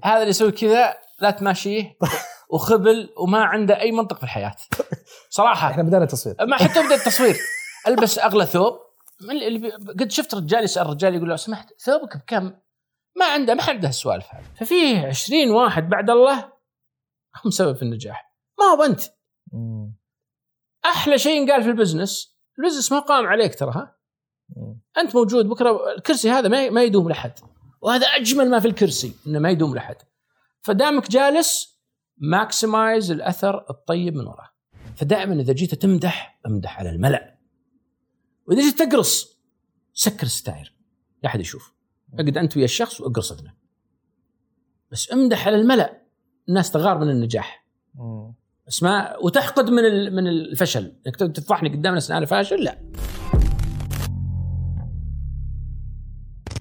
هذا اللي يسوي كذا لا تماشيه وخبل وما عنده أي منطق في الحياة. صراحة. إحنا بدأنا تصوير ما حتى بدأ التصوير. ألبس أغلى ثوب. من اللي بي- قد شفت رجال يسأل رجال يقول لو سمحت ثوبك بكم؟ ما عنده ما عنده السوالف هذه. ففي 20 واحد بعد الله هم سبب في النجاح. ما هو انت. أحلى شيء ينقال في ال business ال business ما قام عليك ترى ها. أنت موجود بكرة الكرسي هذا ما ما يدوم لحد. وهذا أجمل ما في الكرسي إنه ما يدوم لحد فدامك جالس maximize الأثر الطيب من وراه. فدائما إذا جيت تمدح أمدح على الملأ. وإذا جيت تقرص سكر الستاير. لا أحد يشوف. أقعد أنت ويا الشخص وأقرص اذنه بس أمدح على الملأ. الناس تغار من النجاح. بس ما وتحقد من من الفشل. إنك تفضحني قدام الناس أنا فاشل لا.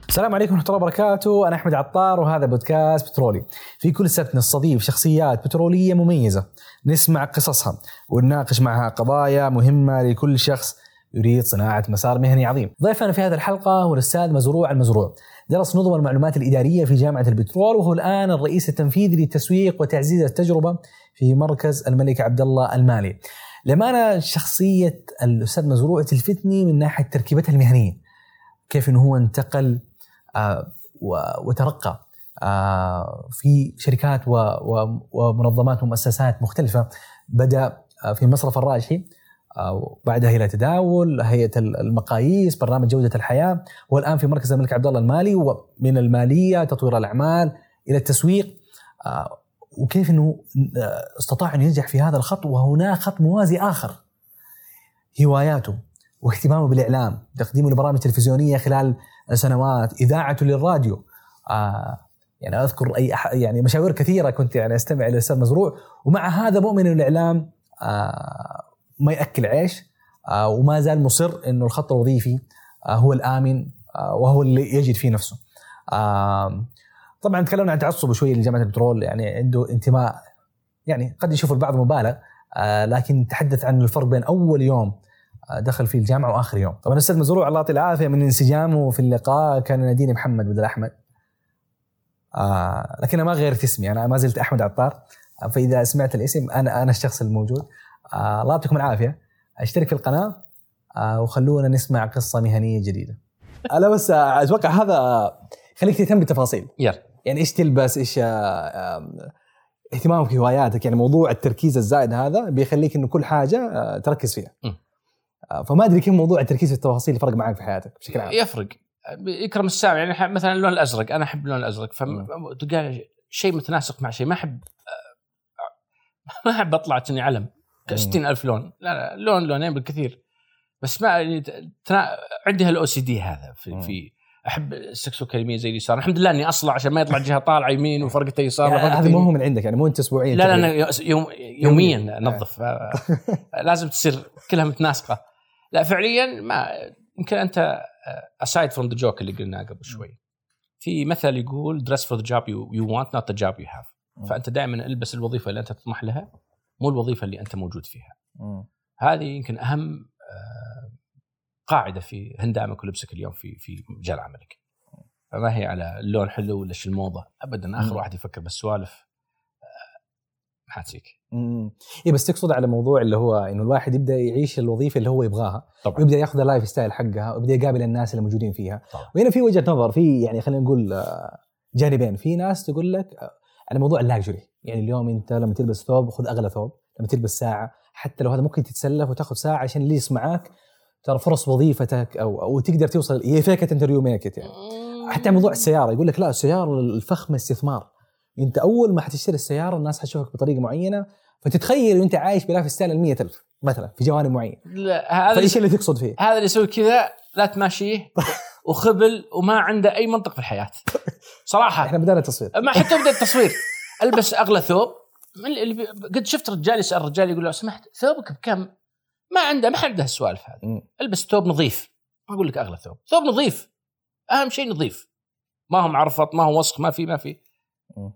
السلام عليكم ورحمة الله وبركاته، أنا أحمد عطار وهذا بودكاست بترولي. في كل سبت نستضيف شخصيات بترولية مميزة، نسمع قصصها ونناقش معها قضايا مهمة لكل شخص يريد صناعة مسار مهني عظيم. ضيفنا في هذه الحلقة هو الأستاذ مزروع المزروع. درس نظم المعلومات الإدارية في جامعة البترول وهو الآن الرئيس التنفيذي للتسويق وتعزيز التجربة في مركز الملك عبد الله المالي. للأمانة شخصية الأستاذ مزروع تلفتني من ناحية تركيبتها المهنية. كيف إنه هو انتقل وترقى آه، في شركات ومنظمات ومؤسسات مختلفة. بدأ آه، في مصرف الراجحي آه، وبعدها إلى تداول هيئة المقاييس برنامج جودة الحياة والآن في مركز الملك عبد الله المالي ومن المالية تطوير الأعمال إلى التسويق. آه، وكيف أنه آه، استطاع أن ينجح في هذا الخط وهناك خط موازي آخر. هواياته واهتمامه بالإعلام، تقديمه لبرامج تلفزيونية خلال سنوات، اذاعته للراديو. آه يعني أذكر أي أح يعني مشاوير كثيرة كنت يعني أستمع إلى الاستاذ مزروع ومع هذا مؤمن انه الإعلام آه ما يأكل عيش آه وما زال مصر إنه الخط الوظيفي آه هو الآمن آه وهو اللي يجد فيه نفسه. آه طبعا تكلمنا عن تعصبه شوية لجامعة البترول يعني عنده انتماء يعني قد يشوف البعض مبالغ آه لكن تحدث عن الفرق بين أول يوم دخل فيه الجامعة وآخر يوم. طبعا الاستاذ مزروع الله يعطيه العافية من انسجامه في اللقاء كان يناديني محمد بدل أحمد. آه لكن ما غيرت اسمي. أنا ما زلت أحمد عطار. فإذا سمعت الاسم أنا أنا الشخص الموجود. آه الله يعطيكم العافية. أشترك في القناة. آه وخلونا نسمع قصة مهنية جديدة. أنا بس أتوقع هذا خليك تهتم بالتفاصيل. يلا. يعني إيش تلبس؟ إيش آه، آه، اهتمامك بهواياتك يعني موضوع التركيز الزائد هذا بيخليك إنه كل حاجة آه، تركز فيها. م. آه، فما أدري كيف موضوع التركيز في التفاصيل فرق معك في حياتك بشكل عام. يفرق. يكرم السامع يعني مثلا اللون الأزرق. أنا أحب اللون الأزرق فتلقى شيء متناسق مع شيء. ما أحب ما أحب أطلع كأني علم. مم. 60 ألف لون. لا لا لون لونين بالكثير. بس ما يعني تنا... عندي هالأو سي دي هذا في, مم. في أحب السكسوكه اليمين زي اليسار الحمد لله إني أصلع عشان ما يطلع جهه طالعة يمين وفرقته يسار يعني هذا هو يمين. من عندك يعني مو أنت اسبوعيا لا لا. أنا يوم يوميا انظف آه، لازم تصير كلها متناسقة. لا فعليا ما يمكن أنت aside from the joke اللي قلناه قبل شوي في مثل يقول the job you, you want not the job you have مم. فأنت دائما البس الوظيفة اللي أنت تطمح لها مو الوظيفة اللي أنت موجود فيها. هذه يمكن أهم آه، قاعدة في هندامك ولبسك اليوم في في مجال عملك فما هي على اللون حلو ولا الموضة ابدا آخر. واحد يفكر بالسوالف ما حتسيك مم. اي بس تقصد على موضوع اللي هو إنه الواحد يبدأ يعيش الوظيفة اللي هو يبغاها طبعا. ويبدأ ياخذ ال lifestyle حقها ويبدأ يقابل الناس اللي موجودين فيها. طبعا. وهنا في وجهة نظر في يعني خلينا نقول آه، جانبين. في ناس تقول لك آه، على موضوع ال luxury. يعني اليوم أنت لما تلبس ثوب خذ أغلى ثوب. لما تلبس ساعة حتى لو هذا ممكن تتسلف وتاخذ ساعة عشان اللي يسمعك ترى فرص وظيفتك أو أو تقدر توصل هي fake it until you make it يعني. حتى موضوع السيارة يقول لك لا السيارة الفخمة استثمار. انت اول ما حتشتري السيارة الناس حتشوفك بطريقة معينة فتتخيل أنت عايش ب lifestyle ال 100000 مثلا في جوانب معينة. لا هذا فإيش اللي تقصد فيه؟ هذا اللي يسوي كذا لا تماشيه وخبل وما عنده أي منطق في الحياة. صراحة. إحنا بدأنا تصوير ما حتى بدأ التصوير. ألبس أغلى ثوب. من اللي بي- قد شفت رجال يسأل رجال يقول له لو سمحت ثوبك بكم؟ ما عنده ما عنده السوالف هذه. ألبس ثوب نظيف. ما أقول لك أغلى ثوب. ثوب نظيف. أهم شيء نظيف. ما هو معرفط ما هو وسخ ما في ما في.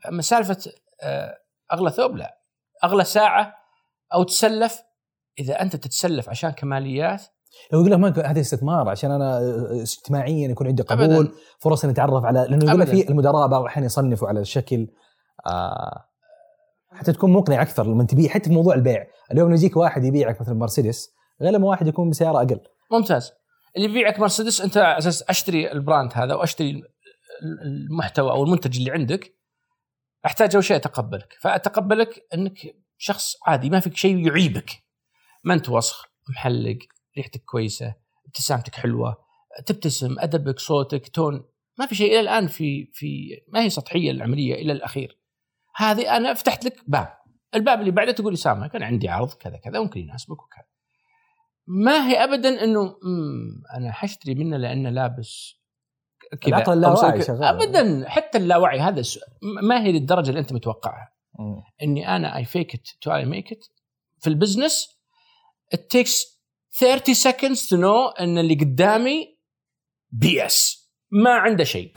أما سالفة آه، أغلى ثوب لا. أغلى ساعة أو تسلف إذا أنت تتسلف عشان كماليات. لو يقول لك ما هذا استثمار عشان أنا اجتماعيا يكون عندي قبول أبداً. فرص إني أتعرف على لأنه يقول لك. في المدراء بعض الاحيان يصنفوا على الشكل آه حتى تكون مقنع أكثر لما تبيع حتى في موضوع البيع. اليوم لو يجيك واحد يبيعك مثلا مرسيدس غير لما واحد يكون بسياره أقل. ممتاز. اللي يبيعك مرسيدس أنت أساس أشتري البراند هذا وأشتري المحتوى أو المنتج اللي عندك أحتاج أول شيء أتقبلك. فأتقبلك إنك شخص عادي ما فيك شيء يعيبك. ما أنت وسخ محلق ريحتك كويسة ابتسامتك حلوة تبتسم أدبك صوتك تون ما في شيء. إلى الآن في في ما هي سطحية العملية إلى الأخير. هذه أنا فتحت لك باب. الباب اللي بعده تقول اسامه كان عندي عرض كذا كذا ممكن يناسبك وكذا. ما هي ابدا إنه أنا حشتري منه لأنه لابس كذا. العقل اللاواعي شغال. ابدا حتى اللاوعي هذا ما هي للدرجه اللي أنت متوقعها؟ إني أنا I fake it till I make it في ال business it takes 30 seconds to know إن اللي قدامي BS ما عنده شيء.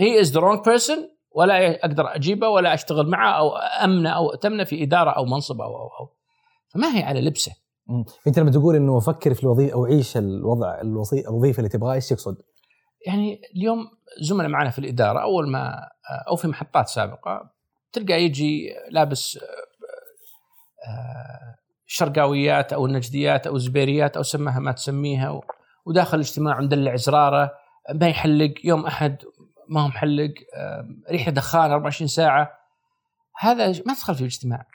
he is the wrong person ولا أقدر أجيبه ولا أشتغل معه أو أمنه أو أتمنه في إدارة أو منصب أو أو أو. فما هي على لبسه. أنت لما تقول إنه فكر في الوظيفه أو عيش الوضع الوظيفة اللي تبغاها إيش تقصد؟ يعني اليوم زملاء معنا في الإدارة أول ما أو في محطات سابقة تلقى يجي لابس آه، شرقاويات أو النجديات أو الزبيريات أو سماها ما تسميها وداخل الاجتماع مدلع زراره ما يحلق يوم أحد ما هو محلق ريحة دخان 24 ساعة. هذا ما تدخل في الاجتماع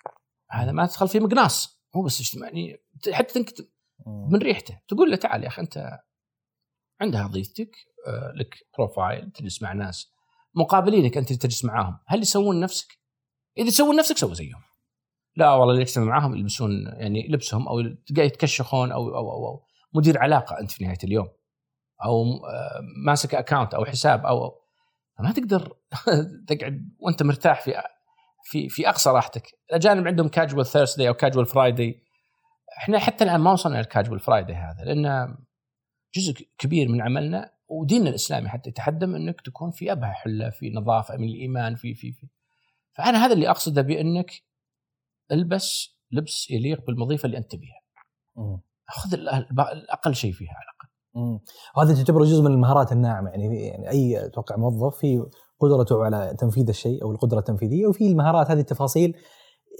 هذا ما تدخل في مقناص مو بس اجتماع يعني حتى تنكتب من ريحته تقول له تعال يا أخي أنت عندها وظيفتك آه، لك بروفايل تجلس مع ناس مقابلينك أنت تجلس معاهم هل يسوون نفسك؟ إذا يسوون نفسك سوي زيهم. لا والله اللي يجتمع معاهم يلبسون يعني لبسهم أو يتكشخون أو أو أو, أو. مدير علاقة أنت في نهاية اليوم. أو آه، ماسك account أو حساب أو فما تقدر تقعد وأنت مرتاح في في في أقصى راحتك، الأجانب عندهم casual Thursday أو casual Friday إحنا حتى الآن ما وصلنا لل casual Friday هذا لأن جزء كبير من عملنا وديننا الإسلامي حتى يتحتم إنك تكون في ابهى حلة في نظافة من الإيمان في في في. فأنا هذا اللي أقصده بأنك البس لبس يليق بالوظيفة اللي أنت تبيها. خذ الأقل شيء فيها على الأقل. وهذا تعتبره جزء من المهارات الناعمة يعني يعني أي أتوقع موظف في قدرته على تنفيذ الشيء أو القدرة التنفيذية وفي المهارات هذه التفاصيل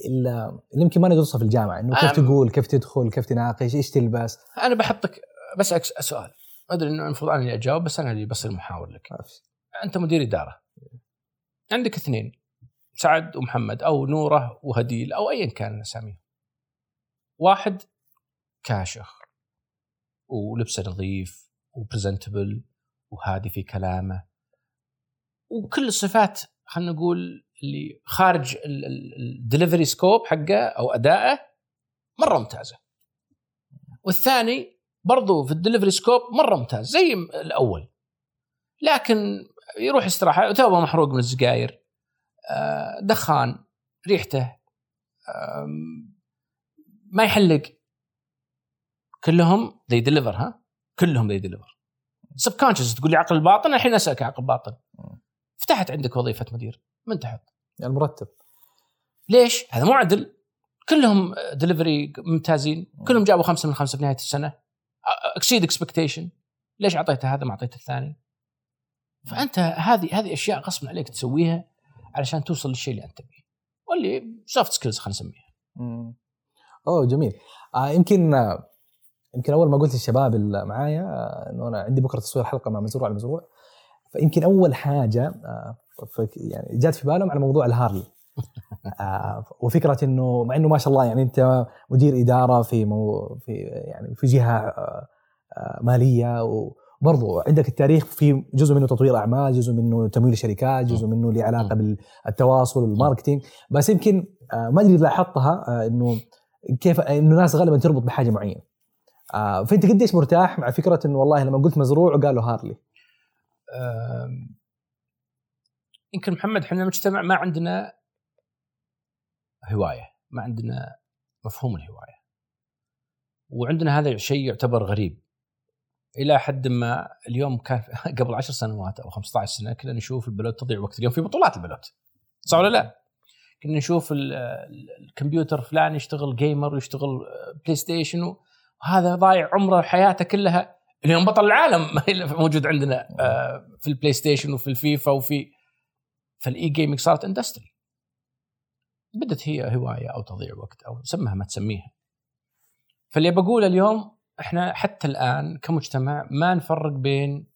اللي يمكن ما نقصها في الجامعة إنه كيف تقول كيف تدخل كيف تناقش إيش تلبس. أنا بحطك بسالك سؤال. أدري إنه المفروض أنا اللي أجاوب بس أنا اللي بصير محاور لك. أنت مدير إدارة. عندك اثنين. سعد ومحمد أو نورة وهديل أو ايا كان اساميهم واحد كاشخ ولبسه نظيف و presentable وهادي في كلامه. وكل الصفات خلينا نقول اللي خارج ال delivery scope حقه أو أدائه مرة ممتازة. والثاني برضو في ال delivery scope مرة ممتاز زي الأول. لكن يروح استراحة ثوبه محروق من السجاير آه، دخان ريحته ما يحلق. كلهم they deliver ها؟ كلهم they deliver subconscious تقول لي عقل باطن الحين أسألك عقل باطن. فتحت عندك وظيفة مدير من تحط المرتب ليش؟ هذا مو عدل. كلهم دليفري ممتازين. كلهم جابوا خمسة من خمسة في نهاية السنة. exceed expectation ليش أعطيته هذا ما أعطيته الثاني؟ فأنت هذه هذه أشياء غصب عليك تسويها علشان توصل للشيء اللي أنت تبيه. واللي soft skills خلينا نسميها. أوه جميل. آه يمكن يمكن أول ما قلت للشباب اللي معايا آه، إنه أنا عندي بكرة تصوير حلقة مع مزروع المزروع. فيمكن أول حاجة آه، يعني جات في بالهم على موضوع الهارلي. آه، وفكرة إنه مع إنه ما شاء الله يعني أنت مدير إدارة في مو في يعني في جهة مالية وبرضو عندك التاريخ في جزء منه تطوير أعمال، جزء منه تمويل شركات، جزء منه له علاقه بالتواصل والماركتينج، بس يمكن ما أدري لاحظتها إنه كيف إنه الناس غالبا تربط بحاجة معينة. آه فأنت قديش مرتاح مع فكرة إنه والله لما قلت مزروع وقالوا هارلي؟ يمكن محمد إحنا مجتمع ما عندنا هواية ما عندنا مفهوم الهواية. وعندنا هذا الشيء يعتبر غريب. إلى حد ما اليوم كان قبل عشر سنوات أو 15 سنة كنا نشوف البلوت تضيع وقت. اليوم في بطولات البلوت. صح ولا لا؟ كنا نشوف الكمبيوتر فلان يشتغل gamer ويشتغل PlayStation هذا ضايع عمره حياته كلها. اليوم بطل العالم موجود عندنا آه، في ال PlayStation وفي الفيفا وفي فال e-gaming صارت industry بدت هي هواية أو تضيع وقت أو سمها ما تسميها. فاللي بقوله اليوم إحنا حتى الآن كمجتمع ما نفرق بين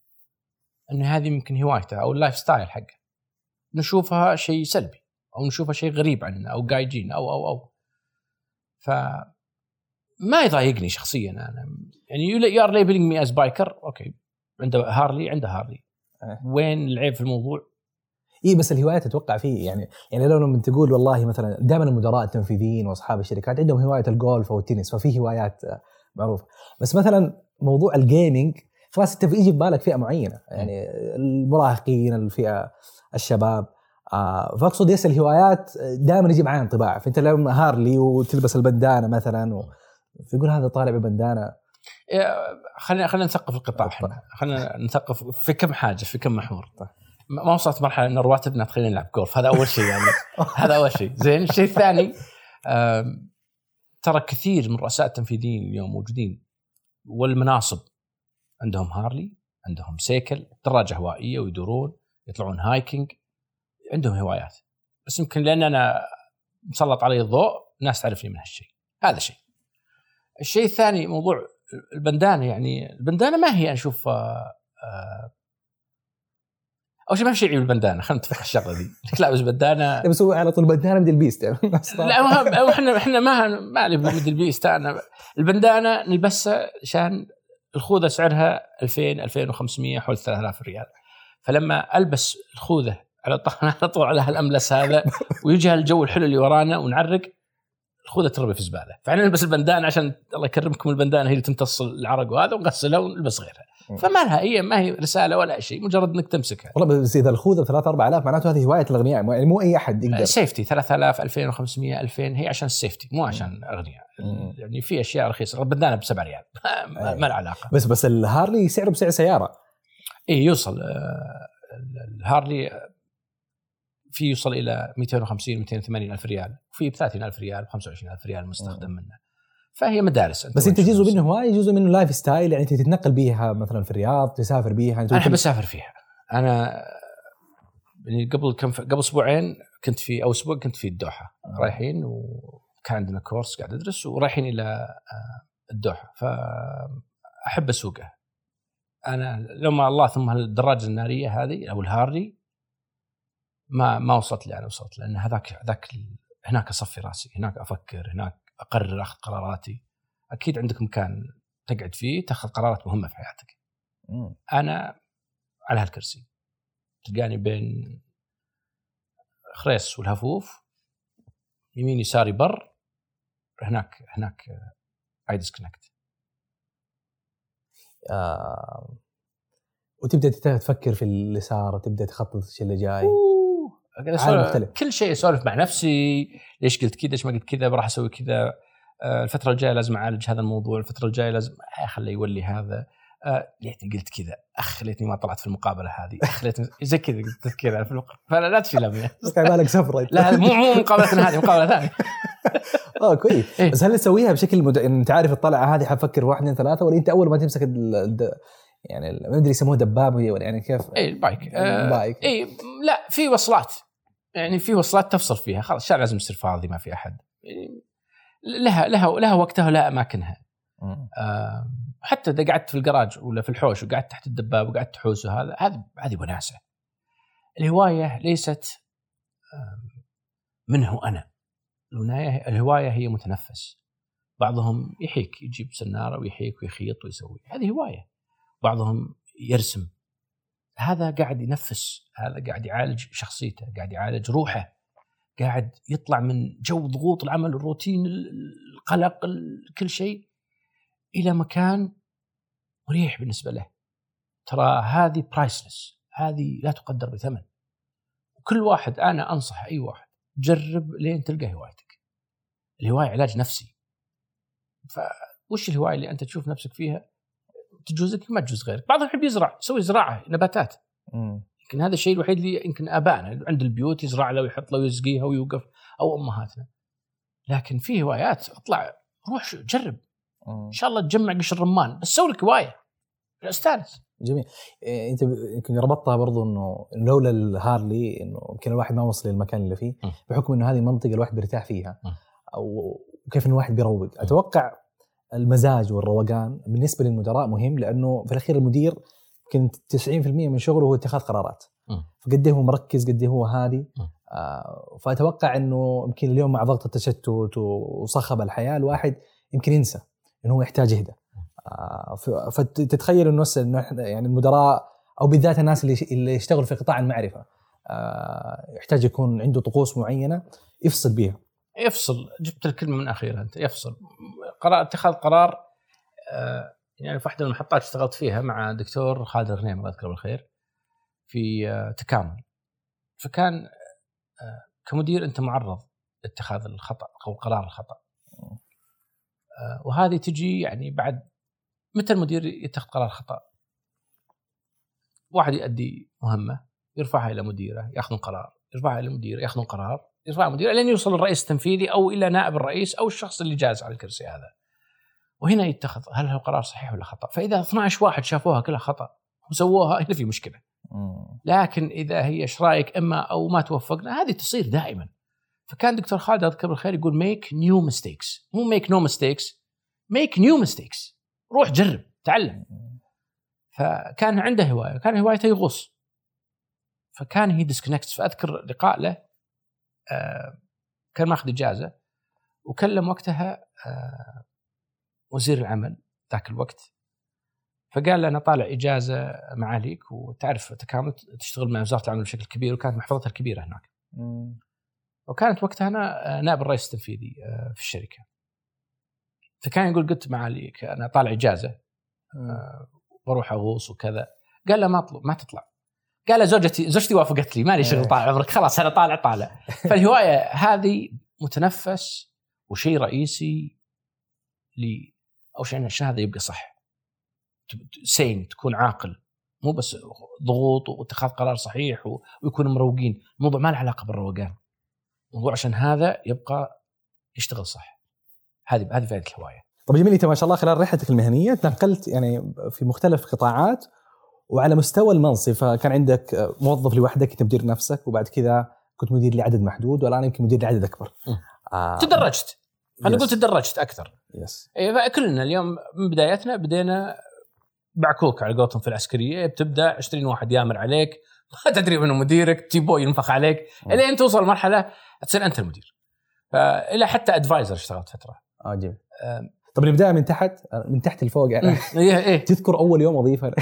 إن هذه يمكن هوايته أو ال lifestyle حقه. نشوفها شيء سلبي أو نشوفها شيء غريب عننا أو قايجين أو أو أو. ف ما يضايقني شخصيا أنا. يعني you are labeling me as biker okay. عنده Harley عنده Harley. إيه. وين العيب في الموضوع؟ اي بس الهوايات أتوقع فيه يعني يعني لو لما تقول والله مثلا دائما المدراء التنفيذيين وأصحاب الشركات عندهم هواية الجولف أو التنس ففي هوايات آه، معروفه بس مثلا موضوع ال gaming خلاص أنت يجي في بالك فئة معينة. يعني المراهقين الفئة الشباب. آه فأقصد yes الهوايات دائما يجي معايا انطباع. فأنت لما Harley وتلبس البندانة مثلا و... فيقول هذا طالع ببندانة. خلينا خلينا نثقف القطاع إحنا. خلينا نثقف في كم حاجة في كم محور؟ ما وصلت مرحلة إن رواتبنا تخلينا نلعب جولف هذا أول شيء يعني. هذا أول شيء. زين الشيء الثاني ترى كثير من الرؤساء التنفيذيين اليوم موجودين والمناصب عندهم هارلي عندهم سيكل دراجة هوائية ويدورون يطلعون هايكينج عندهم هوايات. بس يمكن لأن أنا مسلط علي الضوء ناس تعرفني من هالشيء. هذا شيء. الشيء الثاني موضوع البندانة يعني البندانة ما هي أشوف آه، آه، أول شيء ما في شيء يعيب البندانة خلينا نتفق الشغلة دي انك لابس بندانة؟ بس هو على طول بندانة MDLBEAST يعني. لا إحنا إحنا ما ما نبي MDLBEAST أنا البندانة نلبسها عشان الخوذة سعرها 2000 2500 حول 3000 ريال. فلما ألبس الخوذة على طول على هالأملس هذا ويجي هالجو الحلو اللي ورانا ونعرق الخوذه تربي في زبالة. فاحنا نلبس البندانة عشان الله يكرمكم البندانة هي اللي تمتص العرق وهذا ونغسلها ونلبس غيرها. فما لها هي ما هي رسالة ولا شيء مجرد إنك تمسكها. والله بس إذا الخوذة 3 4000 معناته هذه هواية الأغنياء مو- يعني مو أي أحد يقدر. safety 3000 2500 2000 هي عشان ال safety مو عشان أغنياء. يعني في أشياء رخيصة البندانة ب 7 ريال. ما, ما له علاقة. بس بس ال Harley سعره بسعر سيارة. اي يوصل. آه، ال Harley في يوصل إلى 250 280 ألف ريال وفي ب 30 ألف ريال ب 25 ألف ريال مستخدم منه. فهي مدارس بس أنت جزء منه هواية جزء منه lifestyle يعني أنت تتنقل بيها مثلا في الرياض تسافر بيها أنا أحب أسافر فيها. أنا يعني قبل كم قبل أسبوعين كنت في أو أسبوع كنت في الدوحة آه. رايحين وكان عندنا course قاعد أدرس ورايحين إلى آه، الدوحة. فاحب أسوقها. أنا لو ما الله ثم الدراجة النارية هذه أو ال Harley ما ما وصلت لي أنا وصلت لأن هذاك هذاك هناك أصفي رأسي هناك أفكر هناك أقرر أخذ قراراتي. أكيد عندك مكان تقعد فيه تأخذ قرارات مهمة في حياتك. مم. أنا على هالكرسي. تلقاني بين خريص والهفوف يمين يساري بر هناك هناك اي disconnect آه. وتبدأ تفكر في اللي صار تبدا تخطط الشيء اللي جاي. كل شيء أسولف مع نفسي ليش قلت كذا ليش ما قلت كذا راح أسوي كذا. آه، الفترة الجاية لازم أعالج هذا الموضوع الفترة الجاية لازم خليه يولي هذا. آه، ليتني قلت كذا. أخ ليتني ما طلعت في المقابلة هذه. أخ ليتني زي كذا قلت تذكير في المقابلة. فلا لا تشيل همي بالك سفره لا مو مو مقابلتنا هذه مقابلة ثانية. آه كويس. إيه. بس هل تسويها بشكل مد... أنت عارف الطلعة هذه حفكر واحد اثنين ثلاثة ولا أنت أول ما تمسك ال... يعني ما أدري يسموه دباب هي ولا يعني كيف؟ اي ال bike. آه، ال bike. اي لا في وصلات. يعني في وصلات تفصل فيها خلاص الشارع لازم يصير فاضي ما في أحد يعني لها لها لها وقتها ولها أماكنها. آه، حتى إذا قعدت في الجراج ولا في الحوش وقعدت تحت الدباب وقعدت تحوس وهذا هذه هذه وناسة. الهواية ليست منه أنا. الهوايه الهواية هي متنفس. بعضهم يحيك يجيب سنارة ويحيك ويخيط ويسوي، هذه هواية. بعضهم يرسم. هذا قاعد ينفس، هذا قاعد يعالج شخصيته، قاعد يعالج روحه. قاعد يطلع من جو ضغوط العمل الروتين القلق ال- كل شيء إلى مكان مريح بالنسبة له. ترى هذه برايسلس هذه لا تقدر بثمن. وكل واحد أنا أنصح أي واحد جرب لين تلقى هوايتك. الهواية علاج نفسي. فوش الهواية اللي أنت تشوف نفسك فيها؟ تجوزك ما تجوز غيرك. بعضهم يحب يزرع يسوي زراعة نباتات. يمكن هذا الشيء الوحيد اللي يمكن ابائنا عند البيوت يزرع له ويحط له ويسقيها ويوقف أو أمهاتنا. لكن في هوايات اطلع روح شو- جرب. إن شاء الله تجمع قشر رمان بس سوي لك هواية. أستانس. جميل. إيه، أنت يمكن ربطتها برضو إنه لولا الهارلي إنه يمكن الواحد ما وصل للمكان اللي فيه. بحكم إنه هذه منطقة الواحد بيرتاح فيها. أو وكيف انه الواحد بيروق. أتوقع المزاج والروقان بالنسبة للمدراء مهم لأنه في الأخير المدير يمكن 90% من شغله هو اتخاذ قرارات. فقد إيه هو مركز قد إيه هو هادي. آه فأتوقع إنه يمكن اليوم مع ضغط التشتت وصخب الحياة الواحد يمكن ينسى إنه هو يحتاج يهدى. آه فتتخيل إنه إنه يعني المدراء أو بالذات الناس اللي اللي يشتغلوا في قطاع المعرفة آه يحتاج يكون عنده طقوس معينة يفصل بيها. يفصل. جبت الكلمة من أخيرا أنت يفصل. قرار اتخاذ قرار آه، يعني في واحدة من المحطات اشتغلت فيها مع دكتور خالد الغنيم الله يذكره بالخير في آه، تكامل. فكان آه، كمدير انت معرض لاتخاذ الخطأ أو قرار الخطأ. وهذه تجي يعني بعد متى المدير يتخذ قرار خطأ؟ واحد يؤدي مهمة يرفعها إلى مديره يأخذون قرار يرفعها إلى مديره يأخذون قرار. يرفعها مديره لين يوصل الرئيس التنفيذي أو إلى نائب الرئيس أو الشخص اللي جالس على الكرسي هذا. وهنا يتخذ هل هو قرار صحيح ولا خطأ؟ فإذا 12 واحد شافوها كلها خطأ وسووها هنا في مشكلة. لكن إذا هي إيش رأيك إما أو ما توفقنا هذه تصير دائما. فكان دكتور خالد أذكر بالخير يقول make new mistakes مو make no mistakes make new mistakes روح جرب تعلم. فكان عنده هواية كان هوايته يغوص. فكان هي ديسكونكت فأذكر لقاء له كان ماخذ إجازة وكلم وقتها آه، وزير العمل ذاك الوقت. فقال له أنا طالع إجازة معاليك وتعرف تكامل تشتغل مع وزارة العمل بشكل كبير وكانت محفظتها الكبيرة هناك. وكانت وقتها أنا آه، نائب الرئيس التنفيذي آه، في الشركة. فكان يقول قلت معاليك أنا طالع إجازة آه، بروح أغوص وكذا. قال له ما اطلب ما تطلع. قال زوجتي زوجتي وافقت لي مالي شغل طال عمرك خلاص أنا طالع طالع. فالهواية هذه متنفس وشيء رئيسي ل أو شيء عشان هذا يبقى صح. سين تكون عاقل. مو بس ضغوط واتخاذ قرار صحيح و- ويكونوا مروقين. الموضوع ما له علاقة بالروقان. الموضوع عشان هذا يبقى يشتغل صح. هذه هذه فائدة الهواية. طب جميل إنت ما شاء الله خلال رحلتك المهنية تنقلت يعني في مختلف القطاعات وعلى مستوى المنصب فكان عندك موظف لوحدك انت مدير نفسك وبعد كذا كنت مدير لعدد محدود والآن يمكن مدير لعدد أكبر. آه تدرجت. أنا. قلت تدرجت أكثر. يس إيه، كلنا اليوم من بدايتنا بدينا بعكوك على قولتهم في العسكرية بتبدأ 20 واحد يامر عليك ما تدري منو مديرك تيبو ينفخ عليك. إلين توصل مرحلة تصير أنت المدير. فالى حتى advisor اشتغلت فترة. آه جميل. طب نبدا من تحت من تحت لفوق يعني. إيه إيه. تذكر أول يوم وظيفة؟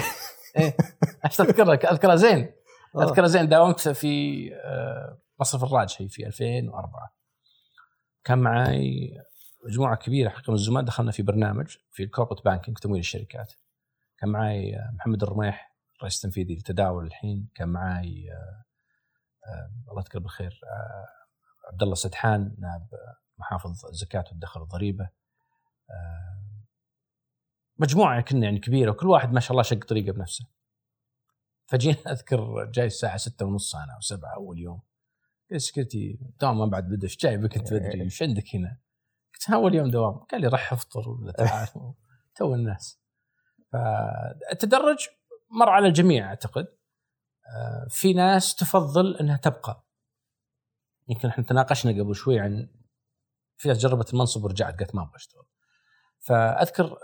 عشان اذكرها اذكرها زين. آه. اذكرها زين. داومت في آه، مصرف الراجحي في 2004 كان معي مجموعة كبيرة. حقيقة من الزملاء دخلنا في برنامج في ال corporate banking تمويل الشركات. كان معي آه، محمد الرميح رئيس تنفيذي للتداول الحين. كان معي آه، آه، الله يذكره بالخير آه، عبد الله سدحان نائب آه، محافظ الزكاه والدخل والضريبة. آه، مجموعة كنا يعني كبيرة وكل واحد ما شاء الله شق طريقة بنفسه. فجينا أذكر جاي الساعة ستة ونص أنا أو سبعة أول يوم. قلت سكرتي دوام ما بعد بدا إيش جايبك أنت بدري إيش عندك هنا؟ قلت أول يوم دوام. قال لي رح أفطر ولا تعال. تو الناس. فالتدرج مر على الجميع أعتقد. آه، في ناس تفضل إنها تبقى. يمكن إحنا تناقشنا قبل شوي عن في ناس جربت المنصب ورجعت قالت ما أبغى أشتغل. فأذكر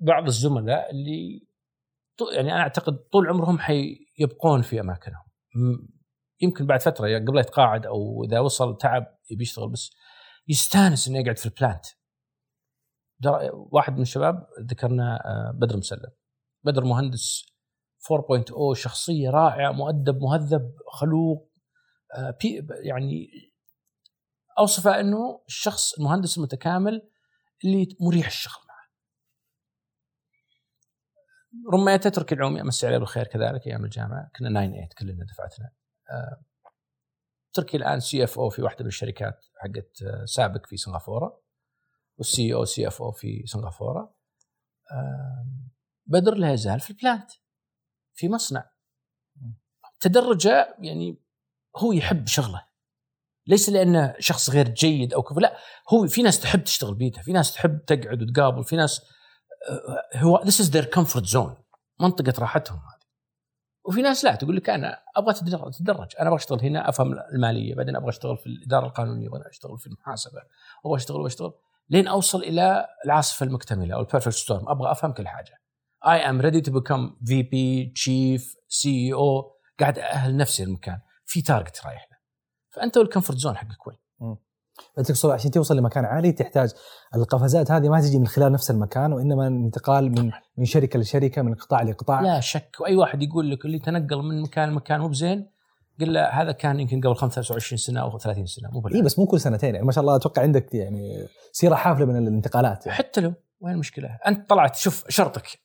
بعض الزملاء اللي يعني أنا أعتقد طول عمرهم حيبقون في أماكنهم. يمكن بعد فترة قبل لا يتقاعد أو إذا وصل تعب يبي يشتغل بس يستانس إنه يقعد في البلانت واحد من الشباب ذكرنا آه، بدر مسلم. بدر مهندس 4.0 شخصية رائعة مؤدب مهذب خلوق آه، يعني أوصفه إنه الشخص المهندس المتكامل اللي مريح الشغل معه. roommate ه تركي العومي امسي عليه بالخير كذلك أيام الجامعة. كنا 9 8 كلنا دفعتنا. آه، تركي الآن CFO في واحدة من الشركات حقت آه، سابك في سنغافورة وال CO CFO في سنغافورة. آه، بدر لا يزال في ال plant في مصنع. تدرجه يعني هو يحب شغله. ليس لأنه شخص غير جيد أو كذا لا هو في ناس تحب تشتغل بيدها في ناس تحب تقعد وتقابل في ناس آه، هو this is their comfort zone منطقة راحتهم هذه. وفي ناس لا تقول لك أنا أبغى تتدرج أنا أبغى أشتغل هنا أفهم المالية بعدين أبغى أشتغل في الإدارة القانونية أبغى أشتغل في المحاسبة أبغى أشتغل واشتغل لين أوصل إلى العاصفة المكتملة أو ال perfect storm أبغى أفهم كل حاجة. I am ready to become VP chief CO قاعد أهل نفسي المكان. في target رايح له. فأنت وال comfort zone حقك وين؟ تقصد عشان توصل لمكان عالي تحتاج القفزات هذه ما تجي من خلال نفس المكان وإنما انتقال من من شركة لشركة من قطاع لقطاع لا شك وأي واحد يقول لك اللي تنقل من مكان لمكان مو بزين قل له هذا كان يمكن قبل 25 سنة أو 30 سنة مو إي بس مو كل سنتين يعني ما شاء الله أتوقع عندك يعني سيرة حافلة من الانتقالات يعني. حتى لو وين المشكلة؟ أنت طلعت شوف شغلك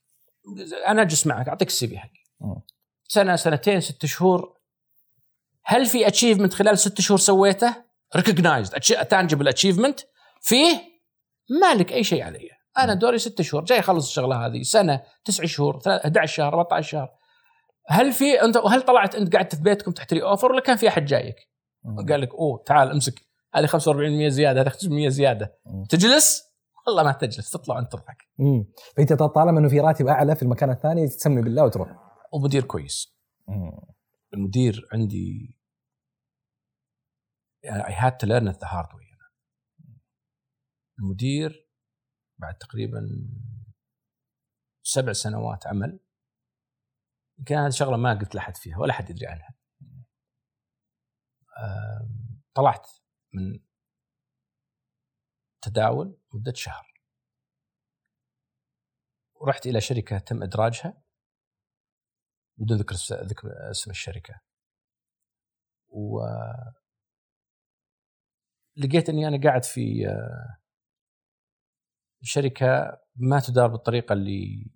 أنا أجلس معك أعطيك ال CV حقي سنة سنتين ست شهور هل في achievement خلال ست شهور سويته؟ recognized tangible achievement فيه ما لك أي شيء علي. أنا دوري ست شهور. جاي اخلص الشغلة هذه. سنة تسع شهور 11 شهر 14 شهر هل في انت هل طلعت أنت قعدت في بيتكم تحتري اوفر ولا كان في أحد جايك؟ قال لك أوه تعال امسك. هذه 45% زيادة هذه 5% زيادة. تجلس؟ والله ما تجلس. تطلع أنت تضحك. فأنت طالما إنه في راتب أعلى في المكان الثاني تسمي بالله وتروح. ومدير كويس. المدير عندي يعني I had to learn it the hard way. المدير بعد تقريبا سبع سنوات عمل. يمكن هذه شغلة ما قلت لأحد فيها ولا حد يدري عنها. طلعت من تداول مدة شهر. ورحت إلى شركة تم إدراجها بدون ذكر ذكر اسم الشركة. لقيت إني أنا قاعد في شركة ما تدار بالطريقة اللي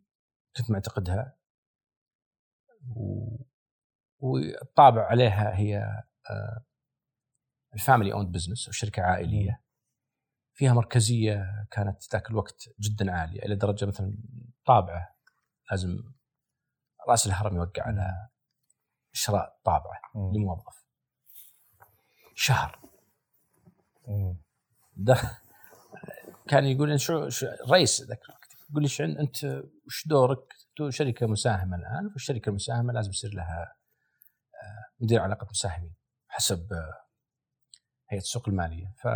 كنت معتقدها. والطابع عليها هي ال family owned business أو شركة عائلية. فيها مركزية كانت ذاك الوقت جدا عالية إلى درجة مثلا طابعة لازم رأس الهرم يوقع على شراء طابعة لموظف. شهر. كان يقول شو, شو رئيس ذاك الوقت. يقول لي شعن أنت وش دورك؟ شركة مساهمة الآن والشركة المساهمة لازم يصير لها آه، مدير علاقه مساهمين حسب آه، هيئة السوق المالية. ف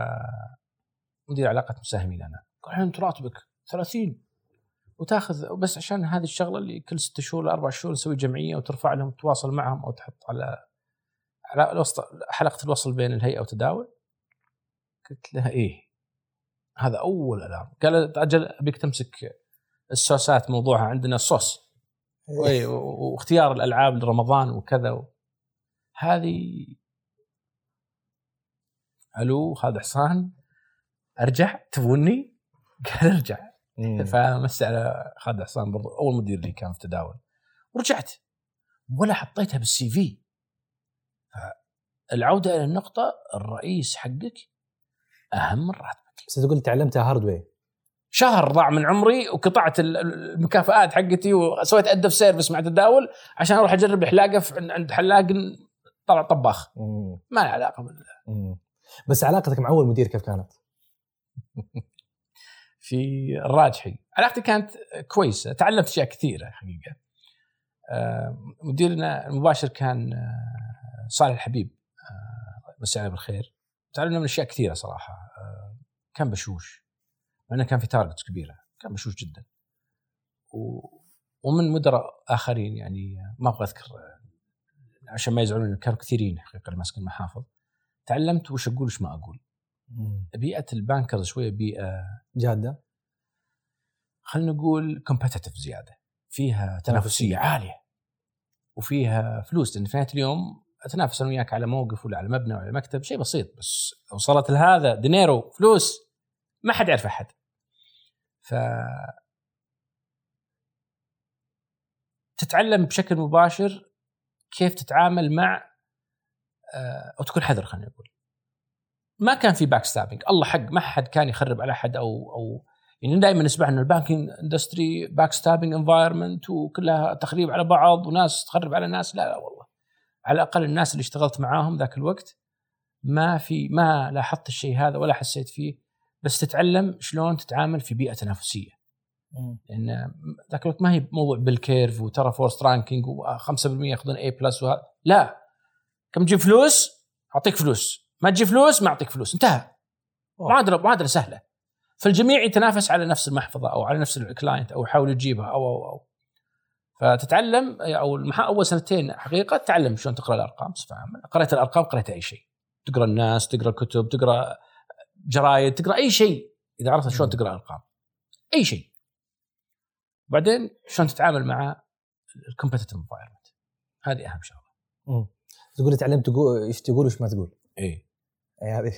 مدير علاقه مساهمين أنا. قال أنت راتبك 30 وتاخذ بس عشان هذه الشغلة اللي كل ست شهور لاربع شهور نسوي جمعية وترفع لهم تواصل معهم أو تحط على على حلقة الوصل بين الهيئة وتداول قلت لها إيه هذا أول ألارم. قال أجل أبيك تمسك السوسات موضوعها عندنا الصوص. إيه. واختيار الألعاب لرمضان وكذا و... هذه ألو هذا حصان أرجع؟ تبوني؟ قال أرجع. فمس على خالد حصان برضو أول مدير لي كان في تداول ورجعت. ولا حطيتها بالسي في. العوده إلى النقطة الرئيس حقك أهم من راتبك بس تقول تعلمتها هاردوير شهر ضاع من عمري وقطعت المكافآت حقتي وسويت ادف سيرفيس مع تداول عشان أروح أجرب حلاقة عند حلاق طلع طباخ. ما له علاقة بال بس علاقتك مع أول مدير كيف كانت؟ في الراجحي. علاقتي كانت كويسة. تعلمت أشياء كثيرة حقيقة. آه، مديرنا المباشر كان آه، صالح الحبيب. آه، مساء بالخير. تعلمنا من أشياء كثيرة صراحة. آه، كان بشوش لأنه كان في targets كبيرة كان بشوش جدا. و... ومن مدراء آخرين يعني ما أبغى أذكر آه، عشان ما يزعلون كانوا كثيرين حقيقة اللي ماسكين المحافظ. تعلمت وش أقول وش ما أقول. بيئة ال bankers شوية بيئة جادة؟ خلينا نقول competitive زيادة. فيها تنافسية. عالية. وفيها فلوس لأن في نهاية اليوم أتنافس أنا وياك على موقف ولا على مبنى ولا على مكتب شيء بسيط بس وصلت لهذا dinero فلوس ما حد يعرف أحد. ف تتعلم بشكل مباشر كيف تتعامل مع آه، أو تكون حذر خلينا نقول ما كان في backstabbing الله حق ما حد كان يخرب على أحد أو أو يعني دائما نسمع إنه ال banking industry backstabbing environment وكلها تخريب على بعض وناس تخرب على ناس. لا لا والله. على الأقل الناس اللي اشتغلت معاهم ذاك الوقت ما في ما لاحظت الشيء هذا ولا حسيت فيه. بس تتعلم شلون تتعامل في بيئة تنافسية. لأن ذاك الوقت ما هي موضوع بال curve وترى forced ranking و5% ياخذون A plus وهذا لا. كم تجيب فلوس؟ أعطيك فلوس. ما تجيب فلوس؟ ما أعطيك فلوس. انتهى. معادله معادله سهلة. فالجميع يتنافس على نفس المحفظة أو على نفس ال client أو يحاول يجيبها أو أو أو. فتتعلم أو أول سنتين حقيقة تتعلم شلون تقرأ الأرقام بصفه عامه قريت الأرقام قريت أي شيء. تقرأ الناس تقرأ الكتب تقرأ جرايد تقرأ أي شيء. إذا عرفت شلون تقرأ ارقام أي شيء. بعدين شلون تتعامل مع ال competitive environment هذه أهم شغلة. تقول تعلمت تقول إيش تقول وايش ما تقول؟ اي أي هذه.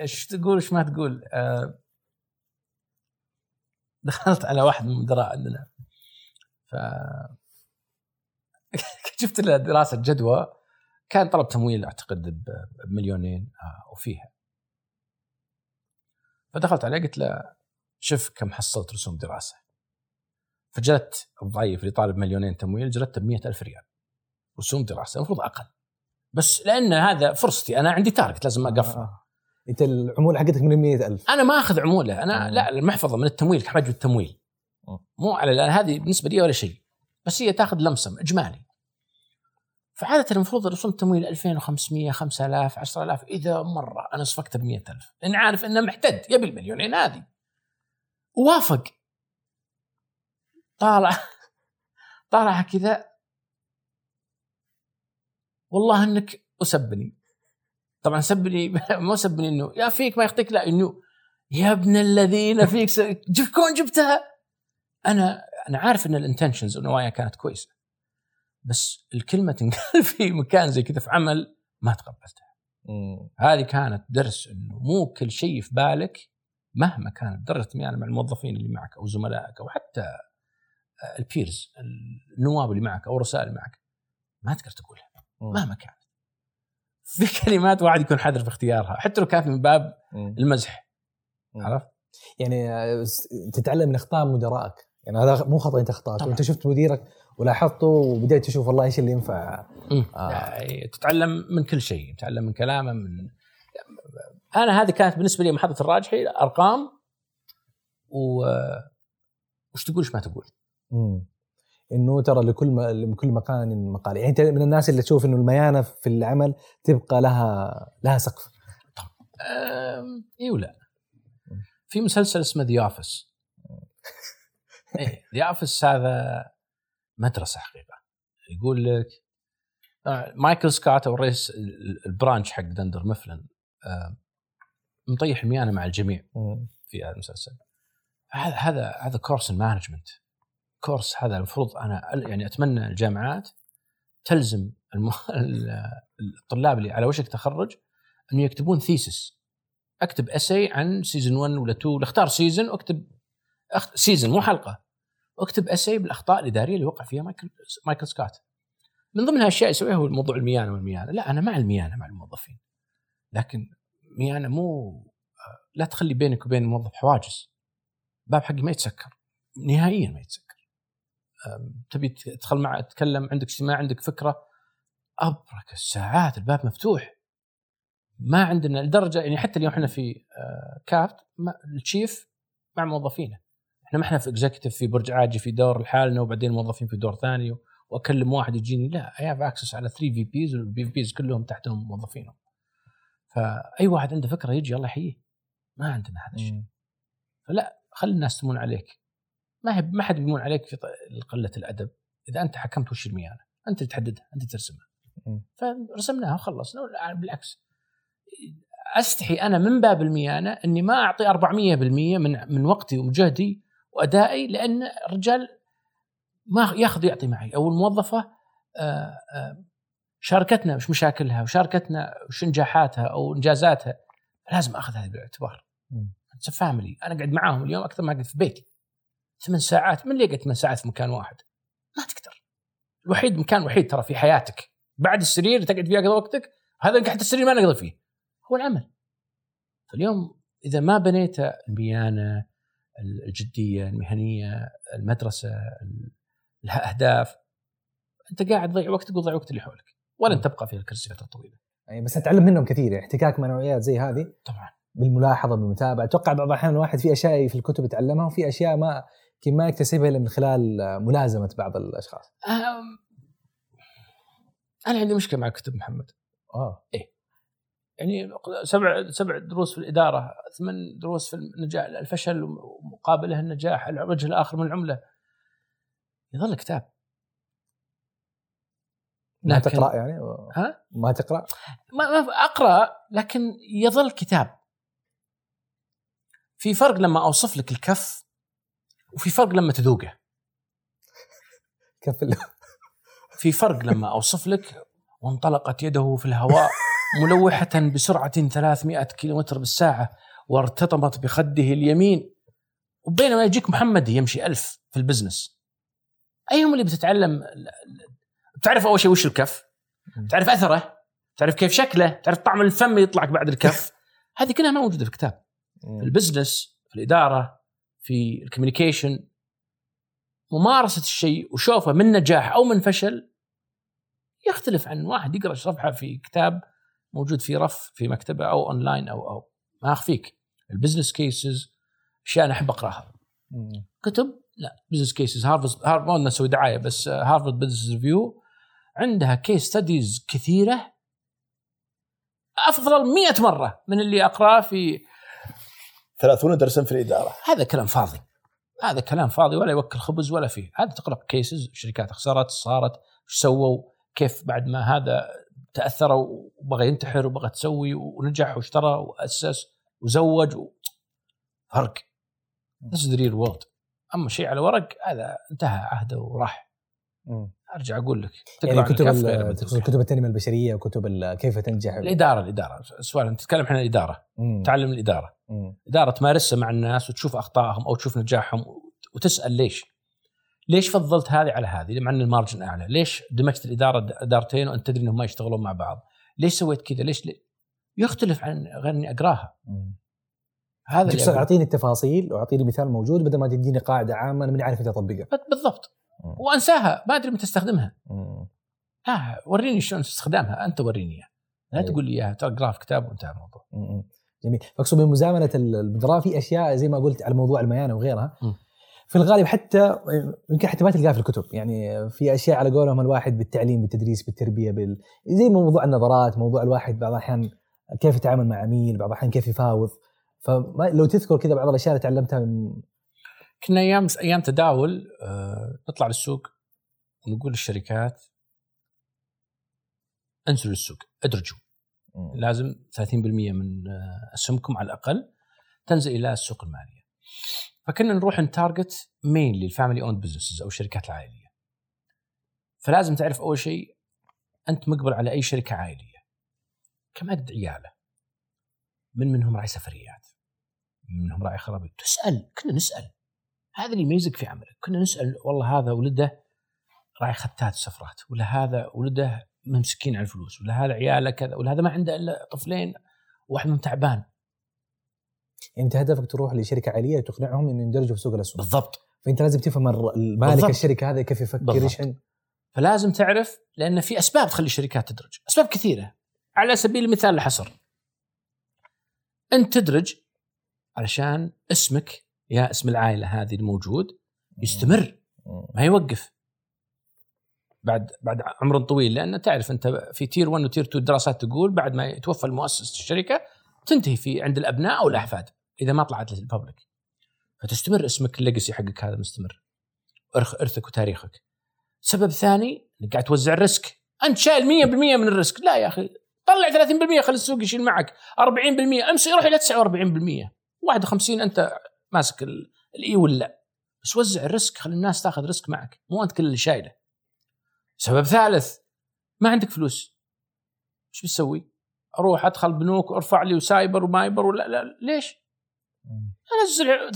إيش تقول وايش ما تقول؟ آه دخلت على واحد من المدراء عندنا ف شفت دراسة جدوى كان طلب تمويل أعتقد بمليونين آه، وفيها فدخلت عليه قلت له شوف كم حصلت رسوم دراسة فجلت الضعيف اللي طالب مليونين تمويل جلدته ب ألف ريال رسوم دراسة المفروض أقل بس لأن هذا فرصتي أنا عندي تارجت لازم أقفل آه. أنت العمولة حقتك من 100000 أنا ما أخذ عمولة أنا آه. لا المحفظة من التمويل حجم التمويل آه. مو على لأن هذه بالنسبة لي ولا شيء. بس هي تاخذ لمسم إجمالي. فعادة المفروض رسوم التمويل 2500 5000 10000 إذا مره أنا صفقته ب 100000 لأن عارف إنه محتد يبي المليونين هذه. ووافق. طالع طالع كذا. والله إنك اسبني طبعا سبني مو سبني إنه يا فيك ما يخطيك لا إنه يا ابن الذين فيك س... كون جبتها. أنا أنا عارف إن الانتنشنز والنوايا كانت كويسة بس الكلمة تنقال في مكان زي كذا في عمل ما تقبلتها. هذه كانت درس إنه مو كل شيء في بالك مهما كانت درجه يعني مع الموظفين اللي معك أو زملائك أو حتى البيرز النواب اللي معك أو الرسائل اللي معك ما تقدر تقولها مهما كان في كلمات واحد يكون حذر في اختيارها حتى لو كانت من باب المزح عرفت؟ يعني آه، تتعلم من أخطاء مدرائك يعني هذا مو خطأ أنت اخطات وأنت شفت مديرك ولاحظته وبديت تشوف والله إيش اللي ينفع. آه. يعني تتعلم من كل شيء تتعلم من كلامه من أنا هذه كانت بالنسبة لي محطه الراجحي أرقام و وش تقول إيش ما تقول. مم. إنه ترى لكل لكل مكان مقال. يعني أنت من الناس اللي تشوف إنه الميانة في العمل تبقى لها لها سقف. أي ولا. في مسلسل اسمه The Office The Office هذا مدرسة حقيقة. يقول لك آه، مايكل سكوت أو رئيس ال branch حق Dunder Mifflin مطيح الميانة مع الجميع في هذا المسلسل. هذا هذا هذا course ال management course هذا المفروض أنا يعني أتمنى الجامعات تلزم الم... الطلاب اللي على وشك تخرج إنه يكتبون thesis أكتب essay عن season 1 ولا 2 ولا اختار season واكتب. season مو حلقة. واكتب اسي بالأخطاء الاداريه اللي وقع فيها مايكل مايكل سكوت. من ضمن الاشياء يسويها هو الموضوع الميانه والميانه لا أنا مع الميانه مع الموظفين. لكن ميانه مو لا تخلي بينك وبين الموظف حواجز. باب حقي ما يتسكر. نهائيا ما يتسكر. تبي تدخل مع تتكلم عندك اجتماع عندك فكرة. أبرك الساعات الباب مفتوح. ما عندنا لدرجة يعني حتى اليوم إحنا في آه، كافت ال chief مع موظفينه. إحنا ما إحنا في executive في برج عاجي في دور لحالنا وبعدين موظفين في دور ثاني وأكلم واحد يجيني لا I have access على 3 VPs وال VPs كلهم تحتهم موظفينهم. فأي واحد عنده فكرة يجي الله يحييه. ما عندنا هذا الشيء. فلا خلي الناس تمون عليك. ما هي ما حد بيمون عليك في قلة الأدب. إذا أنت حكمت وش الميانة؟ أنت اللي تحددها أنت ترسمها. فرسمناها وخلصنا بالعكس. أستحي أنا من باب الميانة إني ما أعطي 400% من من وقتي ومجهدي وأدائي لأن الرجال ما ياخذ يعطي معي أو الموظفة آه، آه، شاركتنا وش مشاكلها وشاركتنا وش انجاحاتها أو إنجازاتها لازم أخذ هذه بالاعتبار. It's family أنا قاعد معاهم اليوم أكثر ما قعدت في بيتي. ثمان ساعات من اللي يقعد ثمان ساعات في مكان واحد؟ ما تقدر. الوحيد مكان وحيد ترى في حياتك بعد السرير تقعد فيه اقضي وقتك هذا تحت السرير ما نقضي فيه هو العمل. فاليوم إذا ما بنيت الميانه الجدية المهنية المدرسة لها اهداف أنت قاعد تضيع وقتك وتضيع وقت اللي حولك ولن تبقى في الكرسي فتره طويله. يعني بس أتعلم منهم كثير يعني احتكاك مع نوعيات زي هذه. طبعا. بالملاحظة بالمتابعة. أتوقع بعض الأحيان الواحد في أشياء في الكتب يتعلمها وفي أشياء ما يمكن ما يكتسبها إلا من خلال ملازمة بعض الأشخاص. أم، أنا عندي مشكلة مع الكتب محمد. آه. يعني سبع سبع دروس في الإدارة ثمان دروس في النجاح الفشل ومقابله النجاح الوجه الآخر من العملة. يظل كتاب. ما تقرأ يعني؟ ها؟ ما تقرأ؟ ما ما أقرأ لكن يظل كتاب. في فرق لما أوصف لك الكف وفي فرق لما تذوقه. ال- في فرق لما أوصف لك وانطلقت يده في الهواء. ملوحة بسرعة 300 كيلومتر بالساعة وارتطمت بخده اليمين. وبينما يجيك محمد يمشي ألف في البزنس. أيهم اللي بتتعلم بتعرف أول شيء وش الكف؟ تعرف أثره؟ تعرف كيف شكله؟ تعرف طعم الفم اللي يطلعك بعد الكف؟ هذه كلها ما موجودة في الكتاب. في ال business في الإدارة في ال communication. ممارسة الشيء وشوفه من نجاح أو من فشل يختلف عن واحد يقرأ صفحة في كتاب موجود في رف في مكتبة أو أونلاين أو أو. ما أخفيك. ال business cases أشياء أنا أحب أقرأها. مم. كتب؟ لا. business cases هارفارد هارفارد ما بدنا نسوي دعاية بس Harvard Business Review عندها case studies كثيرة أفضل مئة مرة من اللي أقرأه في 30 درسا في الإدارة. هذا كلام فاضي. هذا كلام فاضي ولا يوكل خبز ولا فيه. هذا تقرأ كيسز شركات خسرت صارت إيش سووا كيف بعد ما هذا تاثروا وبغى ينتحر وبغى تسوي ونجح واشترى وأسس وزوج و... فرق This is the real world أما شيء على ورق هذا انتهى عهده وراح. أرجع أقول لك يعني عن كتب. تقصد كتب التنمية البشرية وكتب كيف تنجح الإدارة الإدارة السؤال أنت تتكلم عن الإدارة مم. تعلم الإدارة مم. إدارة تمارسها مع الناس وتشوف أخطائهم أو تشوف نجاحهم وتسأل ليش؟ ليش فضلت هذه على هذه مع إن المارجن أعلى؟ ليش دمجت الإدارة ادارتين وأنت تدري إنهم ما يشتغلون مع بعض؟ ليش سويت كذا؟ ليش لي؟ يختلف عن غير إني أقراها مم. هذا اللي تقصد. أعطيني التفاصيل وأعطيني مثال موجود بدل ما تديني قاعدة عامة أنا ماني عارف متى اطبقها بالضبط مم. وأنساها ما أدري متى استخدمها مم. لا وريني شلون استخدامها أنت وريني إياها لا أيوة. تقول لي إياها ترى اقراها في كتاب وانتهى الموضوع. جميل فاقصد من مزامنة المدراء في أشياء زي ما قلت على موضوع الميانة وغيرها مم. في الغالب حتى يمكن حتى ما تلقاها في الكتب. يعني في أشياء على قولهم الواحد بالتعليم بالتدريس بالتربية بال... زي موضوع النظرات موضوع الواحد بعض الأحيان كيف يتعامل مع عميل بعض الأحيان كيف يفاوض. فلو تذكر كذا بعض الأشياء اللي تعلمتها من كنا أيام أيام تداول آه، نطلع للسوق ونقول للشركات انزلوا للسوق ادرجوا. لازم 30% من آه، اسهمكم على الأقل تنزل إلى السوق المالية. فكنا نروح ن target mainly ال family-owned businesses أو الشركات العائلية. فلازم تعرف أول شيء أنت مقبل على أي شركة عائلية. كم عدد عياله؟ من منهم راعي سفريات؟ من منهم راعي خرابيط؟ تسأل كنا نسأل هذا اللي يميزك في عملك، كنا نسأل والله هذا ولده راعي ختات سفرات، ولا هذا ولده ممسكين على الفلوس، ولا هذا عياله كذا، ولا هذا ما عنده إلا طفلين واحد منهم تعبان. أنت هدفك تروح لشركة عائليه تقنعهم إنه يندرجوا في سوق الاسهم بالضبط فأنت لازم تفهم مالك بالضبط. الشركة هذا كيف يفكر. إيش فلازم تعرف لأن في أسباب تخلي الشركات تدرج، أسباب كثيرة. على سبيل المثال الحصر. أنت تدرج علشان اسمك يا اسم العائلة هذه الموجود يستمر ما يوقف. بعد بعد عمر طويل لأن تعرف أنت في تير 1 وتير 2 الدراسات تقول بعد ما يتوفى المؤسس الشركة تنتهي في عند الأبناء أو الأحفاد إذا ما طلعت للببليك. فتستمر اسمك الليجسي حقك هذا مستمر. إرثك وتاريخك. سبب ثاني إنك قاعد توزع ال risk. أنت شايل 100% من ال risk. لا يا أخي طلع 30% خلي السوق يشيل معك. 40% امس يروح إلى 49% 51 أنت ماسك ال- الإي ولا. بس وزع ال risk خلي الناس تاخذ risk معك. مو أنت كل اللي شايله. سبب ثالث ما عندك فلوس. إيش بتسوي؟ أروح ادخل بنوك وارفع لي وسايبر ومايبر ولا لا ليش؟ انزل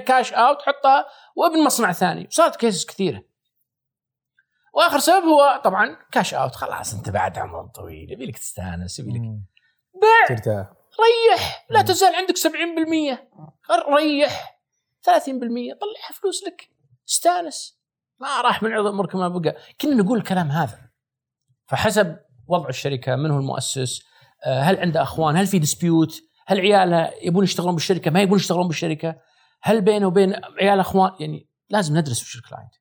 30% cash out حطها وابن مصنع ثاني. صارت cases كثيرة. وآخر سبب هو طبعا cash out خلاص أنت بعد عمر طويل. يبي لك تستأنس يبي لك. بيع. ترتاح. ريح. لا. تزال عندك 70% ريح. 30% طلعها فلوس لك. استأنس. ما راح من عمرك ما بقى. كنا نقول الكلام هذا. فحسب وضع الشركة من هو المؤسس هل عنده أخوان؟ هل في dispute هل عياله يبون يشتغلون بالشركة؟ ما يبون يشتغلون بالشركة؟ هل بينه وبين عيال أخوان؟ يعني لازم ندرس وش ال client.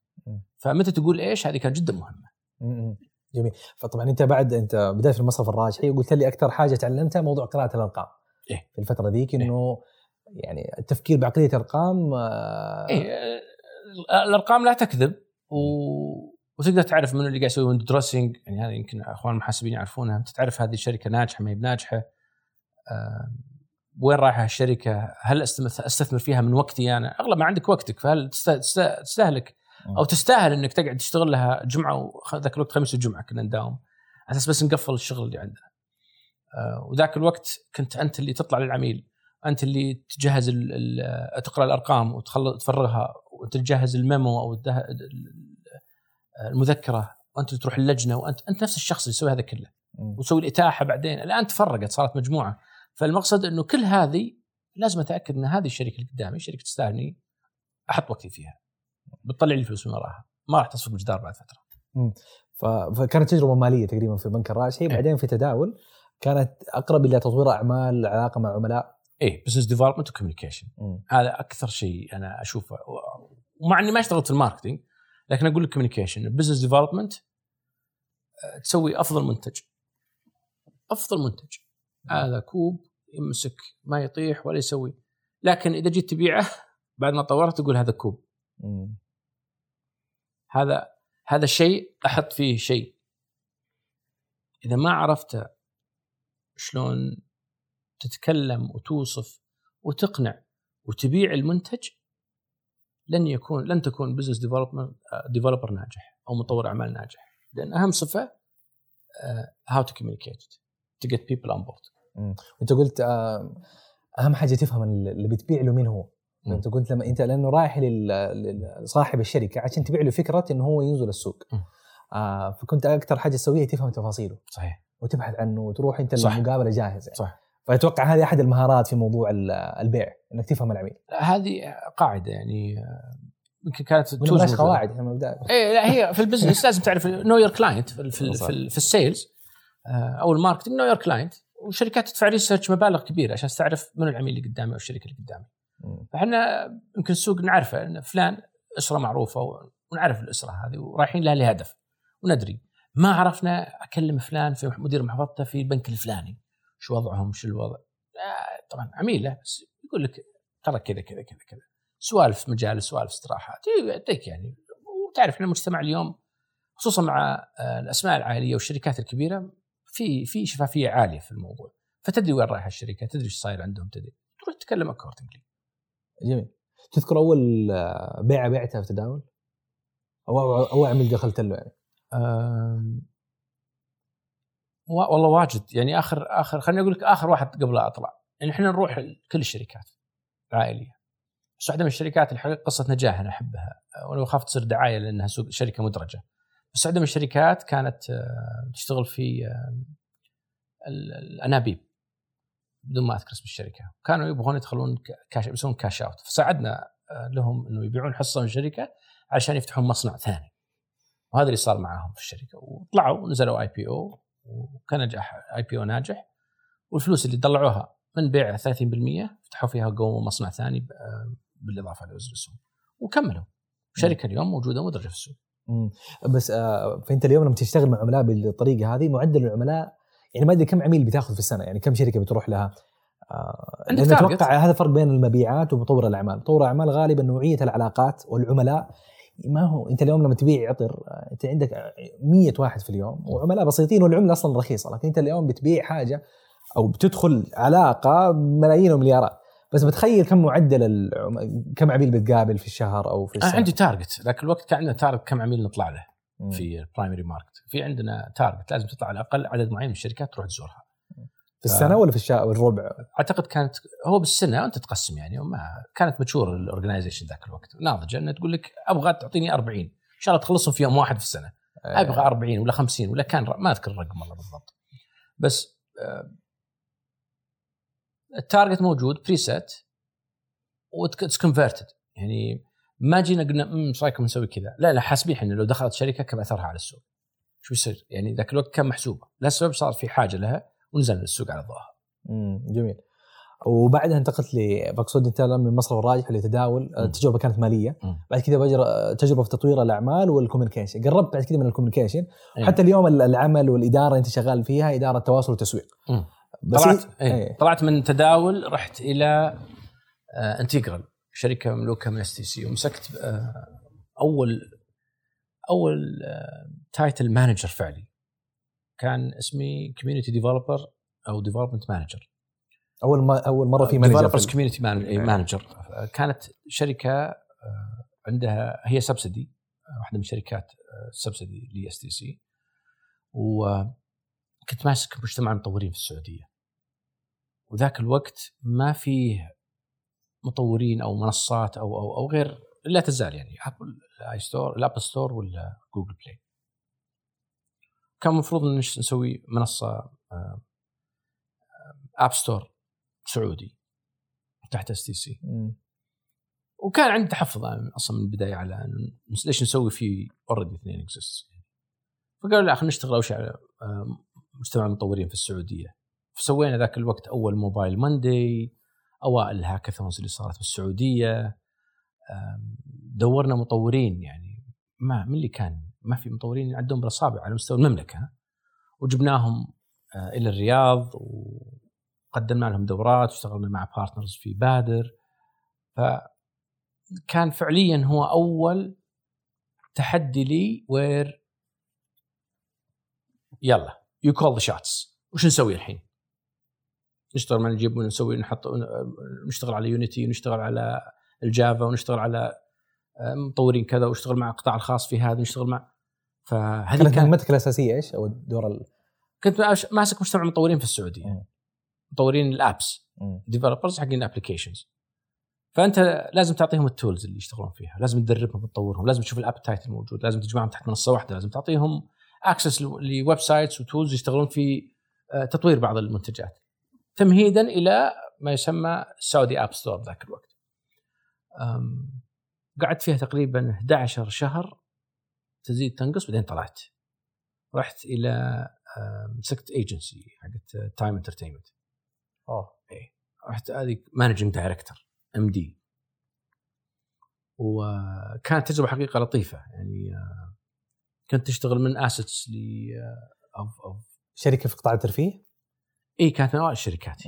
فمتى تقول إيش؟ هذه كانت جدا مهمة. جميل. فطبعا أنت بعد أنت بدأت في المصرف الراجحي وقلت لي أكثر حاجة تعلمتها موضوع قراءة الأرقام. إيه. في الفترة ذيك إنه يعني التفكير بعقلية أرقام آه، إيه آه، الأرقام لا تكذب و... وتقدر تعرف من اللي قاعد يسوي window dressing يعني هذه يمكن أخوان المحاسبين يعرفونها. أنت تعرف هذه الشركة ناجحة ما هي بناجحة؟ آه، وين رايحة الشركة هل أستثمر فيها من وقتي أنا؟ أغلب ما عندك وقتك فهل تست- تست- تستهلك أو تستاهل إنك تقعد تشتغل لها جمعة وذاك الوقت خميس وجمعه كنا نداوم. على أساس بس نقفل الشغل اللي عندنا. آه، وذاك الوقت كنت أنت اللي تطلع للعميل. أنت اللي تجهز تقرأ الأرقام وتخلص تفرغها وانت تجهز الميمو أو المذكرة وأنت اللي تروح اللجنة وانت أنت نفس الشخص اللي يسوي هذا كله. وتسوي الإتاحة بعدين. الآن تفرقت صارت مجموعة. فالمقصد إنه كل هذه لازم أتأكد إن هذه الشركة اللي قدامي شركة تستاهل اني أحط وقتي فيها. بتطلع لي فلوس من وراها. ما راح تصفق جدار بعد فترة. فكانت تجربة مالية تقريبا في بنك الراجحي إيه. بعدين في تداول كانت أقرب إلى تطوير أعمال علاقة مع عملاء. إيه business development و communication. هذا أكثر شيء أنا أشوفه. ومع إني ما اشتغلت في ال marketing لكن أقول لك communication ال business development تسوي أفضل منتج. أفضل منتج. هذا كوب يمسك ما يطيح ولا يسوي. لكن إذا جيت تبيعه بعد ما طورت تقول هذا كوب. هذا هذا شيء أحط فيه شيء. إذا ما عرفت شلون تتكلم وتوصف وتقنع وتبيع المنتج لن يكون لن تكون business developer ناجح أو مطور أعمال ناجح. لأن أهم صفة how to communicate to get people on board أنت قلت آه، أهم حاجة تفهم اللي بتبيع له مين هو. مم. أنت قلت لما أنت لأنه رايح لصاحب الشركة عشان تبيع له فكرة إنه هو ينزل السوق. مم. آه فكنت أكثر حاجة تسويها تفهم تفاصيله. صحيح. وتبحث عنه وتروح أنت صح. المقابله جاهز يعني. صح. فأتوقع هذه أحد المهارات في موضوع ال- البيع. إنك تفهم العميل. هذه قاعدة يعني يمكن كانت موجودة. قواعد إحنا البداية. إيه لا هي في ال business لازم تعرف know your client في في. في, في ال sales. آه، أو ال marketing know your client والشركات تدفع research مبالغ كبيرة عشان تعرف من العميل اللي قدامي أو الشركة اللي قدامي. فإحنا يمكن السوق نعرفه إن فلان أسرة معروفة ونعرف الأسرة هذه ورايحين لها لهدف. وندري. ما عرفنا أكلم فلان في مدير محافظته في البنك الفلاني. شو وضعهم؟ شو الوضع؟ آه، طبعا عميله بس يقول لك ترى كذا كذا كذا كذا. سوالف مجالس سوالف استراحات. يعطيك يعني. وتعرف إحنا المجتمع اليوم خصوصا مع آه، الأسماء العائليه والشركات الكبيرة في في شفافية عالية في الموضوع. فتدري وين رايحه الشركة؟ تدري إيش صاير عندهم؟ تدري. تروح تتكلم accordingly جميل. تذكر أول آه، بيعه بعتها في تداول؟ أو أو أو عميل دخلت له يعني؟ والله واجد. يعني آخر آخر خليني أقول لك آخر واحد قبل أطلع. يعني إحنا نروح كل الشركات العائلية. بس واحدة من الشركات الحقيقة قصة نجاح أنا أحبها. أه، وأنا خاف تصير دعاية لأنها سوق شركة مدرجة. بس واحدة من الشركات كانت أه، تشتغل في ال- الأنابيب. بدون ما أذكر اسم الشركة. كانوا يبغون يدخلون كاش يسوون كاش اوت فساعدنا أه، لهم إنه يبيعون حصة من الشركة عشان يفتحون مصنع ثاني. وهذا اللي صار معاهم في الشركة. وطلعوا ونزلوا اي بي أو وكان نجاح اي بي أو ناجح. والفلوس اللي طلعوها من بيع 30% فتحوا فيها قوموا مصنع ثاني آه، بالإضافة لوزن السوق. وكملوا. الشركة اليوم موجودة مدرجه في السوق. مم. بس آه، فأنت اليوم لما تشتغل مع عملاء بالطريقة هذه معدل العملاء يعني ما أدري كم عميل بتاخذ في السنة يعني كم شركة بتروح لها؟ آه، عندك لأن. أتوقع هذا فرق بين المبيعات ومطور الأعمال، مطور الأعمال غالبا نوعية العلاقات والعملاء ما هو أنت اليوم لما تبيع عطر أنت عندك 100 واحد في اليوم وعملاء بسيطين والعملة أصلا رخيصة لكن أنت اليوم بتبيع حاجة أو بتدخل علاقة ملايين ومليارات. بس بتخيل كم معدل العم... كم عميل بتقابل في الشهر أو في أنا السنة. عندي target ذاك الوقت كان عندنا target كم عميل نطلع له. في ال primary market في عندنا target لازم تطلع على الاقل عدد معين من الشركات تروح تزورها. في السنة ولا في الشهر والربع؟ أعتقد كانت هو بالسنة وانت تقسم يعني وما كانت مشهور ال organization ذاك الوقت. ناضجه انها تقول لك أبغى تعطيني 40 إن شاء الله تخلصهم في يوم واحد في السنة. أبغى 40 ولا 50 ولا كان ما أذكر الرقم والله بالضبط. بس آه، ال target موجود preset what's converted يعني ما جينا قلنا "أمم، إيش رأيكم نسوي كذا؟ لا لا حاسبين إحنا لو دخلت شركة كم أثرها على السوق؟ شو يصير؟ يعني ذاك الوقت كان محسوبة. لا سبب صار في حاجة لها ونزلنا السوق على ضوءها امم جميل. وبعدها انتقلت ل بقصد انت من مصرف الراجح لتداول. التجربة كانت مالية. بعد كذا بجرى تجربة في تطوير الأعمال وال communication قربت بعد كذا من ال communication إيه. حتى اليوم ال- العمل والإدارة أنت شغال فيها إدارة تواصل وتسويق. بس طلعت إيه. إيه. طلعت من تداول رحت إلى آه Integral شركة مملوكة من STC ومسكت آه أول أول آه title manager فعلي. كان اسمي community developer أو development manager أول ما أول مرة في manager developers community manager كانت شركة آه، عندها هي subsidiary واحدة من شركات subsidiary ل STC وكنت ماسك مجتمع المطورين في السعودية. وذاك الوقت ما فيه مطورين أو منصات أو أو أو غير لا تزال يعني Apple الاي store ال Apple Store ولا Google Play كان المفروض إن نسوي منصة app store سعودي تحت STC. وكان عندي تحفظ أصلا من البداية على ليش نسوي فيه already اثنين exist فقالوا لا خلينا نشتغل أول شيء على آم، مجتمع المطورين في السعودية. فسوينا ذاك الوقت أول Mobile Monday أوائل ال hackathons اللي صارت في السعودية. دورنا مطورين يعني ما من اللي كان؟ ما في مطورين عندهم بالاصابع على مستوى المملكة. وجبناهم آه، إلى الرياض وقدمنا لهم دورات واشتغلنا مع partners في بادر. فكان فعليا هو أول تحدي لي where يلا. you call the shots وش نسوي الحين؟ نشتغل ما نجيب ونسوي نحط نشتغل على Unity ونشتغل على ال Java ونشتغل على آه، مطورين كذا ونشتغل مع القطاع الخاص في هذا ونشتغل مع فهذه كانت مهمتك الأساسية إيش؟ أو الدور ال... كنت ماسك مجتمع مطورين في السعودية. مطورين ال apps. developers حقين ال applications فأنت لازم تعطيهم ال tools اللي يشتغلون فيها. لازم تدربهم وتطورهم. لازم تشوف ال update الموجود. لازم تجمعهم تحت منصة واحدة. لازم تعطيهم access ل websites و tools يشتغلون في آه، تطوير بعض المنتجات. تمهيدا إلى ما يسمى السعودي app store ذاك الوقت. قعدت فيها تقريبا 11 شهر. تزيد تنقص بعدين طلعت. رحت إلى مسكت ايجنسي حقت Time Entertainment أوه. رحت هذه managing director MD وكانت تجربة حقيقة لطيفة. يعني آه، كنت تشتغل من assets ل اوف اوف شركة في قطاع الترفيه؟ اي كانت من اوائل الشركات.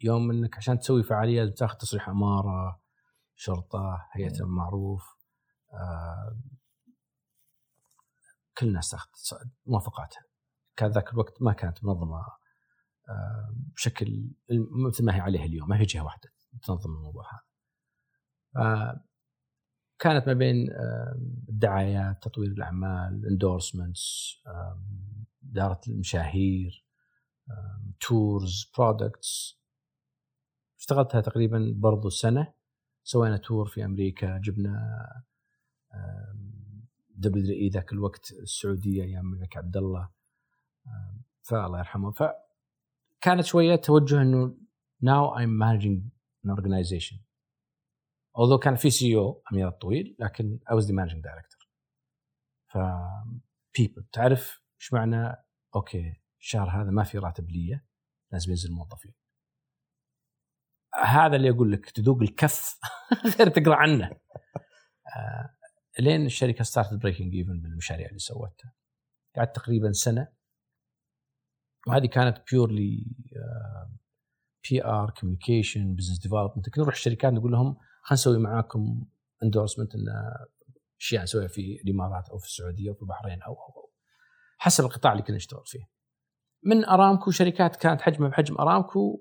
يوم إنك عشان تسوي فعاليه تاخذ تصريح إمارة شرطة هيئة المعروف آه، كل الناس تاخذ موافقاتها. كان ذاك الوقت ما كانت منظمة آه، بشكل مثل ما هي عليها اليوم ما هي جهة واحدة تنظم الموضوع هذا. آه، كانت ما بين الدعايات تطوير الأعمال endorsements إدارة المشاهير tours products اشتغلتها تقريبا برضو سنة. سوينا tour في أمريكا جبنا WWE ذاك الوقت السعودية أيام الملك عبد الله فالله يرحمه. فكانت شوية توجه إنه now I'm managing an organization. Although كان في CEO أمير الطويل لكن I was the managing director. ف people تعرف إيش معنى؟ أوكي الشهر هذا ما في راتب لي لازم ينزل موظفين. هذا اللي أقول لك تذوق الكف غير تقرأ عنه. آه، لين الشركة start breaking even بالمشاريع اللي سوتها. قعدت تقريبا سنة. وهذه كانت purely PR communication business development كنا نروح الشركات نقول لهم خلينا نسوي معاكم endorsement إن اشياء نسويها في الإمارات أو في السعودية أو في البحرين أو أو أو. حسب القطاع اللي كنا نشتغل فيه. من أرامكو شركات كانت حجمها بحجم أرامكو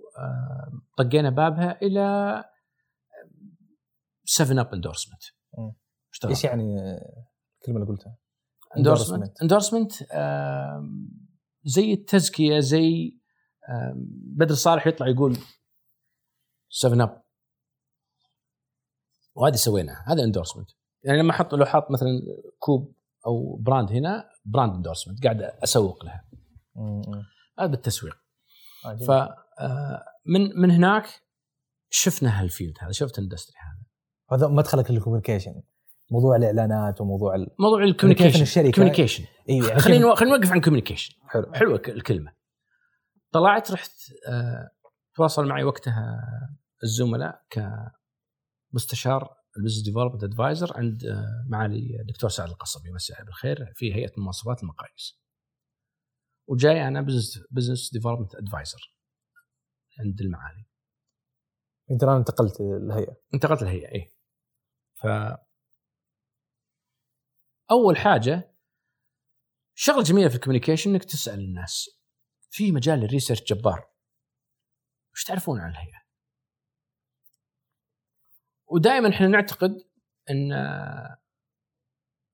طقينا بابها إلى 7 Up endorsement إيش يعني الكلمة اللي قلتها؟ اندورسمنت اندورسمنت زي التزكية زي بدر صالح يطلع يقول 7 Up وهذه سويناها. هذا endorsement يعني لما أحط لو حاط مثلا كوب أو brand هنا brand endorsement قاعد أسوق لها. هذا بالتسويق. ف آه، من من هناك شفنا هال field هذا شفت ال industry هذا. هذا مدخلك لل communication موضوع الإعلانات وموضوع ال... موضوع ال communication إن الشركة- communication أيوه يعني خلينا خلينا نوقف عن communication حلو. حلوة ك- الكلمة. طلعت رحت آه، تواصل معي وقتها الزملاء كمستشار ال business development advisor عند آه، معالي الدكتور سعد القصبي مساء بالخير في هيئة المواصفات المقاييس. وجاي أنا business business development advisor عند المعالي. أنت الآن انتقلت الهيئه انتقلت الهيئه إيه. ف أول حاجة شغلة جميلة في ال communication إنك تسأل الناس في مجال ال research جبار وش تعرفون عن الهيئة؟ ودائما إحنا نعتقد إن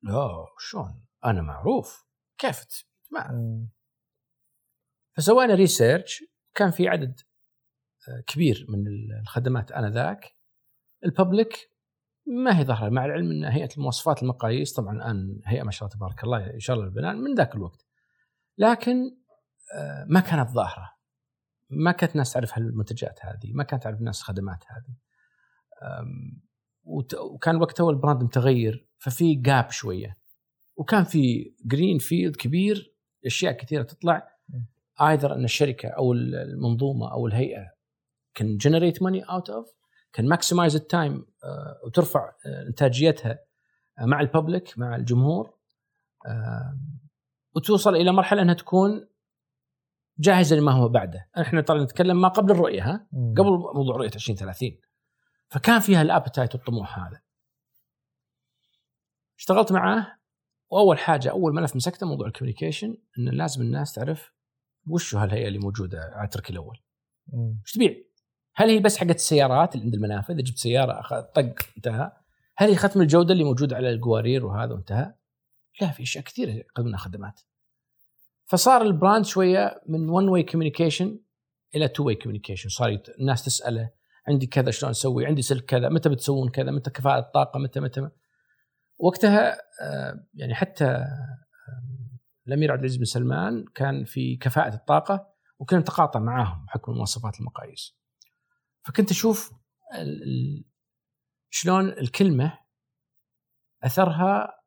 لا شلون؟ أنا معروف. كيف ما فسوينا research كان في عدد آه، كبير من الخدمات آنذاك. ال public ما هي ظاهرة مع العلم إن هيئة المواصفات المقاييس طبعا الآن هيئة ما شاء الله تبارك الله إن شاء الله البنان من ذاك الوقت. لكن آه، ما كانت ظاهرة. ما كانت الناس تعرف هالمنتجات هذه ما كانت تعرف الناس الخدمات هذه. وكان وقتها ال brand متغير ففي gap شوية. وكان في green field كبير أشياء كثيرة تطلع either إن الشركة أو المنظومة أو الهيئة can generate money out of can maximize ال time وترفع آه، إنتاجيتها آه، مع ال public مع الجمهور آم، وتوصل إلى مرحلة إنها تكون جاهزة لما هو بعده، إحنا ترى نتكلم ما قبل الرؤية ها؟ قبل موضوع رؤية 2030 فكان فيها ال appetite والطموح هذا اشتغلت معاه وأول حاجة أول ملف مسكته موضوع ال communication إن لازم الناس تعرف وش هالهيئة اللي موجودة على ال track الأول وش تبيع؟ هل هي بس حقت السيارات اللي عند المنافذ جبت سيارة أخذ طق انتهى؟ هل هي ختم الجودة اللي موجود على القوارير وهذا وانتهى؟ لا في أشياء كثيرة يقدمونها خدمات. فصار ال brand شوية من one way communication إلى two way communication صار الناس تسأله عندي كذا شلون أسوي؟ عندي سلك كذا، متى بتسوون كذا؟ متى كفاءة الطاقة؟ متى متى وقتها آه، يعني حتى آه، الأمير عبد العزيز بن سلمان كان في كفاءة الطاقة وكنا نتقاطع معاهم بحكم مواصفات المقاييس. فكنت أشوف شلون الكلمة أثرها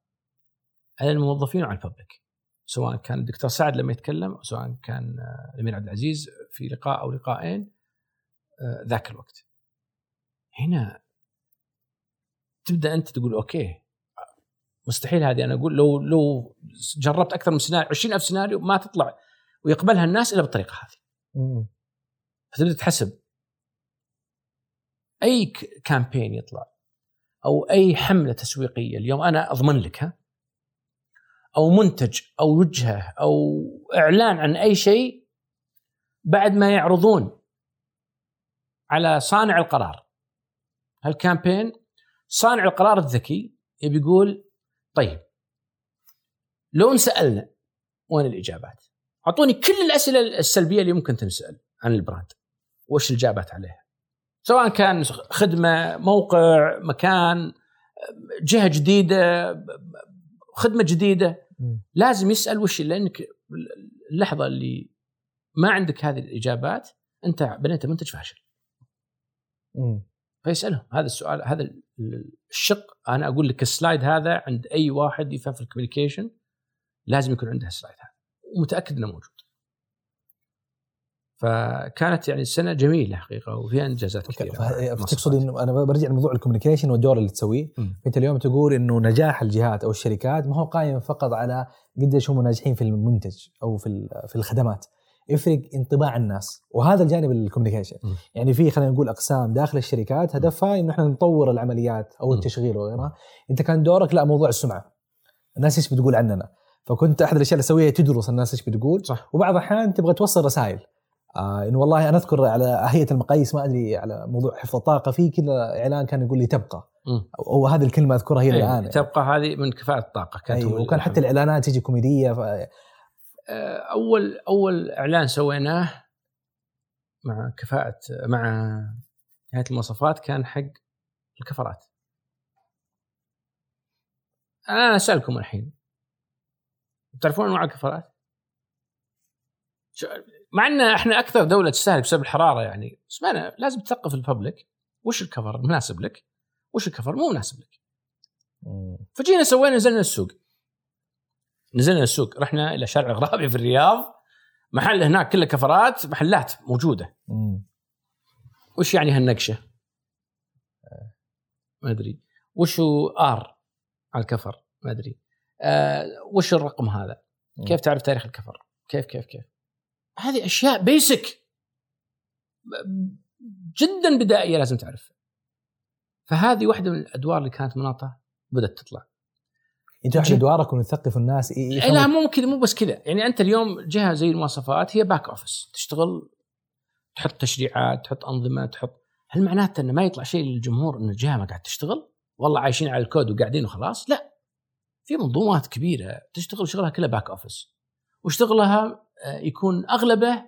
على الموظفين وعلى الببليك سواء كان الدكتور سعد لما يتكلم سواء كان آه، الأمير عبد العزيز في لقاء أو لقاءين ذاك الوقت هنا تبدأ أنت تقول okay مستحيل هذه. أنا أقول لو لو جربت أكثر من سيناريو 20000 سيناريو ما تطلع ويقبلها الناس إلا بالطريقة هذه. فتبدأ تحسب. أي campaign يطلع؟ أو أي حملة تسويقية؟ اليوم أنا أضمن لك ها؟ أو منتج أو وجهة أو إعلان عن أي شيء بعد ما يعرضون على صانع القرار. هال campaign صانع القرار الذكي يبي يقول طيب لو انسالنا وين الإجابات؟ أعطوني كل الأسئلة السلبية اللي ممكن تنسأل عن ال brand. وش الإجابات عليها؟ سواء كان خدمة موقع مكان جهة جديدة خدمة جديدة. لازم يسأل وش لأنك اللحظة اللي ما عندك هذه الإجابات أنت بنيت منتج فاشل. فيسألهم. هذا السؤال هذا الشق. أنا أقول لك ال slide هذا عند أي واحد يفهم في ال communication لازم يكون عنده ال slide هذا. ومتاكد إنه موجود. فكانت يعني سنة جميلة حقيقة وفيها إنجازات كثيرة. تقصد إنه أنا برجع لموضوع ال communication والدور اللي تسويه. أنت اليوم تقول إنه نجاح الجهات أو الشركات ما هو قائم فقط على قديش هم ناجحين في المنتج أو في في الخدمات. يفرق انطباع الناس. وهذا الجانب الكوميونيكيشن يعني في خلينا نقول أقسام داخل الشركات هدفها انه إحنا نطور العمليات أو التشغيل وغيرها إنت كان دورك لا موضوع السمعة. الناس إيش بتقول عننا؟ فكنت أحد الأشياء اللي اسويها تدرس الناس إيش بتقول. صح. وبعض الأحيان تبغى توصل رسائل. آه انه والله أنا أذكر على هيئة المقاييس ما أدري على موضوع حفظ الطاقة في كذا إعلان كان يقول لي تبقى. أو هذه الكلمة أذكرها هي أيه الآن. تبقى هذه من كفاءة الطاقة كانت أيوه وكان حتى الإعلانات تيجي كوميدية. أول أول إعلان سويناه مع كفاءة مع هيئه المواصفات كان حق الكفرات. أنا أسألكم الحين. تعرفون أنواع الكفرات؟ مع إن إحنا أكثر دولة تستهلك بسبب الحرارة يعني بس ما لازم تثقف الببليك. وش الكفر؟ مناسب لك. وش الكفر؟ مو مناسب لك. فجينا سوينا نزلنا السوق. نزلنا السوق رحنا إلى شارع الغرابي في الرياض محل هناك كله كفرات محلات موجودة وش يعني هالنقشة؟ ما أدري وش هو آر على الكفر؟ ما أدري آه وش الرقم هذا؟ مم. كيف تعرف تاريخ الكفر؟ كيف كيف كيف؟ هذه أشياء basic جدا بدائية لازم تعرفها. فهذه واحدة من الأدوار اللي كانت مناطة بدأت تطلع. أنتوا احد جي- ادواركم نثقف الناس إيه يفهموا لا مو كذا مو بس كذا. يعني أنت اليوم جهة زي المواصفات هي back office تشتغل تحط تشريعات تحط أنظمة تحط هل معناته إنه ما يطلع شيء للجمهور إن الجهة ما قاعد تشتغل؟ والله عايشين على الكود وقاعدين وخلاص؟ لا. في منظومات كبيرة تشتغل شغلها كلها back office وشغلها آه، يكون أغلبه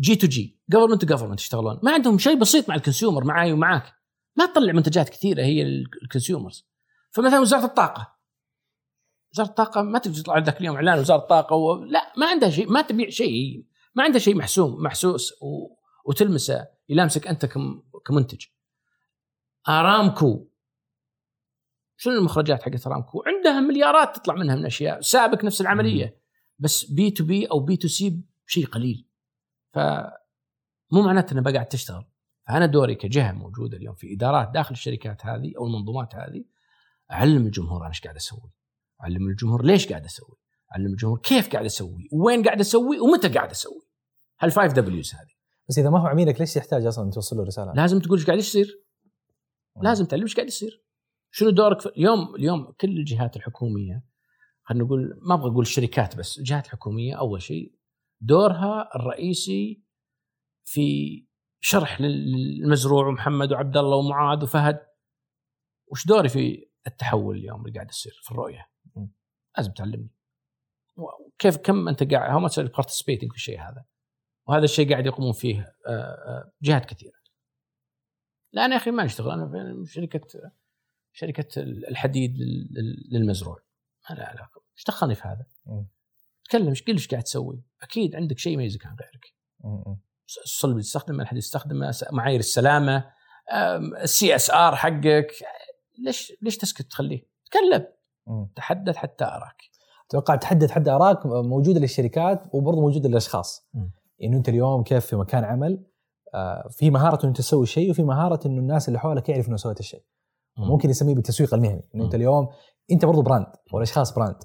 G to G government to government يشتغلون. ما عندهم شيء بسيط مع ال consumer معي ومعاك. ما تطلع منتجات كثيرة هي ال consumers فمثلا وزارة الطاقة. وزارة الطاقة ما تبي تطلع ذاك اليوم إعلان وزارة الطاقة و... لا ما عندها شيء ما تبيع شيء ما عندها شيء محسوم محسوس و... وتلمسه يلامسك أنت كم... كمنتج. أرامكو. شنو المخرجات حقت أرامكو؟ عندها مليارات تطلع منها من أشياء. سابك نفس العملية بس B to B أو B to C شيء قليل. ف مو معناته إنها بقعد تشتغل. فأنا دوري كجهة موجودة اليوم في إدارات داخل الشركات هذه أو المنظومات هذه اعلم الجمهور أنا إيش قاعد أسوي؟ اعلم الجمهور ليش قاعد أسوي؟ اعلم الجمهور كيف قاعد أسوي؟ وين قاعد أسوي؟ ومتى قاعد أسوي؟ هال five Ws هذه. بس إذا ما هو عميلك ليش يحتاج أصلا توصل له رسالة؟ لازم تقول إيش قاعد يصير. لازم تعلم إيش قاعد يصير. شنو دورك في اليوم اليوم كل الجهات الحكومية خلينا نقول ما أبغى أقول الشركات بس الجهات الحكومية أول شيء دورها الرئيسي في شرح للمزروع ومحمد وعبد الله ومعاذ وفهد. وش دوري في التحول اليوم اللي قاعد يصير في الرؤية. لازم تعلمني. كيف كم أنت قاعد how much participating في الشيء هذا؟ وهذا الشيء قاعد يقومون فيه آه، آه، جهات كثيرة. لا أنا يا أخي ما نشتغل أنا في شركة شركة الحديد لل- لل- للمزروع. ما لا. علاقه إيش دخلني في هذا؟ تكلم إيش إيش قاعد تسوي؟ أكيد عندك شيء يميزك عن غيرك. الصلب اللي تستخدمه الحديد تستخدمه معايير السلامة ال CSR حقك. ليش ليش تسكت تخليه؟ تكلم. تحدث حتى أراك. أتوقع تحدث حد أراك موجودة للشركات وبرضه موجودة للأشخاص. انه أنت اليوم كيف في مكان عمل؟ آه، في مهارة انه أنت تسوي شيء وفي مهارة إنه الناس اللي حولك يعرف إنه سويت الشيء. ممكن يسميه بالتسويق المهني. انه أنت مم. اليوم أنت برضه brand والأشخاص brand.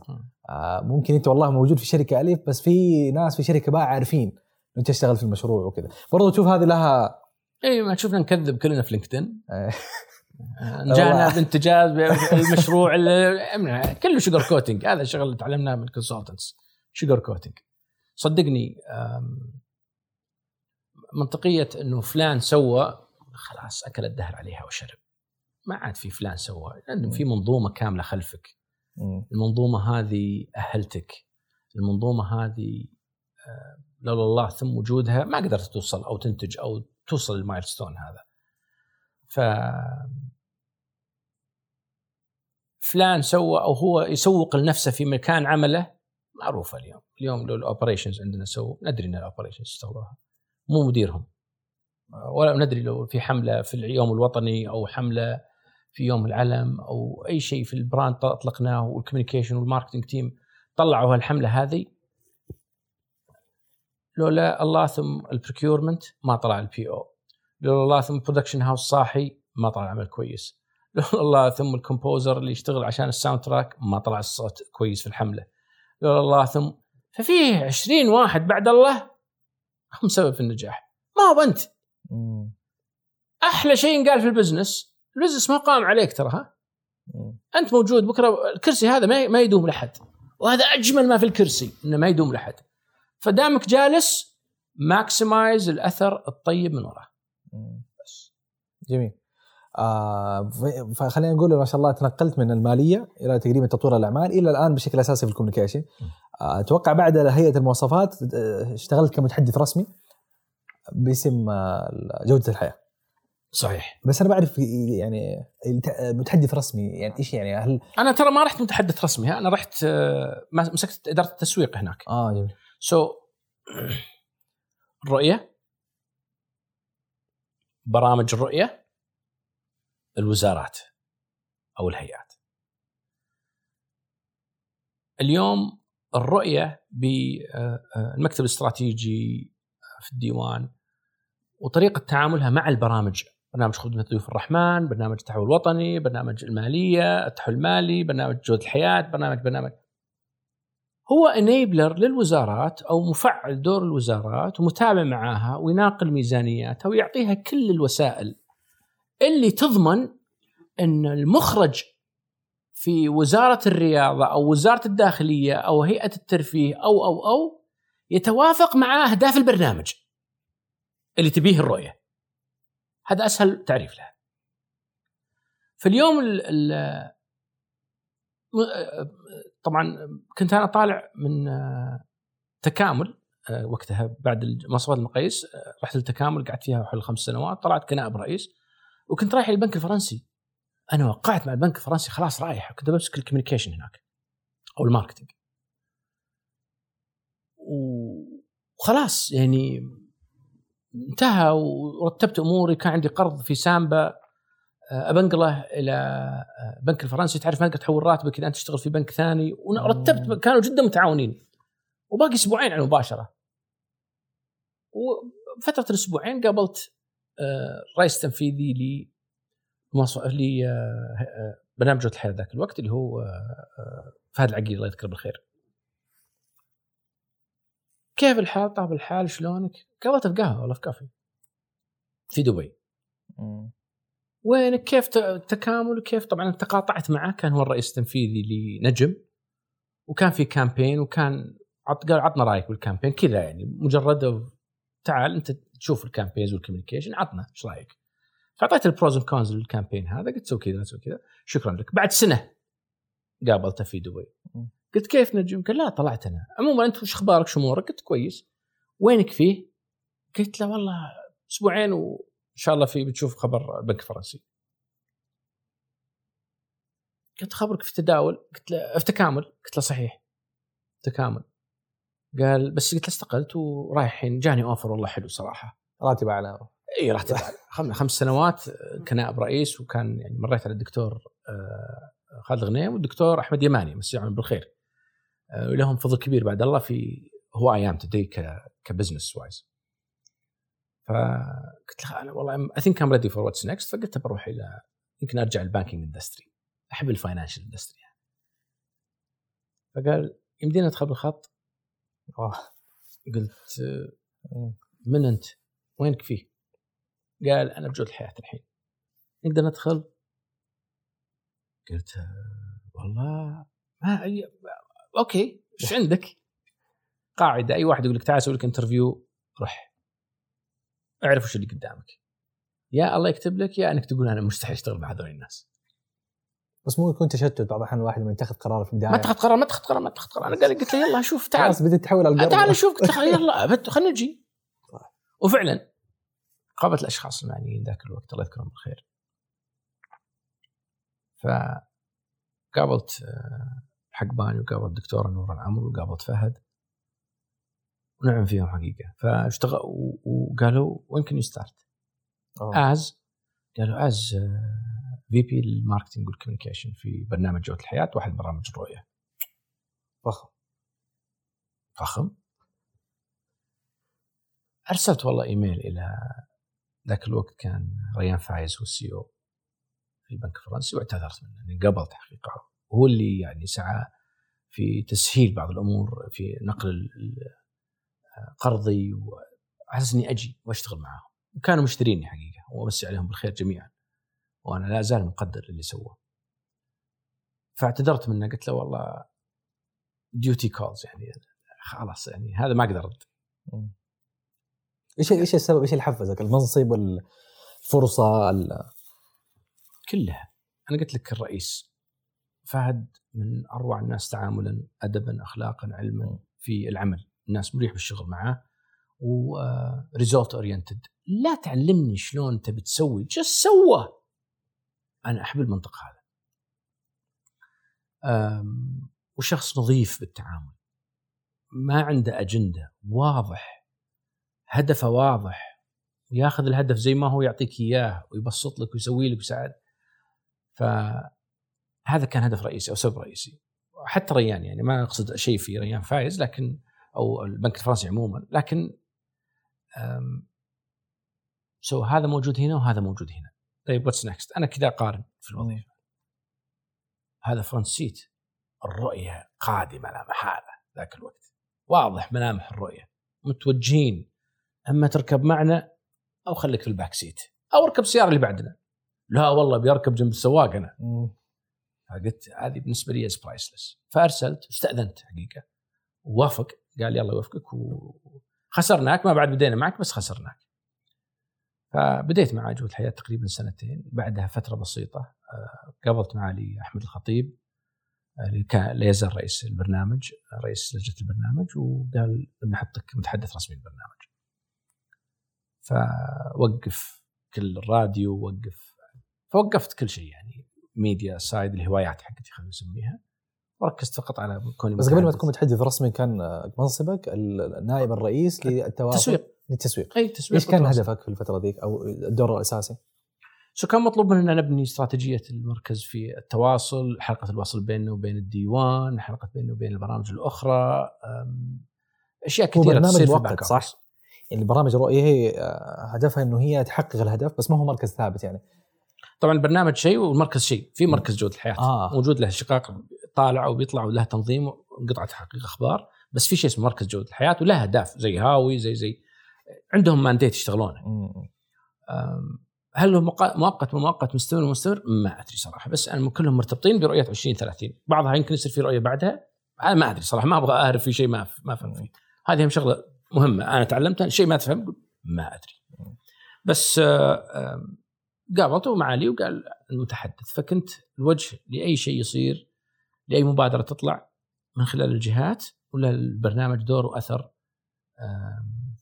آه، ممكن أنت والله موجود في شركة ألف بس في ناس في شركة باء عارفين أنت تشتغل في المشروع وكذا. برضه تشوف هذه لها اي ما شفنا نكذب كلنا في LinkedIn. والله. بانتجاز المشروع كله sugar coating هذا الشغل اللي تعلمناه من ال consultants sugar coating صدقني منطقية إنه فلان سوى خلاص أكل الدهر عليها وشرب. ما عاد في فلان سوى. لأن في منظومة كاملة خلفك. المنظومة هذه أهلتك. المنظومة هذه لولا الله ثم وجودها ما قدرت توصل أو تنتج أو توصل لل milestone هذا. ف فلان سوى أو هو يسوق لنفسه في مكان عمله؟ معروفه اليوم. اليوم لو ال operations عندنا سووا ندري إن ال operations يشتغلوها مو مديرهم. ولا ندري لو في حملة في اليوم الوطني أو حملة في يوم العلم أو أي شيء في ال brand أطلقناه وال communication وال marketing team طلعوا هالحملة هذه. لولا الله ثم ال procurement ما طلع ال PO لولا الله ثم production house صاحي ما طلع العمل كويس. لولا الله ثم ال composer اللي يشتغل عشان ال soundtrack ما طلع الصوت كويس في الحملة. لولا الله ثم ففيه 20 واحد بعد الله هم سبب في النجاح. ما هو انت. أحلى شيء ينقال في ال business. ال business ما قام عليك ترى ها. أنت موجود بكرة الكرسي هذا ما ما يدوم لحد. وهذا أجمل ما في الكرسي إنه ما يدوم لحد. فدامك جالس maximize الأثر الطيب من وراه م. جميل. آه فخلينا نقول ما شاء الله تنقلت من المالية إلى تقريبا تطوير الأعمال إلى الآن بشكل أساسي في ال communication. آه، أتوقع بعد هيئة المواصفات آه، اشتغلت كمتحدث رسمي باسم آه، جودة الحياة. صحيح. بس أنا بعرف يعني متحدث رسمي يعني إيش يعني؟ هل أنا ترى ما رحت متحدث رسمي؟ أنا رحت آه، مسكت إدارة التسويق هناك. آه جميل. سو so, الرؤيه برامج الرؤية الوزارات أو الهيئات. اليوم الرؤية بالمكتب الاستراتيجي في الديوان وطريقة تعاملها مع البرامج برنامج خدمة ضيوف الرحمن برنامج التحول الوطني برنامج المالية التحول المالي برنامج جودة الحياة برنامج برنامج هو انيبلر للوزارات أو مفعل دور الوزارات ومتابع معاها ويناقل ميزانياتها ويعطيها كل الوسائل اللي تضمن إن المخرج في وزارة الرياضة أو وزارة الداخلية أو هيئة الترفيه أو أو أو يتوافق مع اهداف البرنامج اللي تبيه الرؤية. هذا أسهل تعريف لها. في اليوم ال ال طبعا كنت أنا طالع من تكامل وقتها بعد مواصفات المقاييس رحت للتكامل قعدت فيها حول خمس سنوات طلعت كنائب رئيس وكنت رايح للبنك الفرنسي. أنا وقعت مع البنك الفرنسي خلاص رايح كنت بمسك ال communication هناك أو ال marketing وخلاص يعني انتهى ورتبت أموري كان عندي قرض في سامبا. ابنقله إلى البنك الفرنسي تعرف ما تقدر تحول راتبك إذا أنت تشتغل في بنك ثاني ورتبت كانوا جدا متعاونين وباقي أسبوعين على المباشرة وفتره الأسبوعين قابلت رئيس تنفيذي ل لبرنامج جوده الحياة ذاك الوقت اللي هو فهد العقيل الله يذكره بالخير. كيف الحال؟ طاب الحال شلونك؟ قابلته في قهوه والله في كافي في دبي. وينك كيف تكامل كيف طبعا تقاطعت معه كان هو الرئيس التنفيذي لنجم وكان في campaign وكان قال عطنا رأيك بال campaign كذا يعني مجرد تعال أنت تشوف ال campaigns وال communication عطنا إيش رأيك؟ فأعطيت ال pros cons لل campaign هذا قلت سوي كذا سوي كذا. شكرا لك. بعد سنة قابلته في دبي قلت كيف نجم؟ قال لا طلعت أنا. عموما أنت وش أخبارك؟ شو أمورك؟ قلت كويس. وينك فيه؟ قلت له والله أسبوعين وان شاء الله في بتشوف خبر البنك الفرنسي قلت خبرك في تداول قلت له في تكامل قلت له صحيح. تكامل. قال بس قلت له استقلت ورايح الحين جاني اوفر والله حلو صراحة. راتب اعلى إي راتب اعلى خمس سنوات كنائب رئيس وكان يعني مريت على الدكتور خالد غنيم والدكتور أحمد يماني. مسيهم بالخير. ولهم فضل كبير بعد الله في who I am today ك business wise فقلت له أنا والله I think I'm ready for what's next فقلت بروح إلى يمكن أرجع ال banking industry أحب ال financial industry يعني. فقال يمدينا ندخل بالخط قلت من أنت؟ وينك فيه؟ قال أنا بجودة الحياة الحين نقدر ندخل؟ قلت والله ما أي... أوكي إيش عندك؟ قاعدة أي واحد يقول لك تعال أسوي لك interview روح أعرف وش اللي قدامك. يا الله يكتب لك يا إنك تقول أنا مستحيل أشتغل مع هذول الناس. بس مو يكون تشتت بعض الأحيان الواحد لما يتخذ قرار في البداية. ما اتخذ قرار ما اتخذ قرار ما اتخذ قرار. أنا قال قلت له يلا شوف تعال. خلاص بديت تحول على القرار تعال شوف قلت له يلا خلينا نجي. وفعلا قابلت الأشخاص المعنيين ذاك الوقت الله يذكرهم بالخير. فقابلت حقباني وقابلت الدكتورة نور العمر وقابلت فهد. ونعم فيهم حقيقة. فاشتغل وقالوا when can start? as قالوا as VP ال marketing وال communication في برنامج جوده الحياة واحد برامج الرؤيه فخم. فخم. أرسلت والله إيميل إلى ذاك الوقت كان ريان فايز هو ال CEO في البنك الفرنسي واعتذرت منه اني قبلت حقيقة. هو اللي يعني سعى في تسهيل بعض الأمور في نقل قرضي وعلى أساس إني أجي وأشتغل معاهم. وكانوا مشتريني حقيقة وأمسي عليهم بالخير جميعا. وأنا لا زال مقدر اللي سووه. فاعتذرت منه قلت له والله duty calls يعني خلاص يعني هذا ما أقدر ارد إيش إيش السبب إيش اللي حفزك؟ المنصب الفرصه ال... كلها. أنا قلت لك الرئيس فهد من أروع الناس تعاملا ادبا اخلاقا علما في العمل. الناس مريح بالشغل معاه و result oriented لا تعلمني شلون تبي تسوي just سوى. أنا أحب المنطق هذا. وشخص نظيف بالتعامل. ما عنده أجندة. واضح. هدفه واضح. وياخذ الهدف زي ما هو يعطيك إياه ويبسط لك ويسوي لك ويساعد. فهذا كان هدف رئيسي أو سبب رئيسي. حتى ريان يعني ما أقصد شيء في ريان فايز لكن أو البنك الفرنسي عموما. لكن so هذا موجود هنا وهذا موجود هنا. طيب what's next أنا كذا أقارن في الوظيفة. هذا front seat الرؤية قادمة لا محالة ذاك الوقت. واضح ملامح الرؤية. متوجهين. أما تركب معنا أو خليك في ال back seat أو اركب السياره اللي بعدنا. لا والله بيركب جنب السواق أنا. فقلت هذه بالنسبة لي is priceless فأرسلت استأذنت حقيقة. ووافق. قال يلا يوفقك وخسرناك ما بعد بدينا معك بس خسرناك. فبديت مع جودة الحياة تقريبا سنتين بعدها فترة بسيطة آه، قابلت معالي أحمد الخطيب آه، اللي كان لا يزال رئيس البرنامج رئيس لجنة البرنامج وقال بنحطك متحدث رسمي للبرنامج فوقف كل الراديو وقف فوقفت كل شيء يعني media side الهوايات حقتي خلينا نسميها. وركزت فقط على كوني بس قبل ما. تكون متحدث رسمي كان منصبك النائب الرئيس للتواصل تسويق للتسويق أي تسويق إيش كان. هدفك في الفترة ذيك أو الدور الأساسي؟ so كان مطلوب مننا نبني استراتيجية المركز في التواصل، حلقة الوصل بيننا وبين الديوان، حلقة بيننا وبين البرامج الأخرى، أشياء كثيرة تصير في ال back صح؟ يعني برامج الرؤيه هي آه، هدفها إنه هي تحقق الهدف بس ما هو مركز ثابت يعني طبعا البرنامج شيء والمركز شيء، في مركز جودة الحياة آه. موجود له شقاق طالع وبيطلع وله تنظيم وقطعه تحقيق أخبار، بس في شيء اسمه مركز جودة الحياة وله أهداف زي هاوي زي زي عندهم مانديت يشتغلونه. هل هو مؤقت ومؤقت مستمر ومستمر؟ ما أدري صراحة بس أنا كلهم مرتبطين برؤية 2030 بعضها يمكن يصير في رؤية بعدها أنا ما أدري صراحة ما أبغى أعرف في شيء ما ما افهم فيه. هذه هم شغلة مهمة أنا تعلمتها شيء ما تفهم ما أدري. بس آم، قابلته معالي وقال المتحدث فكنت الوجه لأي شيء يصير لأي مبادرة تطلع من خلال الجهات ولا البرنامج دور وأثر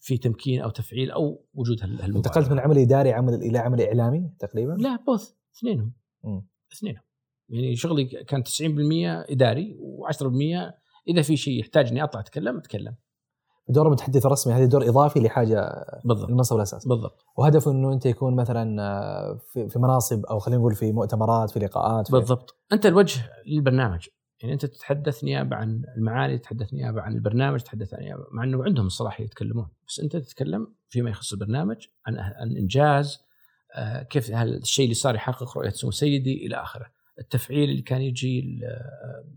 في تمكين أو تفعيل أو وجود هال- هالمبادرة. انتقلت من عمل إداري عمل إلى عمل إعلامي تقريبا؟ لا بوث اثنينهم. اثنينهم. يعني شغلي كان 90% إداري و10% إذا في شيء يحتاج إني أطلع أتكلم أتكلم. دور المتحدث الرسمي هذا دور إضافي لحاجة بالضبط. المنصب الأساسي. بالضبط. وهدفه إنه أنت يكون مثلا آه، في في مناصب أو خلينا نقول في مؤتمرات في لقاءات في بالضبط. أنت الوجه للبرنامج. يعني أنت تتحدث نيابة عن المعالي تتحدث نيابة عن البرنامج تتحدث نيابة مع إنه عندهم الصلاحية يتكلمون. بس أنت تتكلم فيما يخص البرنامج عن عن إنجاز آه، كيف الشيء اللي صار يحقق رؤية سمو سيدي إلى آخره. التفعيل اللي كان يجي ال-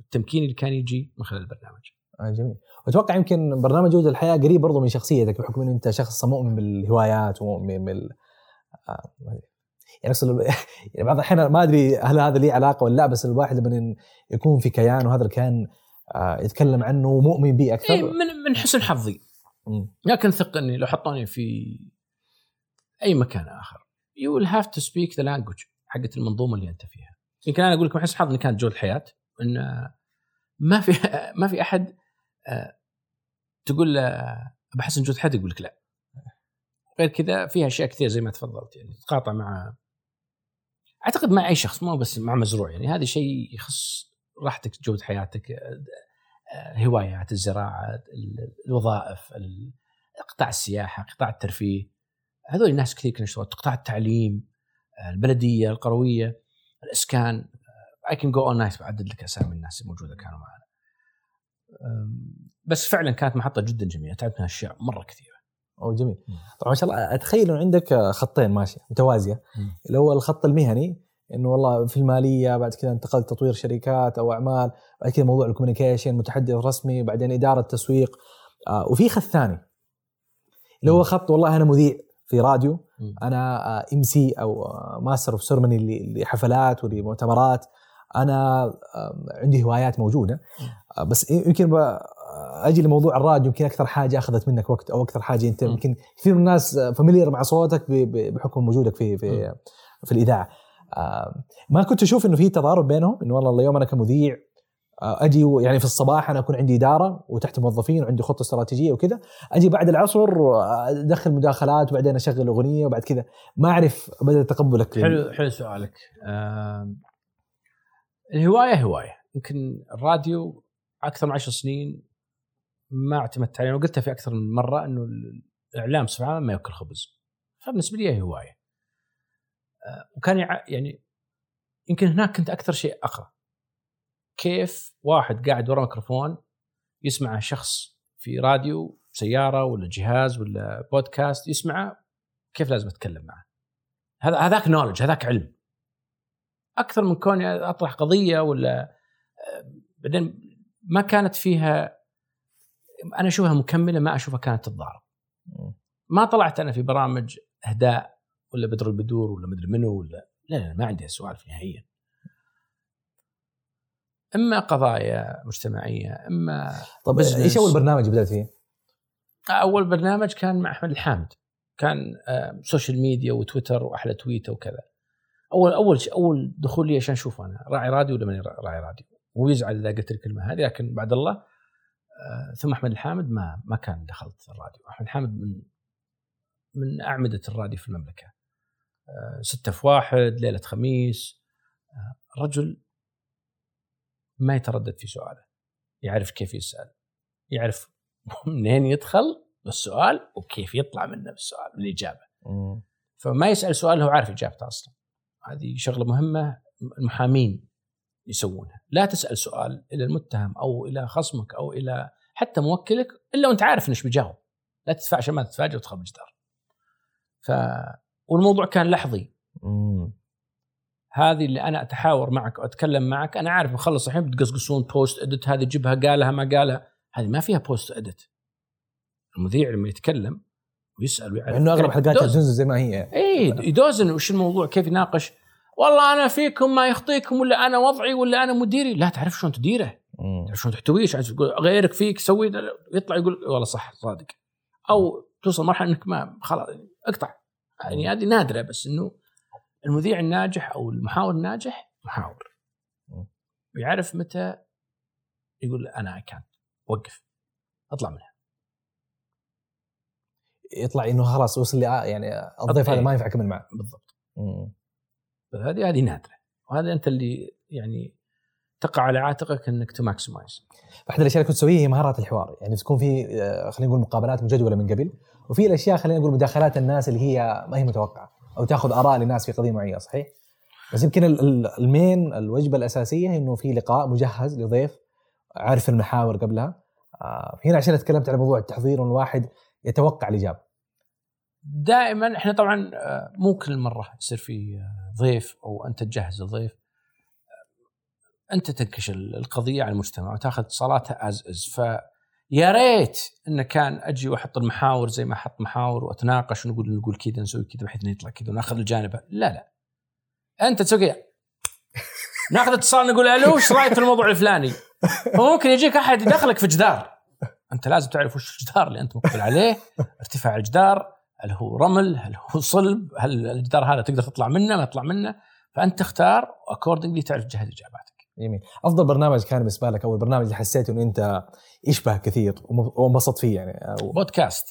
التمكين اللي كان يجي من خلال البرنامج. آه جميل. واتوقع يمكن برنامج جوده الحياة قريب برضو من شخصيتك بحكم انه أنت شخص مؤمن بالهوايات ومؤمن بال آه، يعني اقصد يعني بعض الأحيان ما أدري هل هذا ليه علاقة ولا لا بس الواحد لما يكون في كيان وهذا الكيان آه، يتكلم عنه ومؤمن به أكثر. اي من من حسن حظي. لكن ثق اني لو حطوني في أي مكان آخر. you will have to speak the language حقت المنظومة اللي أنت فيها. يمكن أنا أقول لك من حسن حظي إن كانت جوده الحياة إن ما في ما في أحد آه، تقول له بحسن جوده الحياة يقول لك لا. غير كذا فيها أشياء كثير زي ما تفضلت يعني تتقاطع مع أعتقد مع أي شخص مو بس مع مزروع يعني هذا شيء يخص راحتك جودة حياتك آه، آه، هوايات الزراعة ال- الوظائف ال- قطاع السياحة قطاع الترفيه. هذول الناس كثير كانوا يشتغلون. قطاع التعليم آه، البلدية القروية الإسكان اي كان جو اون نايت بعدد لك أسامي الناس الموجودة كانوا معنا. بس فعلا كانت محطة جدا جميلة تعبت اشياء مرة كثيره أو جميل. طبعا ما شاء الله أتخيل إنه عندك خطين ماشيه متوازية. اللي هو الخط المهني إنه والله في المالية بعد كذا انتقلت تطوير شركات أو أعمال بعد كذا موضوع ال communication متحدث رسمي بعدين إدارة تسويق. آه وفي خط ثاني. اللي هو. خط والله أنا مذيع في راديو. أنا MC أو آه، master of ceremony لحفلات ولمؤتمرات. أنا آه، عندي هوايات موجودة. آه، بس يمكن أجي لموضوع الراديو يمكن أكثر حاجة أخذت منك وقت أو أكثر حاجة. أنت. يمكن كثير من الناس فاميليار مع صوتك بحكم وجودك في في في الإذاعة. آه، ما كنت أشوف إنه في تضارب بينهم إنه والله اليوم أنا كمذيع آه، أجي يعني في الصباح أنا أكون عندي إدارة وتحت موظفين وعندي خطة استراتيجية وكذا أجي بعد العصر آه، أدخل مداخلات وبعدين أشغل أغنية وبعد كذا. ما أعرف بدأ تقبلك. حلو حلو سؤالك. أم، الهواية هواية. يمكن الراديو أكثر من عشر سنين ما اعتمدت عليه. وقلتها في أكثر من مرة إنه الإعلام بصفه عامه ما يأكل خبز. فبالنسبة لي هي هواية. أه، وكان يع- يعني يمكن هناك كنت أكثر شيء أقرأ. كيف واحد قاعد ورا ميكروفون يسمع شخص في راديو سيارة ولا جهاز ولا بودكاست يسمعه كيف لازم أتكلم معه؟ هذا هذاك نولج هذاك علم. أكثر من كوني أطرح قضية ولا آه، بعدين ما كانت فيها أنا أشوفها مكملة ما أشوفها كانت تتضارب. ما طلعت أنا في برامج إهداء ولا بدر البدور ولا مدري منو ولا لا لا ما عندي سوالف نهائيا. إما قضايا مجتمعية إما طب. إيش أول برنامج بدأت فيه؟ أول برنامج كان مع أحمد الحامد. كان social media وتويتر وأحلى تويتة وكذا. أول أول شيء أول دخول لي عشان أشوف أنا راعي راديو ولا ماني راعي راديو. هو يزعل إذا قلت الكلمة هذه لكن بعد الله ثم أحمد الحامد ما ما كان دخلت الراديو. أحمد الحامد من من أعمدة الراديو في المملكة. آه، ستة في واحد ليلة خميس. آه، رجل ما يتردد في سؤاله. يعرف كيف يسأل. يعرف منين يدخل بالسؤال وكيف يطلع منه بالسؤال بالإجابة. فما يسأل سؤال هو عارف إجابته أصلا. هذه شغلة مهمة المحامين يسوونها. لا تسأل سؤال إلى المتهم أو إلى خصمك أو إلى حتى موكلك إلا وأنت عارف انه إيش بيجاوب لا تدفع عشان ما تتفاجئ وتدخل بالجدار ف والموضوع كان لحظي. هذه اللي أنا أتحاور معك واتكلم معك أنا عارف بخلص الحين بتقصقصون بوست ادت هذه جبها قالها ما قالها هذه ما فيها بوست ادت المذيع لما يتكلم ويسأل ويعرف انه أغلب حلقات زي ما هي. اي يدوزن وش الموضوع كيف يناقش. والله أنا فيكم ما يخطيكم ولا أنا وضعي ولا أنا مديري. لا تعرف شلون تديره؟ تعرف شلون تحتويه؟ عشان تقول غيرك فيك سوي. يطلع يقول والله صح صادق. أو توصل مرحلة إنك ما خلاص اقطع. يعني هذه نادرة بس إنه المذيع الناجح أو المحاور الناجح محاور. ويعرف متى يقول أنا اي كان وقف اطلع منها. يطلع إنه خلاص وصل لي آه، يعني الضيف هذا إيه. ما ينفع أكمل معه. بالضبط. هذه هذه نادرة. وهذا أنت اللي يعني تقع على عاتقك إنك تماكسمايز. أحد الأشياء اللي كنت تسويها هي مهارات الحوار. يعني تكون في آه، خلينا نقول مقابلات مجدولة من قبل. وفي الأشياء خلينا نقول مداخلات الناس اللي هي ما هي متوقعة. أو تأخذ آراء للناس في قضية معينة صحيح؟ بس يمكن ال- ال- ال main الوجبة الأساسية إنه في لقاء مجهز لضيف عارف المحاور قبلها. آه، هنا عشان تكلمت على موضوع التحضير وان الواحد يتوقع الإجابة. دائما إحنا طبعا آه، مو كل مرة يصير في آه، ضيف أو أنت تجهز الضيف. أنت تنكش ال- القضية على المجتمع وتاخذ اتصالاتها as as via right انه كان أجي وأحط المحاور زي ما أحط محاور وأتناقش ونقول نقول كذا نسوي كذا بحيث إنه يطلع كذا وناخذ الجانب. لا لا. أنت تسوي كذا. ناخذ اتصال نقول ألو إيش رأيك في الموضوع الفلاني؟ فممكن يجيك أحد يدخلك في جدار. أنت لازم تعرف وش الجدار اللي أنت مقبل عليه ارتفاع الجدار. هل هو رمل هل هو صلب هل الجدار هذا تقدر تطلع منه ما تطلع منه. فأنت تختار واكوردنجلي تعرف تجهز إجاباتك. جميل. أفضل برنامج كان بالنسبة لك أو البرنامج اللي حسيت إنه أنت يشبه كثير وانبسطت فيه يعني؟ أو- بودكاست.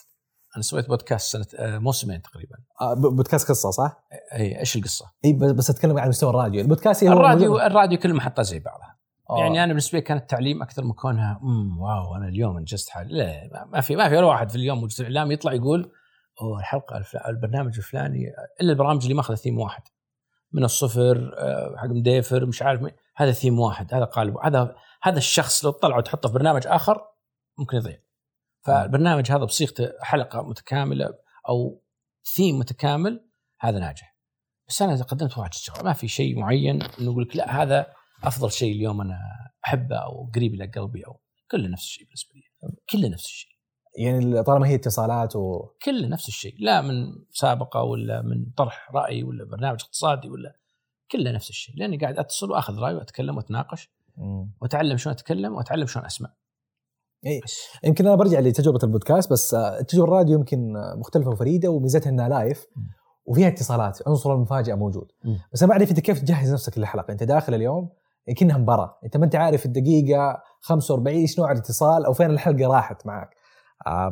أنا سويت بودكاست سنة آه، موسمين تقريبا. آه، بودكاست قصة صح؟ إي إيش القصة؟ إي بس أتكلم عن مستوى الراديو. البودكاست هو الراديو الراديو كل محطه زي بعضها. آه. يعني أنا بالنسبة لي كانت التعليم أكثر من كونها أمم واو أنا اليوم أنجزت حالي لا ما- في ما في ولا واحد في اليوم مجلس الاعلام يطلع يقول الحلقة البرنامج الفلاني إلا البرامج اللي ماخذه ثيم واحد. من الصفر آه، حق مديفر مش عارف مين هذا ثيم واحد هذا قالب هذا هذا الشخص لو طلع وتحطه في برنامج آخر ممكن يضيع. فالبرنامج هذا بصيغته حلقة متكاملة أو ثيم متكامل هذا ناجح. بس أنا قدمت واحد شغل ما في شيء معين نقول لك لا هذا أفضل شيء اليوم أنا أحبه أو قريب إلى قلبي أو كله نفس الشيء بالنسبة لي. كله نفس الشيء. يعني طالما هي اتصالات و كله نفس الشيء. لا من مسابقه ولا من طرح رأي ولا برنامج اقتصادي ولا كله نفس الشيء. لأني قاعد أتصل وأخذ رأي وأتكلم وأتناقش. وأتعلم شلون أتكلم وأتعلم شلون أسمع. بس. يمكن أنا برجع لتجربة البودكاست بس آه، تجربة الراديو يمكن آه، مختلفة وفريدة وميزتها إنها لايف وفيها اتصالات. عنصر المفاجأة موجود. مم. بس أنا ما أعرف إنت كيف تجهز نفسك للحلقة. أنت داخل اليوم كأنها مباراة. أنت ما أنت عارف الدقيقة 45 إيش نوع الاتصال أو فين الحلقة راحت معك.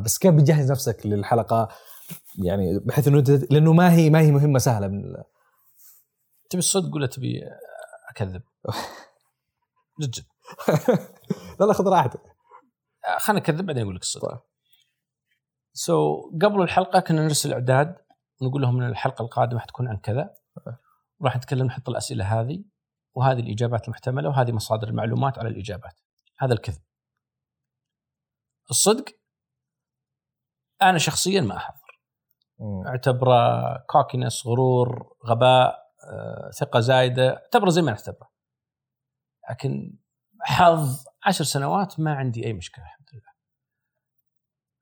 بس كيف بتجهز نفسك للحلقة؟ يعني بحيث إنه لأنه ما هي ما هي مهمة سهلة من تبي الصدق ولا تبي أكذب؟ جد جد. لا لا خذ راحتك. آه، خليني أكذب بعدين أقول لك الصدق طيب. سو so, قبل الحلقة كنا نرسل إعداد ونقول لهم إن الحلقة القادمة حتكون عن كذا. راح نتكلم نحط الأسئلة هذه وهذه الإجابات المحتملة وهذه مصادر المعلومات على الإجابات. هذا الكذب. الصدق أنا شخصيا ما أحضر. أعتبره كوكينس غرور غباء آه، ثقة زايدة أعتبره زي ما نعتبره لكن حظ عشر سنوات ما عندي أي مشكلة الحمد لله.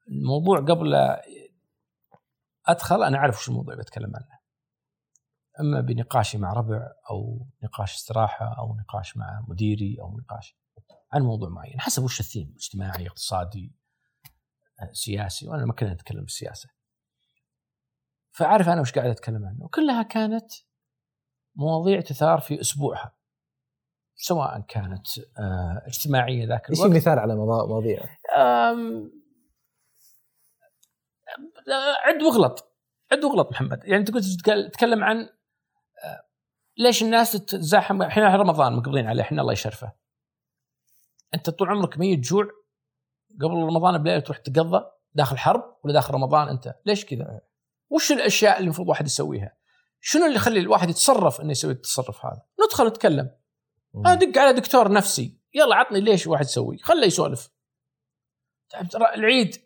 الموضوع قبل أدخل أنا أعرف وش الموضوع اللي بتكلم عنه. أما بنقاشي مع ربع أو نقاش استراحة أو نقاش مع مديري أو نقاش عن موضوع معين حسب وش الثيم اجتماعي اقتصادي. سياسي وأنا ما كنا نتكلم بالسياسة. فعارف أنا وش قاعد أتكلم عنه. وكلها كانت مواضيع تثار في أسبوعها. سواء كانت آه، اجتماعية ذاك إيش الوقت. مثال على مواضيع؟ عد واغلط. عد واغلط محمد. يعني كنت تتكل- تتكلم عن آه، ليش الناس تتزاحم؟ إحنا رمضان مقبلين عليه. إحنا الله يشرفه. أنت طول عمرك ميت جوع قبل رمضان بليله تروح تقضى داخل حرب ولا داخل رمضان أنت؟ ليش كذا؟ وش الأشياء اللي المفروض الواحد يسويها؟ شنو اللي يخلي الواحد يتصرف إنه يسوي التصرف هذا؟ ندخل نتكلم. أدق على دكتور نفسي. يلا عطني ليش واحد يسوي؟ خله يسولف. ترى العيد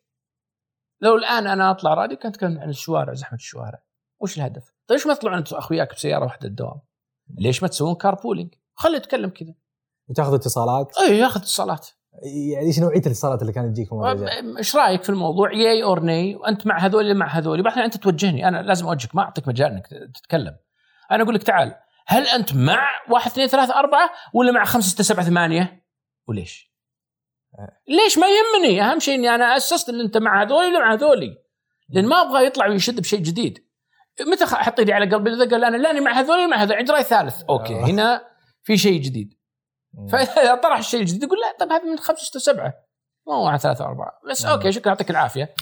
لو الآن أنا أطلع راديو كنت أتكلم عن الشوارع زحمة الشوارع. وش الهدف؟ طيب ليش ما تطلعون أنتم أخوياك بسيارة واحدة الدوام؟ ليش ما تسوون car pooling؟ خليه يتكلم كذا. وتاخذ اتصالات؟ اي ياخذ اتصالات. يعني إيش نوعية الاتصالات اللي كانت تجيك في الموضوع ده؟ إيش رأيك في الموضوع yay or nay وانت مع هذول ولا مع هذول بعدين أنت توجهني أنا لازم أوجهك ما أعطيك مجال إنك تتكلم أنا أقول لك تعال هل أنت مع واحد اثنين ثلاثة أربعة ولا مع خمسة ستة سبعة ثمانية؟ وليش؟ ليش ما يهمني أهم شيء إني أنا أسست إن أنت مع هذولي ولا مع هذولي لأن ما أبغى يطلع ويشد بشيء جديد متى إيدي على قلبي إذا قال أنا لاني مع هذولي مع هذولي عندي رأي ثالث okay آه. هنا في شيء جديد. فإذا طرح الشيء الجديد يقول لا طب هذا من خمسة ستة سبعة. ما هو مع ثلاثة أربعة بس مم. okay شكرا يعطيك العافية.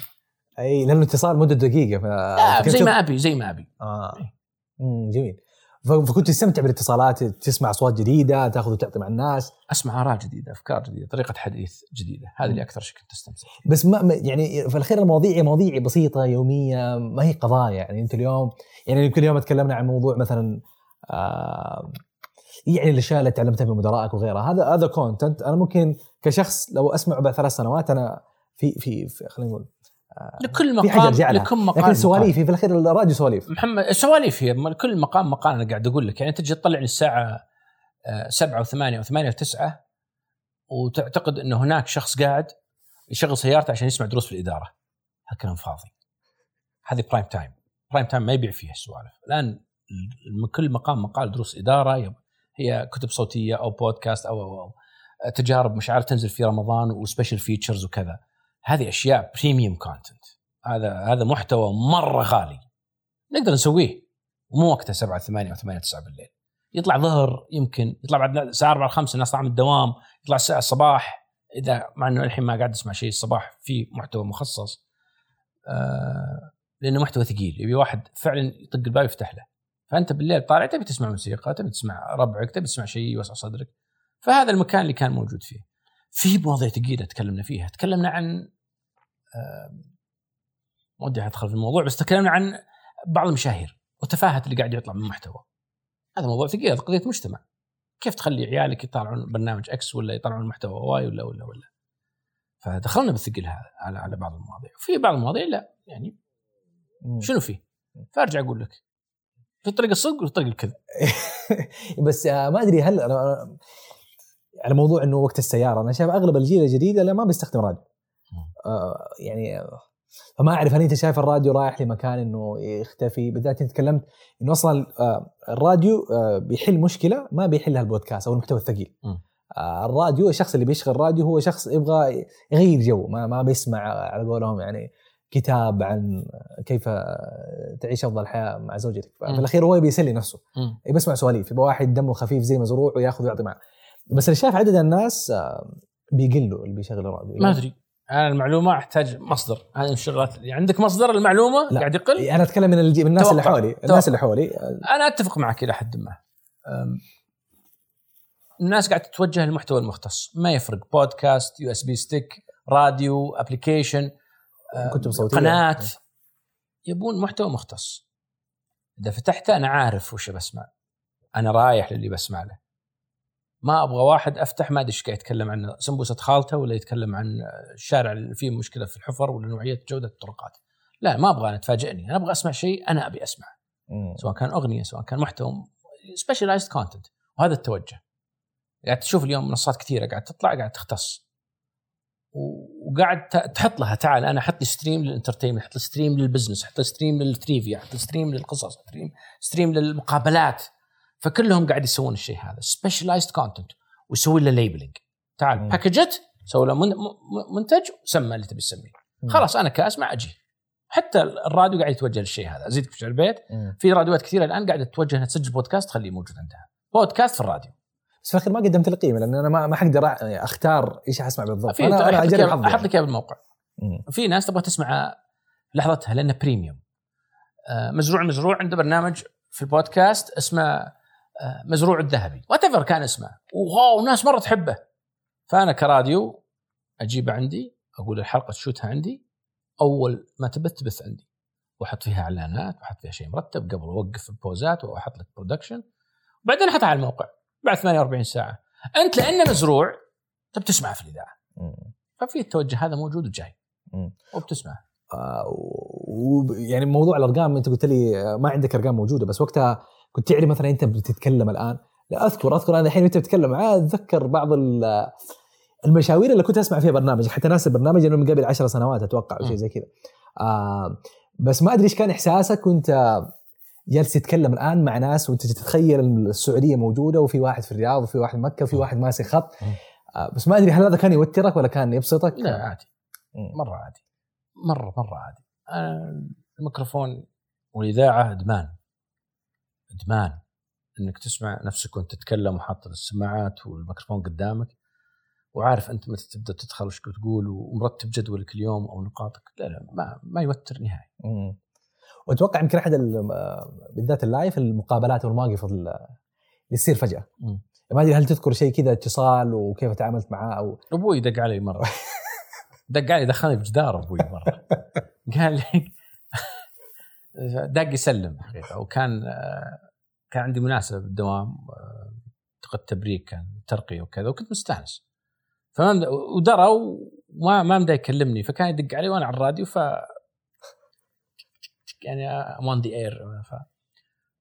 أي لأنه اتصال مدة دقيقة ف... لا زي ما أبي زي ما أبي. آه. مم، جميل. فكنت تستمتع بالاتصالات تسمع أصوات جديدة تأخذ وتعطي مع الناس. أسمع آراء جديدة أفكار جديدة طريقة حديث جديدة. هذا اللي أكثر شيء كنت أستمتع. فيه. بس ما ما- يعني في الأخير المواضيع مواضيع بسيطة يومية ما هي قضايا. يعني أنت اليوم يعني كل يوم تكلمنا عن موضوع مثلا آه يعني الاشياء اللي تعلمتها من مدرائك وغيرها. هذا هذا content أنا ممكن كشخص لو أسمعه بعد ثلاث سنوات أنا في في, في خلينا نقول لكل في حاجة مقام لكل مقام لكن سواليف. في الأخير الراديو سواليف. محمد السواليف هي كل مقام مقال أنا قاعد أقول لك. يعني تجي تطلعني آه، سبعة وثمانية وثمانية وتسعة وتعتقد أنه هناك شخص قاعد يشغل سيارته عشان يسمع دروس في الإدارة. هذا كلام فاضي. هذه prime time prime time ما يبيع فيها السوالف. الآن ال- من كل مقام مقال دروس إدارة هي كتب صوتية أو بودكاست أو, أو, أو تجارب مش عارف تنزل في رمضان و special features وكذا. هذه أشياء premium content هذا هذا محتوى مرة غالي. نقدر نسويه. ومو وقته 7 8 و 8 9 بالليل. يطلع ظهر يمكن يطلع بعد الساعة 4 5 الناس طالعه من الدوام يطلع الساعة الصباح. إذا مع إنه الحين ما قاعد أسمع شيء الصباح في محتوى مخصص. آه لأنه محتوى ثقيل. يبي واحد فعلا يطق الباب يفتح له. فأنت بالليل طالع تبي تسمع موسيقى تبي تسمع ربعك تبي تسمع شيء يوسع صدرك. فهذا المكان اللي كان موجود فيه. في مواضيع ثقيلة تكلمنا فيها. تكلمنا عن آه ما ودي ادخل في الموضوع بس تكلمنا عن بعض المشاهير وتفاهه اللي قاعد يطلع من محتوى هذا موضوع ثقيل قضية مجتمع. كيف تخلي عيالك يطالعون برنامج X ولا يطالعون محتوى Y ولا ولا ولا؟ فدخلنا بالثقل هذا على على بعض المواضيع. وفي بعض المواضيع لا يعني. شنو فيه؟ فأرجع أقول لك. في طريق الصدق وفي طريق الكذب. بس آه، ما أدري هل أنا على موضوع إنه وقت السيارة أنا شايف أغلب الجيل الجديد اللي ما بيستخدم راديو. آه يعني فما أعرف هل أنت شايف الراديو رايح لمكان إنه يختفي؟ بالذات أنت تكلمت إنه أصلا آه الراديو بيحل مشكلة ما بيحلها البودكاست أو المحتوى الثقيل. الراديو الشخص اللي بيشغل راديو هو شخص يبغى يغير جو ما ما بيسمع على قولهم يعني كتاب عن كيف تعيش أفضل حياة مع زوجتك. في. الاخير هو يبي يسلي نفسه. يبي يسمع سواليف يبغى واحد دمه خفيف زي مزروع وياخذ ويعطي معه. بس اللي شايف عدد الناس آه، بيقلوا اللي بيشغل الراديو ما أدري. أنا المعلومة أحتاج مصدر. هذه الشغلات اللي عندك مصدر المعلومة؟ لا. قاعد يقل؟ أنا أتكلم من, الجي... من الناس اللي توقع. حولي. الناس توقع. اللي حولي آه، أنا أتفق معك إلى حد ما. الناس قاعدة تتوجه للمحتوى المختص. ما يفرق. بودكاست USB stick راديو application كتب صوتيه قناة يبون محتوى مختص. إذا فتحته أنا عارف وش بسمع. أنا رايح للي بسمع له. ما أبغى واحد أفتح ما أدري إيش قاعد يتكلم عن سمبوسة خالته ولا يتكلم عن الشارع اللي فيه مشكلة في الحفر ولا نوعية جودة الطرقات. لا ما أبغى أنا تفاجئني. أنا أبغى أسمع شيء أنا أبي اسمعه. سواء كان أغنية سواء كان محتوى specialized content وهذا التوجه. قاعد تشوف اليوم منصات كثيرة قاعد تطلع قاعد تختص. وقاعد تحط لها تعال أنا أحط لي stream لل entertainment أحط لي stream لل business أحط لي stream لل trivia أحط لي stream للقصص stream stream للمقابلات. فكلهم قاعد يسوون الشيء هذا specialized content ويسوي له labeling تعال. package سوي له منتج سمى اللي تبي تسميه. خلاص أنا كاسمع أجي. حتى الراديو قاعد يتوجه للشيء هذا. أزيدك في البيت. في راديوات كثيرة الآن قاعدة تتوجه إنها تسجل بودكاست خليه موجود عندها. بودكاست في الراديو. بس في الأخير ما قدمت لي قيمه لأن أنا ما ما حقدر يعني أختار إيش حسمع بالضبط. أنا أنا أجرب حظي أحط لك بالموقع. مم. في ناس تبغى تسمع لحظتها لأنه premium آه، مزروع مزروع عنده برنامج في البودكاست اسمه آه، مزروع الذهبي. وات كان اسمه. و wow ناس مرة تحبه. فأنا كراديو أجيبه عندي أقول الحلقة تشوتها عندي. أول ما تبث تبث عندي. وأحط فيها إعلانات وأحط فيها شيء مرتب قبل أوقف البوزات وأحط لك production وبعدين أحطها على الموقع. بعد 48 ساعة. أنت لأنه مزروع تبي تسمع في الإذاعة. ففي التوجه هذا موجود وجاي. مم. وبتسمع آه، و- يعني موضوع الأرقام أنت قلت لي آه، ما عندك أرقام موجودة بس وقتها كنت تعرف مثلا أنت بتتكلم الآن. لا أذكر أذكر أنا الحين وأنت بتتكلم. معاه أتذكر بعض ال- المشاوير اللي كنت أسمع فيها برنامج. حتى ناس البرنامج إنه من قبل عشر سنوات أتوقع أو شيء زي كذا. آه بس ما أدري إيش كان إحساسك وأنت جالس تتكلم الآن مع ناس وأنت تتخيل السعودية موجودة وفي واحد في الرياض وفي واحد في مكة وفي واحد ماسك خط. آه بس ما أدري هل هذا كان يوترك ولا كان يبسطك؟ لا عادي. مرة عادي. مرة مرة عادي. أنا الميكروفون والاذاعه ادمان ادمان إنك تسمع نفسك وأنت تتكلم وحاط السماعات والميكروفون قدامك وعارف أنت متى تبدأ تدخل وش تقول ومرتب جدولك اليوم أو نقاطك. لا لا ما ما يوتر نهائي. وأتوقع يمكن أحد ال- بالذات اللايف المقابلات والمواقف ال- اللي تصير فجأة. ما أدري هل تذكر شيء كذا اتصال وكيف تعاملت معاه أو أبوي دق علي مرة. دق علي دخلني في جدار أبوي مرة. قال لي دق يسلم حقيقة. وكان آه، كان عندي مناسبة بالدوام آه، اعتقد تبريك كان ترقية وكذا وكنت مستأنس. فما ودرى وما ما مدى يكلمني فكان يدق علي وأنا على الراديو ف يعني ام اون ذا اير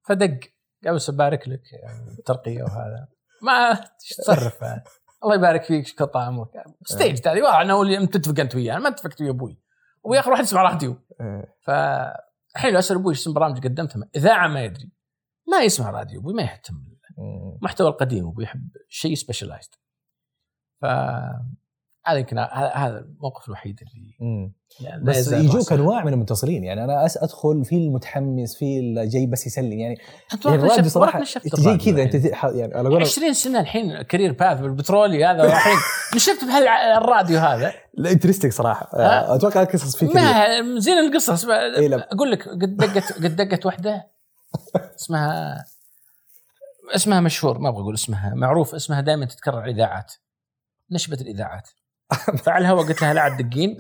فدق. قال بس أبارك لك يعني ترقيه وهذا. ما إيش تصرف. الله يبارك فيك شكرا عمرك ستيج هذه واضح انه اللي متفق أنت وياه. ما اتفقت ويا أبوي. أبوي اخر واحد يسمع راديو فالحين لو أسأل أبوي إيش اسم برامج قدمتها إذاعة ما يدري. ما يسمع راديو أبوي ما يهتم. المحتوى القديم أبوي يحب شيء سبيشلايزد ف هذا يمكن هذا هذا الموقف الوحيد اللي يعني بس يجوك. أنواع من المتصلين يعني أنا أس أدخل في المتحمس في اللي جاي بس يسلم يعني أنت يعني نشفت صراحة جاي كذا أنت ح- يعني على قولهم 20 سنة الحين كارير باث بالبترولي هذا الحين نشفت بهالراديو هذا لا انترستنج صراحة ها؟ أتوقع قصص فيه كثير ما زين القصص. أقول لك قد دقت قد دقت واحدة اسمها اسمها مشهور ما أبغى أقول اسمها معروف اسمها دائما تتكرر الاذاعات نشبة الإذاعات فعلى الهواء قلت لها لا عاد تدقين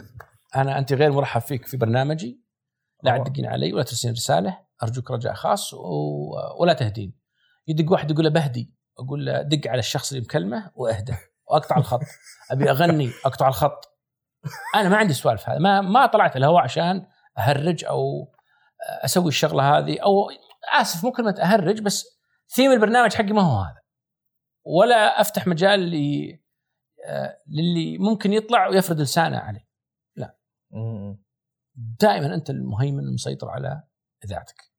أنا أنت غير مرحب فيك في برنامجي لا عاد تدقين علي ولا ترسلين رسالة أرجوك رجاء خاص و... ولا تهدين. يدق واحد يقول له بهدي. أقول له دق على الشخص اللي مكلمه وأهدى. وأقطع الخط. أبي أغني أقطع الخط. أنا ما عندي سوالف هذا ما ما طلعت الهواء عشان أهرج أو أسوي الشغلة هذه أو آسف مو كلمه اهرج بس ثيم البرنامج حقي ما هو هذا. ولا أفتح مجال لي للي ممكن يطلع ويفرد لسانه عليه. مم. دائما أنت المهيمن المسيطر على اذاعتك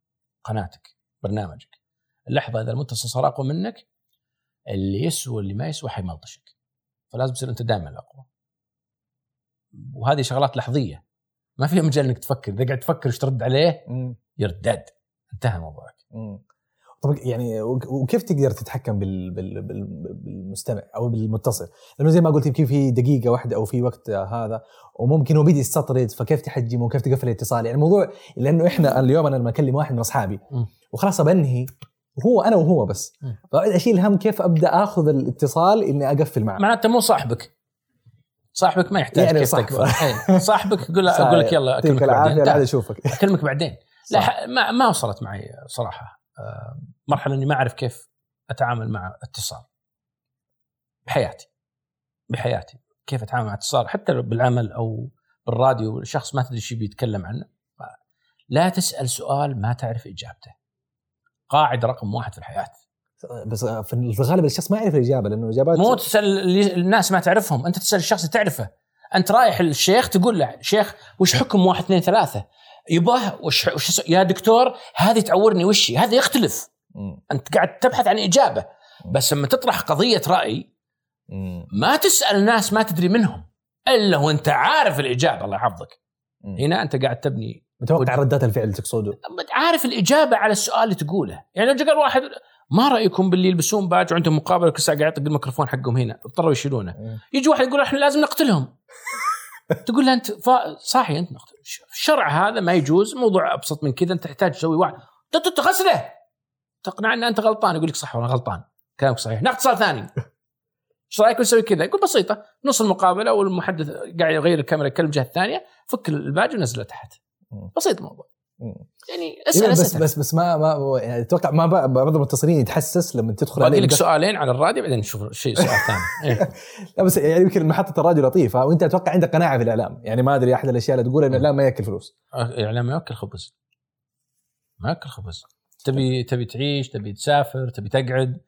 قناتك برنامجك. اللحظة إذا المتصل صار اقوى منك اللي يسوى واللي ما يسوى حيملطشك. فلازم تصير أنت دائما الأقوى. وهذه شغلات لحظية. ما فيها مجال إنك تفكر. إذا قاعد تفكر إيش ترد عليه مم. يردد. انتهى موضوعك. طب يعني وك- وكيف تقدر تتحكم بال بال بال بالمستمع أو بالمتصل؟ لأنه زي ما قلت يمكن في دقيقة واحدة أو في وقت هذا وممكن هو بيدي يستطرد فكيف تحجمه وكيف تقفل الاتصال؟ يعني الموضوع لأنه إحنا اليوم أنا لما أكلم واحد من أصحابي. وخلاص بنهي هو أنا وهو بس. فأقعد أشيل هم كيف أبدأ آخذ الاتصال إني أقفل معه. معناته مو صاحبك. صاحبك ما يحتاج يعني كيف صاحبه. تقفل إيه، صاحبك يقول أقول لك يلا أكلمك بعدين. أكلمك بعدين. لا ما ما وصلت معي صراحة. مرحلة إني ما أعرف كيف أتعامل مع اتصال. بحياتي. بحياتي. كيف أتعامل مع اتصال. حتى بالعمل أو بالراديو شخص ما تدري إيش بيتكلم عنه. لا تسأل سؤال ما تعرف إجابته. قاعدة رقم واحد في الحياة. بس في الغالب الشخص ما يعرف الإجابة لأنه الاجابات مو تسأل الناس ما تعرفهم. أنت تسأل الشخص اللي تعرفه. أنت رايح للشيخ تقول له شيخ وش حكم واحد اثنين ثلاثة؟ يباه وش, وش يا دكتور هذه تعورني. وشي هذا يختلف. مم. أنت قاعد تبحث عن إجابة. بس لما تطرح قضية رأي مم. ما تسأل ناس ما تدري منهم إلا وأنت عارف الإجابة. الله يحفظك. هنا أنت قاعد تبني متوقع ردات الفعل تقصده. عارف الإجابة على السؤال اللي تقوله. يعني لو قال واحد ما رأيكم باللي يلبسون باج وعندهم مقابلة كل ساعة قاعد يطق الميكروفون حقهم هنا؟ اضطروا يشيلونه. يجي واحد يقول إحنا لازم نقتلهم. تقول له أنت فا- صاحي أنت الشرع هذا ما يجوز موضوع أبسط من كذا أنت تحتاج تسوي واحد. تغسله تقنع إن أنت غلطان يقول لك صح وأنا غلطان. كلامك صحيح. ناخذ اتصال ثاني. إيش رأيك نسوي كذا؟ يقول بسيطة. نص المقابلة والمحدث قاعد يغير الكاميرا يتكلم الجهة الثانية فك الباج ونزله تحت. بسيط الموضوع. يعني أسأل إيه، بس اسئله بس بس ما ما يعني أتوقع ما بعض المتصلين يتحسس لما تدخل عليه لك سؤالين على الراديو بعدين نشوف شيء سؤال ثاني. إيه. لا بس يعني يمكن محطة الراديو لطيفة وأنت أتوقع عندك قناعة في الإعلام. يعني ما أدري أحد الأشياء اللي تقول إن الإعلام ما يأكل فلوس. الإعلام ما يأكل خبز. ما يأكل خبز. تبي تبي تعيش تبي تسافر تبي تقعد.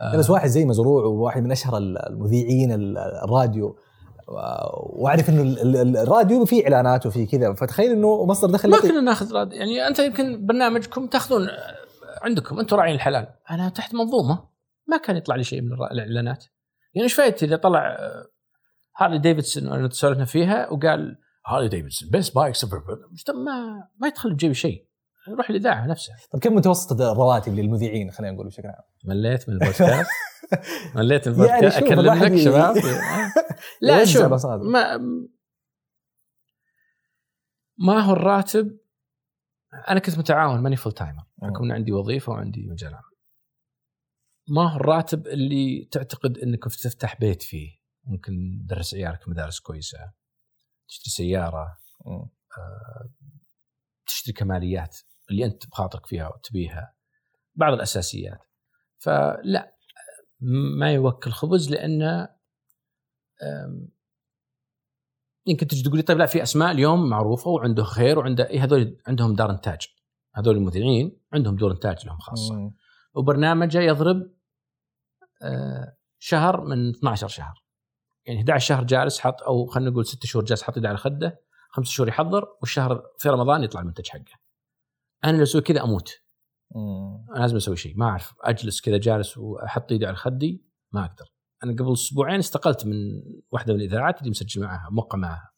آه، بس واحد زي مزروع وواحد من أشهر المذيعين ال- الراديو. وأعرف إنه ال- ال- الراديو فيه إعلانات وفي كذا فتخيل إنه مصدر دخل ما. كنا ناخذ راديو. يعني أنت يمكن برنامجكم تاخذون آه، عندكم أنتم راعين الحلال. أنا تحت منظومة. ما كان يطلع لي شيء من الإعلانات. يعني إيش فايدتي إذا طلع آه، هارلي ديفيدسون اللي تسولفنا فيها وقال هارلي ديفيدسون best bikes ما ما يدخل بجيبي شيء. يروح الإذاعة نفسها طيب كم متوسط الرواتب للمذيعين؟ خلينا نقول بشكل عام. مليت من البودكاست. مليت من يعني البودكاست. شوف اكلم الواحد لك ي- شباب لا شوف. ما ما هو الراتب؟ أنا كنت متعاون ماني full timer حكم ان عندي وظيفة وعندي مجال. عمل ما هو الراتب اللي تعتقد إنك تفتح بيت فيه؟ ممكن تدرس عيالك مدارس كويسة تشتري سيارة مم. تشتري كماليات. اللي أنت بخاطرك فيها وتبيها بعض الأساسيات. فلا ما يوكل خبز لأنه يمكن تجي تقول لي طيب لا في أسماء اليوم معروفة وعنده خير وعنده اي هذول عندهم دار إنتاج. هذول المذيعين عندهم دور إنتاج لهم خاصة. مم. وبرنامجه يضرب آه، شهر من 12 شهر. يعني 11 شهر جالس حط أو خلينا نقول 6 شهور جالس حاط يده على خده خمس شهور يحضر والشهر في رمضان يطلع المنتج حقه. أنا لو أسوي كذا أموت. مم. أنا لازم أسوي شيء. ما أعرف. أجلس كذا جالس وأحط إيدي على خدي ما أقدر. أنا قبل أسبوعين استقلت من واحدة من الإذاعات اللي مسجل معها موقع معها.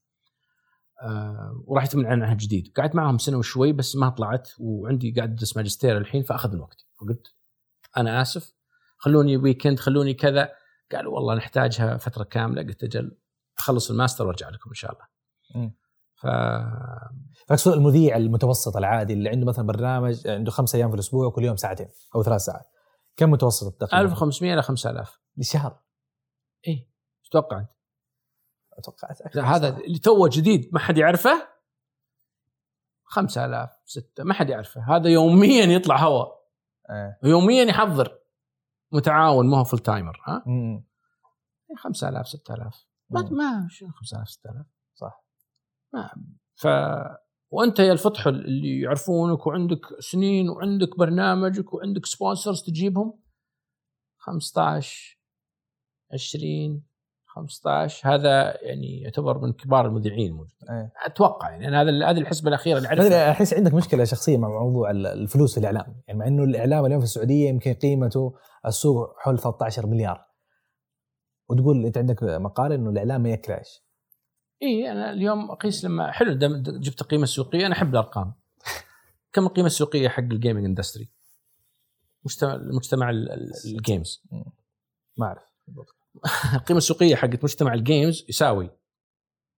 آه وراح يتم الإعلان عنها جديد. قعدت معهم سنة وشوي بس ما طلعت وعندي قاعد أدرس ماجستير الحين فأخذ من وقتي فقلت أنا آسف. خلوني weekend خلوني كذا. قالوا والله نحتاجها فترة كاملة. قلت أجل أخلص الماستر وأرجع لكم إن شاء الله. مم. ف فأقصد المذيع المتوسط العادي اللي عنده مثلا برنامج عنده خمس أيام في الأسبوع وكل يوم ساعتين أو ثلاث ساعات. كم متوسط الدخل؟ 1500 إلى 5000 للشهر اي إيش تتوقع أنت؟ أتوقع لا هذا اللي توه جديد ما حد يعرفه؟ 5000 6 ما حد يعرفه. هذا يوميا يطلع هواء. إيه. يوميا يحضر. متعاون ما هو full timer ها؟ مم. 5000 6000 ما مم. ما شنو 5000 6000 ما ف وأنت يا الفتح اللي يعرفونك وعندك سنين وعندك برنامجك وعندك سبونسرز تجيبهم؟ 15 20 15 هذا يعني يعتبر من كبار المذيعين الموجودين. إيه. أتوقع يعني أنا هذا هذه الحسبة الأخيرة اللي أعرفها. أحس عندك مشكلة شخصية مع موضوع ال- الفلوس في الإعلام. يعني مع إنه الإعلام اليوم في السعودية يمكن قيمته السوق حول 13 مليار. وتقول أنت عندك مقاله إنه الإعلام ما ياكل عيش إي أنا اليوم أقيس لما حلو دام جبت القيمه السوقيه أنا أحب الأرقام. كم القيمة السوقية حق ال gaming industry مجتمع مجتمع ال- ال- ال games ما أعرف. القيمه السوقيه حقت مجتمع ال games يساوي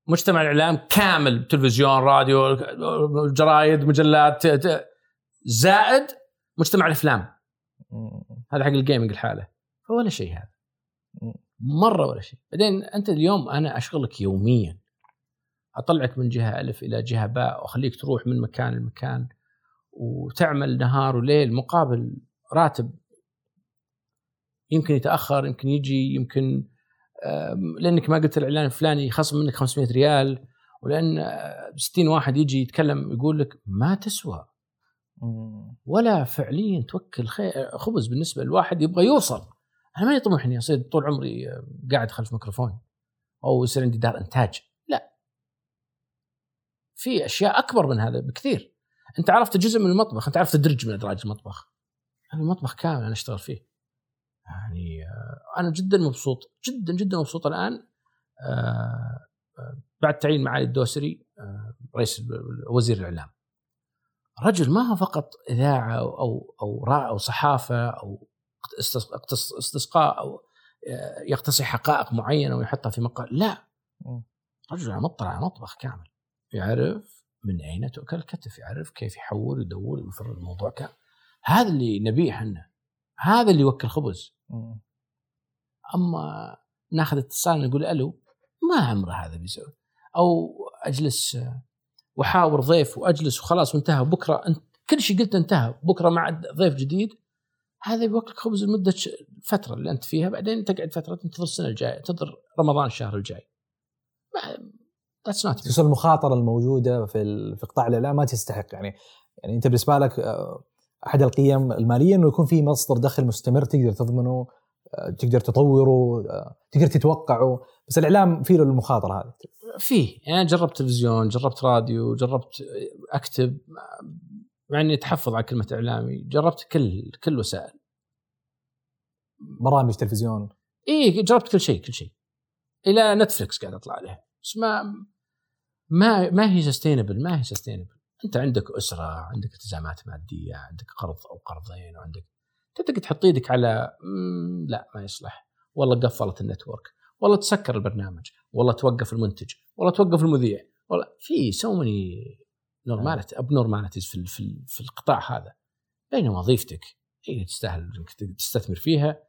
مجتمع الإعلام كامل تلفزيون راديو جرايد مجلات زائد مجتمع الأفلام. هذا حق ال gaming لحاله. فولا شيء هذا. مرة ولا شيء. بعدين أنت اليوم أنا أشغلك يوميا. أطلعك من جهة ألف إلى جهة باء وأخليك تروح من مكان لمكان وتعمل نهار وليل مقابل راتب. يمكن يتأخر يمكن يجي يمكن لأنك ما قلت الإعلان الفلاني خصم منك 500 ريال ولأن آه، 60 واحد يجي يتكلم يقول لك ما تسوى. ولا فعليا توكل خبز بالنسبة للواحد يبغى يوصل. أنا ما يطمحني أصير طول عمري آه، قاعد خلف ميكروفون أو يصير عندي دار إنتاج. في أشياء أكبر من هذا بكثير. أنت عرفت جزء من المطبخ أنت عرفت درج من إدراج المطبخ. أنا المطبخ كامل أنا أشتغل فيه. يعني آه، أنا جدا مبسوط جدا جدا مبسوط الآن. آه، آه، بعد تعيين معالي الدوسري رئيس وزير الإعلام. رجل ما هو فقط إذاعة أو أو أو, صحافة أو استسقاء أو يقتصي حقائق معينة ويحطها في مقال لا. رجل مطلع على مطبخ كامل. يعرف من أين تؤكل الكتف يعرف كيف يحول يدور يفر الموضوع كامل هذا اللي نبيه إحنا. هذا اللي يوكل خبز. أما ناخذ اتصال نقول ألو ما عمره هذا بيسوي. أو أجلس آه، وأحاور ضيف وأجلس وخلاص وانتهى. بكرة أنت كل شيء قلت انتهى. بكرة مع ضيف جديد. هذا بيوكلك خبز لمدة ش- فترة اللي أنت فيها. بعدين تقعد فترة تنتظر السنة الجاية تنتظر رمضان الشهر الجاي. That's not خصوصا المخاطرة الموجودة في في قطاع الإعلام ما تستحق. يعني يعني أنت بالنسبة لك آه، أحد القيم المالية إنه يكون في مصدر دخل مستمر تقدر تضمنه آه، تقدر تطوره آه، تقدر تتوقعه. بس الإعلام فيه له المخاطره هذه. فيه. يعني جربت تلفزيون جربت راديو جربت أكتب. مع إني أتحفظ على كلمة إعلامي جربت كل كل وسائل. برامج تلفزيون. اي جربت كل شيء كل شيء. إلى نتفلكس قاعد أطلع عليها. بس ما ما ما هي sustainable ما هي sustainable أنت عندك أسرة عندك التزامات مادية عندك قرض أو قرضين وعندك تبدا تحط إيدك على لا ما يصلح. والله قفلت ال network والله تسكر البرنامج والله توقف المنتج والله توقف المذيع والله في so many normality abnormalities في في في القطاع هذا. بينما وظيفتك هي تستاهل إنك تستثمر فيها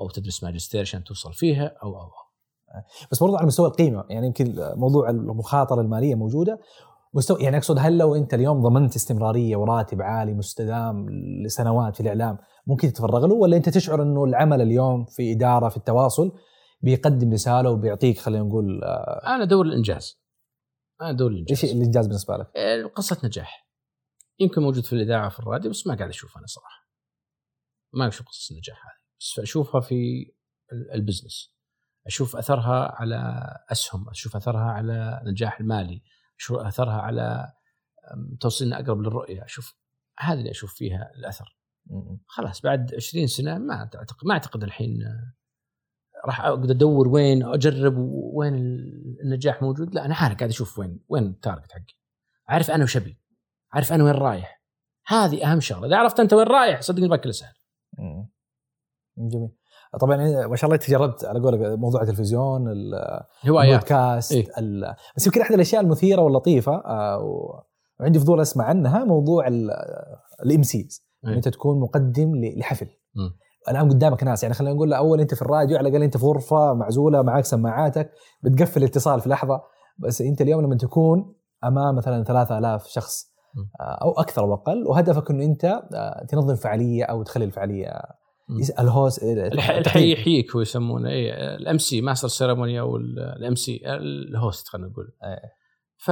أو تدرس ماجستير عشان توصل فيها أو أو, أو. بس برضو على مستوى القيمة يعني يمكن موضوع المخاطرة المالية موجودة. مستوى يعني أقصد هل لو أنت اليوم ضمنت استمرارية وراتب عالي مستدام لسنوات في الإعلام ممكن تتفرغ له ولا أنت تشعر إنه العمل اليوم في إدارة في التواصل بيقدم رسالة وبيعطيك خلينا نقول آه، أنا أدور الإنجاز. أنا أدور إيش الانجاز الإنجاز بالنسبة لك؟ آه، قصة نجاح. يمكن موجود في الإذاعة في الراديو بس ما قاعد أشوف أنا صراحة. ما أشوف قصص النجاح هذه بس أشوفها في ال- البزنس. أشوف أثرها على أسهم أشوف أثرها على نجاح المالي أشوف أثرها على توصيلنا أقرب للرؤية أشوف هذا اللي أشوف فيها الأثر. خلاص بعد 20 سنة ما أعتقد ما أعتقد الحين راح اقعد أدور وين أجرب وين النجاح موجود. لا أنا عارف قاعد أشوف وين وين ال target حقي. عارف أنا وش أبي عارف أنا وين رايح. هذه أهم شغلة. إذا عرفت أنت وين رايح صدقني كله سهل. جميل. طبعا ما شاء الله إنت جربت على قولك موضوع التلفزيون ال- هوايات البودكاست إيه. بس يمكن احد الأشياء المثيرة واللطيفة آه، وعندي فضول أسمع عنها موضوع ال MCs إيه. أنت تكون مقدم لحفل. الان قدامك ناس يعني خلينا نقول أول أنت في الراديو على الأقل أنت في غرفة معزولة معك سماعاتك بتقفل الاتصال في لحظة بس أنت اليوم لما تكون أمام مثلا 3000 شخص. آه، أو أكثر أو أقل وهدفك إنه أنت آه، تنظم فعالية أو تخلي الفعالية ال host الح- الحي يحييك هو يسمونه اي ال MC master ceremony أو ال MC ال host خلينا نقول. إيه. ف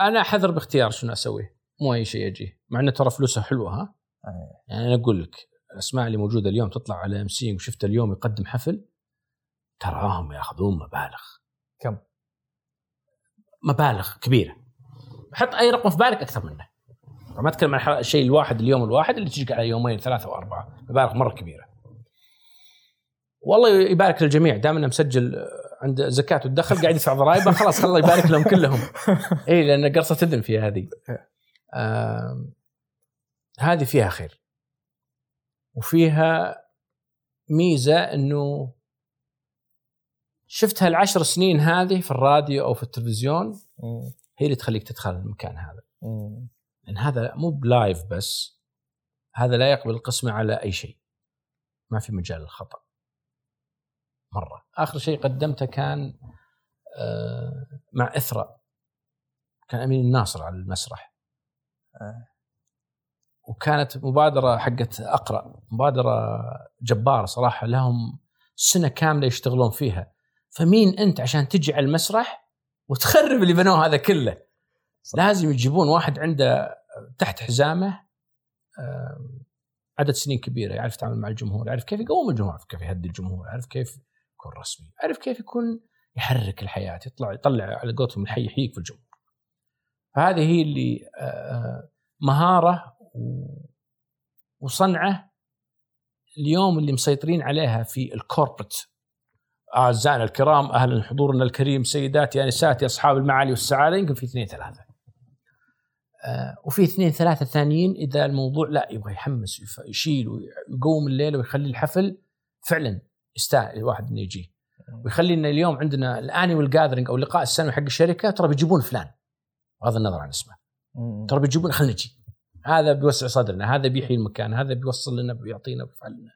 أنا أحذر باختيار شنو أسوي مو أي شيء أجي مع إنه ترى فلوسها حلوة ها؟ إيه. يعني أنا أقول لك الأسماء اللي موجودة اليوم تطلع على MC وشفت اليوم يقدم حفل تراهم يأخذون مبالغ. كم؟ مبالغ كبيرة. حط أي رقم في بالك أكثر منه. ما أتكلم عن الشيء الواحد اليوم الواحد اللي تجيك على يومين ثلاثة وأربعة. مبالغ مرة كبيرة. والله يبارك للجميع. دام إنه مسجل آه، عند زكاة والدخل قاعد يدفع ضرائبه خلاص الله يبارك لهم كلهم. اي لأن قرصة اذن فيها هذه. آم، هذه فيها خير. وفيها ميزة إنه شفتها العشر سنين هذه في الراديو أو في التلفزيون. هي اللي تخليك تدخل المكان هذا. لأن هذا مو بلايف بس هذا لا يقبل القسمة على أي شيء. ما في مجال للخطأ. مرة. آخر شيء قدمته كان آه، مع اثرا كان أمين الناصر على المسرح. آه. وكانت مبادرة حقت أقرأ مبادرة جباره صراحة. لهم سنة كاملة يشتغلون فيها. فمين أنت عشان تجي على المسرح وتخرب اللي بنوه هذا كله؟ لازم يجيبون واحد عنده تحت حزامه آم، عدد سنين كبيرة يعرف يتعامل مع الجمهور يعرف كيف يقوم الجمهور يعرف كيف يهدي الجمهور يعرف كيف يكون رسمي يعرف كيف يكون يحرك الحياة يطلع يطلع على قولتهم الحي يحييك في الجمهور. فهذه هي اللي آه، مهارة و- وصنعة اليوم اللي مسيطرين عليها في الكوربريت أعزائنا الكرام أهلا حضورنا الكريم سيداتي أنساتي أصحاب المعالي والسعادة يمكن في اثنين ثلاثة. آه، وفي اثنين ثلاثة ثانيين إذا الموضوع لا يبغى يحمس يشيل ويقوم الليلة ويخلي الحفل فعلا يستاهل الواحد إنه يجي. ويخلي إن اليوم عندنا الانيوال جاذرنج أو اللقاء السنوي حق الشركة ترى بيجيبون فلان. بغض النظر عن اسمه. ترى بيجيبون خلينا نجي. هذا بيوسع صدرنا هذا بيحيي المكان هذا بيوصل لنا بيعطينا بيفعل لنا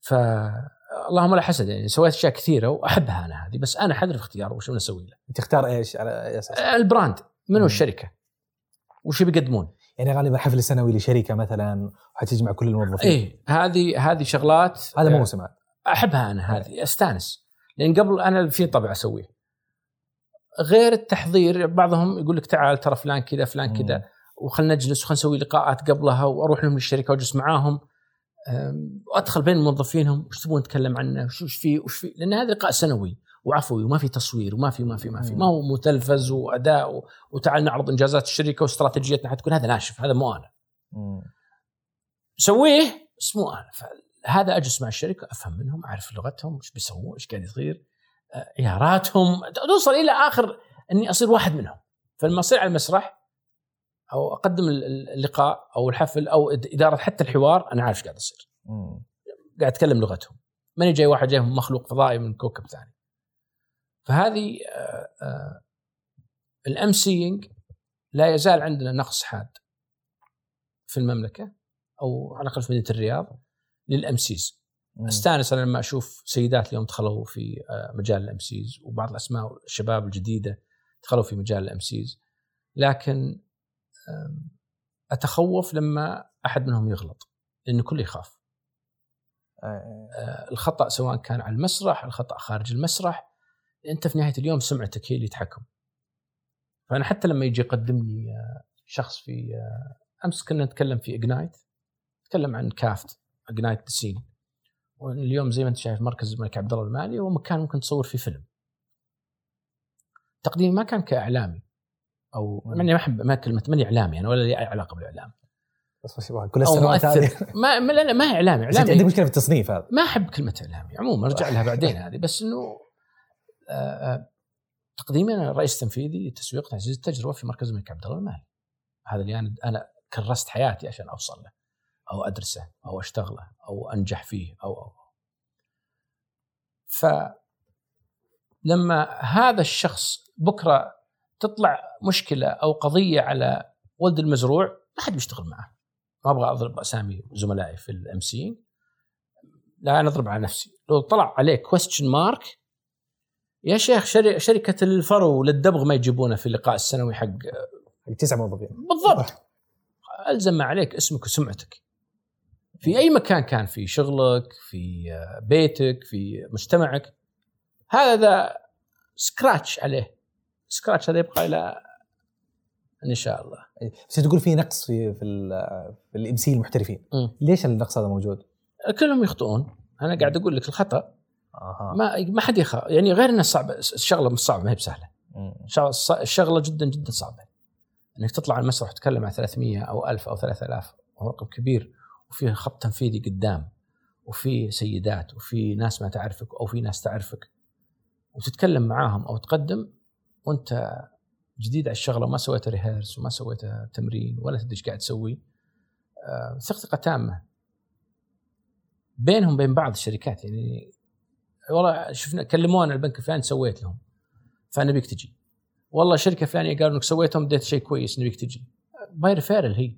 ف اللهم لا حسد يعني سويت أشياء كثيرة وأحبها أنا هذه بس أنا حذر في اختياره وش أسوي له. تختار إيش؟ على أساس؟ ال brand. منو. الشركة؟ وش بيقدمون؟ يعني غالبا حفل السنوي لشركة مثلا وحتجمع كل الموظفين. إيه هذه هذه شغلات هذا آه، موسم عاد. أحبها أنا هذه أستانس. لأن قبل أنا في طبع أسويه. غير التحضير بعضهم يقول لك تعال ترى فلان كذا فلان كذا وخلنا نجلس وخلنا نسوي لقاءات قبلها وأروح لهم للشركة وأجلس معاهم. وأدخل بين موظفينهم وش تبون نتكلم عنه؟ وش وش في وش في؟ لأن هذا لقاء سنوي. وعفوي وما في تصوير وما في ما في ما في. ما هو متلفز وأداء وتعال نعرض إنجازات الشركة واستراتيجيتنا حتكون. هذا ناشف هذا مو أنا. سويه بس مو أنا. فهذا أجلس مع الشركة أفهم منهم أعرف لغتهم إيش بيسوون إيش قاعد يصير آه، عياراتهم توصل إلى آخر إني أصير واحد منهم. فلما اصير على المسرح أو أقدم ال- ال- اللقاء أو الحفل أو إدارة حتى الحوار أنا عارف إيش قاعد يصير. قاعد أتكلم لغتهم. ماني جاي واحد جاي مخلوق فضائي من كوكب ثاني. فهذه ال MCing لا يزال عندنا نقص حاد في المملكة أو على الأقل في مدينة الرياض لل MCs. مم. أستانس أنا لما أشوف سيدات اليوم دخلوا في آه، مجال ال MCs وبعض الأسماء الشباب الجديدة دخلوا في مجال ال MCs. لكن أتخوف لما أحد منهم يغلط لأن الكل يخاف. آه، آه، الخطأ سواء كان على المسرح الخطأ خارج المسرح أنت في نهاية اليوم سمعتك هي اللي تحكم فأنا حتى لما يجي يقدمني آه، شخص في آه، أمس كنا نتكلم في Ignite نتكلم عن كافد Ignite بسين واليوم زي ما أنت شايف مركز الملك عبد الله المالي هو مكان ممكن تصور فيه فيلم. تقديمي ما كان كإعلامي أو. ماني ما أحب ما كلمة ماني إعلامي أنا ولا لي أي علاقة بالإعلام. بس يبغى كل السنوات هذه. ما ما- لا ما هي إعلامي. أنت عندك اعلامي مشكلة في التصنيف هذا. ما أحب كلمة إعلامي عموما ارجع لها بعدين هذه. بس إنه تقديمي أنا رئيس تنفيذي لتسويق تعزيز التجربة في مركز الملك عبد الله المالي. هذا اللي أنا أنا كرست حياتي عشان أوصل له أو أدرسه أو أشتغله أو أنجح فيه أو أو. ف لما هذا الشخص بكرة تطلع مشكلة أو قضية على ولد المزروع ما حد بيشتغل معه. ما أبغى أضرب أسامي زملائي في ال MC. لا أنا أضرب على نفسي. لو طلع عليه question mark يا شيخ شركة الفرو للدبغ ما يجيبونه في اللقاء السنوي حق تسع موظفين. بالضبط. ألزم ما عليك اسمك وسمعتك. في أي مكان كان في شغلك في بيتك في مجتمعك هذا scratch عليه. scratch هذا يبقى إلى إن شاء الله. بس تقول في نقص في في في ال MC المحترفين. مم. ليش النقص هذا موجود؟ كلهم يخطئون. أنا قاعد أقول لك الخطأ. ما ما حد يخاف. يعني غير إنه صعب الشغله مش صعبة ما هي بسهلة. الشغله جدا جدا صعبة. إنك تطلع على المسرح وتتكلم عن 300 أو 1000 أو 3000 هو رقم كبير وفي خط تنفيذي قدام وفي سيدات وفي ناس ما تعرفك أو في ناس تعرفك. وتتكلم معاهم أو تقدم وأنت جديد على الشغلة وما سويت ريهرس وما سويت تمرين ولا تدري إيش قاعد تسوي. آه، ثقة تامة. بينهم بين بعض الشركات يعني والله شفنا كلمونا البنك الفلاني سويت لهم فنبيك تجي. والله شركة فلانية قالوا إنك سويتهم اديت شيء كويس نبيك تجي. by referral هي.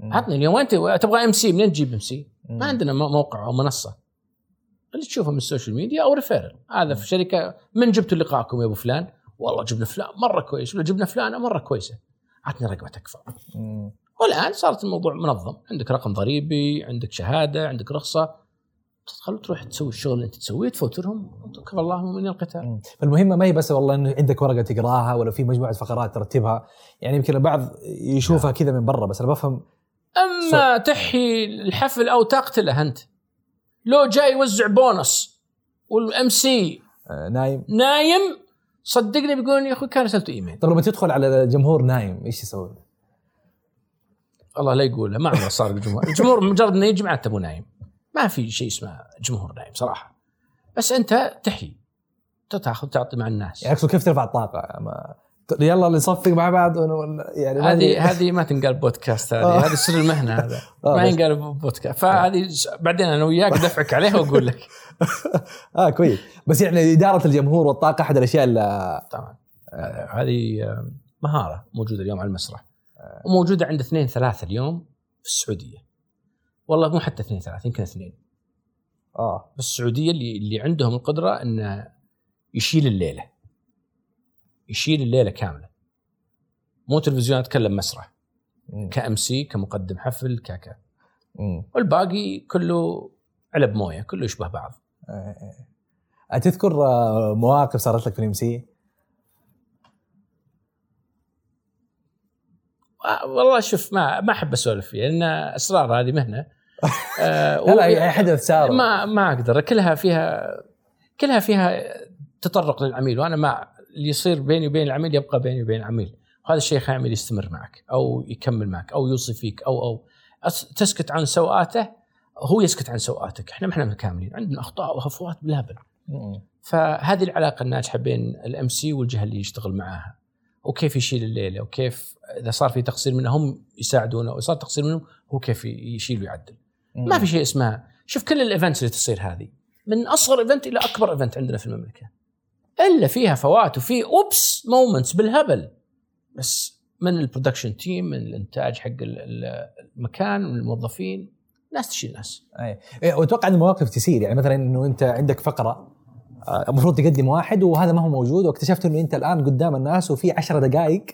عطني اليوم أنت تبغى MC منين تجيب MC؟ ما عندنا مو- موقع أو منصة. اللي تشوفه من ال social media أو referral هذا في شركة من جبتوا لقاءكم يا أبو فلان؟ والله جبنا فلان مرة كويس. ولا جبنا فلانة مرة كويسة. عطني رقمتك فقط مم. والآن صارت الموضوع منظم. عندك رقم ضريبي عندك شهادة عندك رخصة. تدخل وتروح تسوي الشغل اللي انت تسويه تفوترهم كفى الله المؤمنين القتال. فالمهمه ما هي بس والله إنه عندك ورقة تقراها ولا في مجموعة فقرات ترتبها. يعني يمكن البعض يشوفها كذا من برا بس أنا بفهم أما تحيي الحفل أو تقتله أنت لو جاي يوزع بونص والام سي آه، نايم. نايم صدقني بيقول يا أخوي كان رسلته إيميل. طب لما تدخل على الجمهور نايم إيش يسوي؟ الله لا يقوله ما عمره صار الجمهور. الجمهور مجرد إنه يجي معناته مو نايم. ما في شيء اسمه جمهور نايم صراحة. بس أنت تحيي تاخذ تعطي مع الناس. يعني أقصد كيف ترفع الطاقة؟ ما يلا نصفق مع بعض ون- يعني. هذه هذه ما تنقال بودكاست آه. هذه هذه سر المهنة هذا. آه، ما ينقال بودكاست. فهذه بعدين أنا وياك دفعك عليها وأقول لك. آه كويس. بس يعني إدارة الجمهور والطاقة أحد الأشياء اللي طبعا. هذه آه، مهارة موجودة اليوم على المسرح. وموجودة عند اثنين ثلاثة اليوم في السعودية. والله مو حتى اثنين ثلاثة يمكن اثنين آه في السعودية اللي اللي عندهم القدرة إنه يشيل الليلة يشيل الليلة كاملة مو تلفزيون أتكلم مسرح. كأم سي كمقدم حفل كاكا. والباقي كله علب موية كله يشبه بعض آه، آه. تذكر آه، مواقف صارت لك في الإم سي؟ والله شوف ما ما أحب أسولف فيها لأن اسرار هذه مهنة. آه، لا لا يعني حدث صار ما ما أقدر كلها فيها كلها فيها تطرق للعميل وأنا ما اللي يصير بيني وبين العميل يبقى بيني وبين العميل. وهذا الشيء يخلي العميل يستمر معك أو يكمل معك أو يوصي فيك أو أو. تسكت عن سوءاته هو يسكت عن سوءاتك. إحنا ما إحنا مكاملين عندنا أخطاء وهفوات بالهبل. فهذه العلاقة الناجحة بين ال MC والجهة اللي يشتغل معاها. وكيف يشيل الليلة وكيف إذا صار في تقصير منه هم يساعدونه وصار تقصير منهم هو كيف يشيل ويعدل. ما في شيء اسمها شوف كل ال events اللي تصير هذه من أصغر event إلى أكبر event عندنا في المملكة. إلا فيها هفوات وفي oops moments بالهبل. بس من ال production team من الإنتاج حق ال- ال- المكان من الموظفين ناس تشيل ناس. أي. إيه، وأتوقع إن المواقف تسير. يعني مثلا إنه أنت عندك فقرة المفروض تقدم واحد وهذا ما هو موجود. واكتشفت إنه أنت الآن قدام الناس وفي عشرة دقائق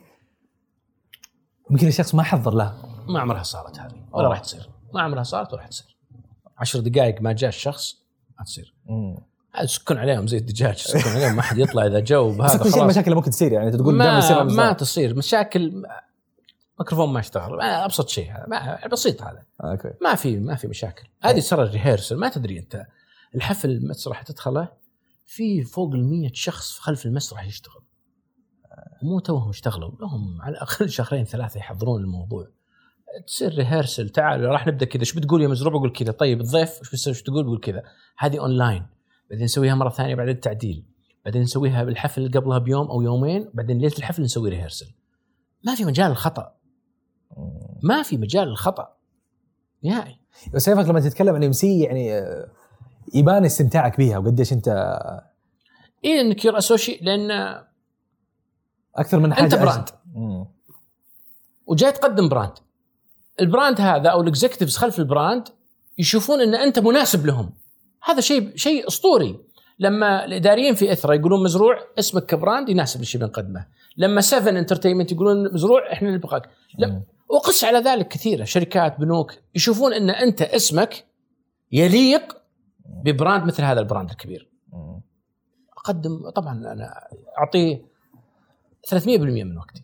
يمكن الشخص ما حضر له. ما عمرها صارت هذه. ولا. راح تصير. ما عمرها صارت ولا راح تصير. عشر دقائق ما جاء الشخص ما تصير. سكون عليهم زي الدجاج سكون عليهم ما حد يطلع إذا جو بهذا كل شيء اللي ممكن تصير يعني تقول ما, ما. تصير. مشاكل ميكروفون ما يشتغل. ما- أبسط شيء. هذا ما- بسيط هذا. آه، أوكي. ما في ما في مشاكل. هذه ترى الريهرسل ما تدري أنت الحفل المسرح تدخله؟ في فوق ال شخص خلف المسرح يشتغل. مو توهم اشتغلوا لهم على الأقل شهرين ثلاثة يحضرون الموضوع. تصير ريهرسل تعال راح نبدأ كذا إيش بتقول يا مزروع؟ بقول كذا. طيب الضيف إيش بتسوي إيش تقول؟ بقول كذا. هذه اونلاين بعدين نسويها مرة ثانية بعد التعديل. بعدين نسويها بالحفل قبلها بيوم أو يومين بعدين ليلة الحفل نسوي rehearsal ما في مجال الخطأ. ما في مجال الخطأ. نهائي. بس شايفك لما تتكلم عن MC يعني آه، يبان استمتاعك بيها وقديش أنت I think your association أكثر من حاجة أجل. brand. وجاي تقدم brand ال brand هذا أو ال executives خلف ال brand يشوفون إن أنت مناسب لهم. هذا شيء شيء أسطوري. لما الإداريين في إثرا يقولون مزروع اسمك ك brand يناسب الشيء اللي بنقدمه. لما 7 Entertainment يقولون مزروع إحنا نبغاك. لا وقس على ذلك كثيرة. شركات بنوك يشوفون إن أنت اسمك يليق ب brand مثل هذا ال brand الكبير. أقدم طبعا أنا اعطيه 300% من وقتي.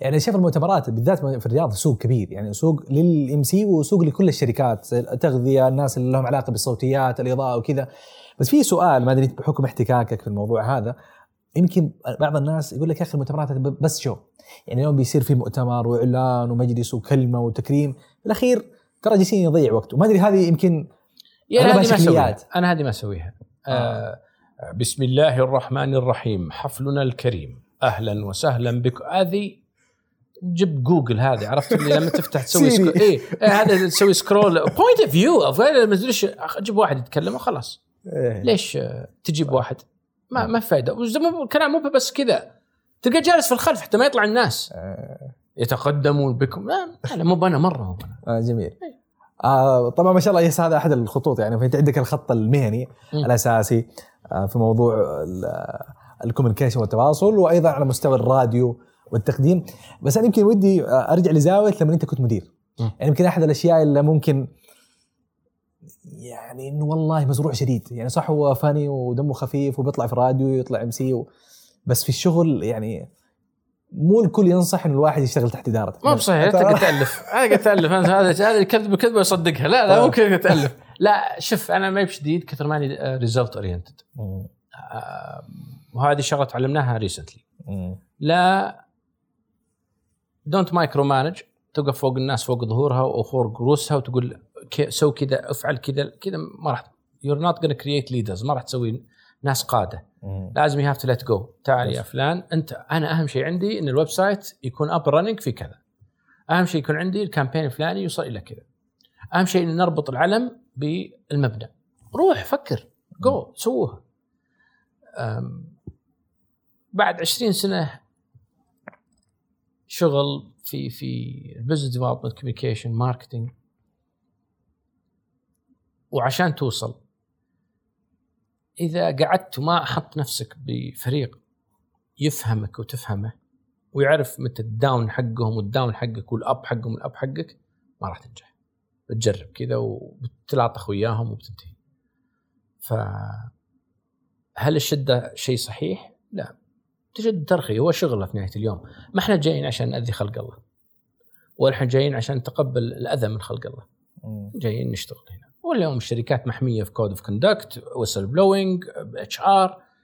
يعني شايف المؤتمرات بالذات في الرياض سوق كبير. يعني سوق للإم سي وسوق لكل الشركات التغذيه الناس اللي لهم علاقة بالصوتيات الإضاءة وكذا. بس في سؤال ما أدري بحكم احتكاكك في الموضوع هذا يمكن بعض الناس يقول لك يا أخي المؤتمرات بس شو؟ يعني اليوم بيصير في مؤتمر وإعلان ومجلس وكلمة وتكريم. بالأخير ترى جالسين يضيع وقت. وما أدري هذه يمكن يعني أغلبها هذه ما. أسويها. أنا هذه ما أسويها. آه. بسم الله الرحمن الرحيم. حفلنا الكريم. أهلا وسهلا بك. هذه جيب جوجل هذه عرفت؟ اللي لما تفتح تسوي. scroll إيه إيه، هذا تسوي scroll. point of view ما ادري ليش تجيب واحد يتكلم وخلاص. ليش آه، تجيب واحد؟ ما ما في فائده وزي مو- الكلام مو بس كذا. تلقى جالس في الخلف حتى ما يطلع الناس. آه. يتقدمون بكم. لا لا، مو بنا مرة مو بنا. آه جميل. آه طبعا ما شاء الله yes هذا أحد الخطوط يعني فأنت عندك الخط المهني مم. الأساسي آه في موضوع ال communication والتواصل وأيضا على مستوى الراديو والتقديم بس أنا يمكن ودي آه، أرجع لزاوية لما أنت كنت مدير. يعني يمكن أحد الأشياء اللي ممكن يعني إنه والله مزروع شديد يعني صح هو funny ودمه خفيف وبيطلع في الراديو ويطلع MC. بس في الشغل يعني مو الكل ينصح انه الواحد يشتغل تحت إدارته. ما بصحيح. أنت قاعد تألف. أنا قاعد تالف هذا هذا كذبه كذبه يصدقها لا لا مو كذا تالف لا شوف أنا ما بشديد كثر ماني result oriented. وهذه شغلة تعلمناها recently. لا don't micromanage توقف فوق الناس فوق ظهورها أو فوق رؤوسها وتقول سو كذا افعل كذا. كذا ما راح you're not gonna create leaders ما راح تسوي ناس قادة. مم. لازم you have to let go تعال يا. فلان أنت أنا أهم شيء عندي إن ال website يكون up running في كذا. أهم شيء يكون عندي ال campaign الفلاني يوصل إلى كذا. أهم شيء ان نربط العلم بالمبنى. روح فكر. جو سووها. بعد 20 سنة شغل في في ال business development communication marketing وعشان توصل إذا قعدت وما أحط نفسك بفريق يفهمك وتفهمه ويعرف متى ال down حقهم وال down حقك وال up حقهم وال up حقك ما راح تنجح. بتجرب كذا وبتلاطخ وياهم وبتنتهي. ف هل الشدة شيء صحيح؟ لا. تجد ترخي. هو شغله في نهاية اليوم. ما إحنا جايين عشان نأذي خلق الله. ولا إحنا جايين عشان نتقبل الأذى من خلق الله. جايين نشتغل. هنا واليوم الشركات محمية في code of conduct whistle blowing اتش ار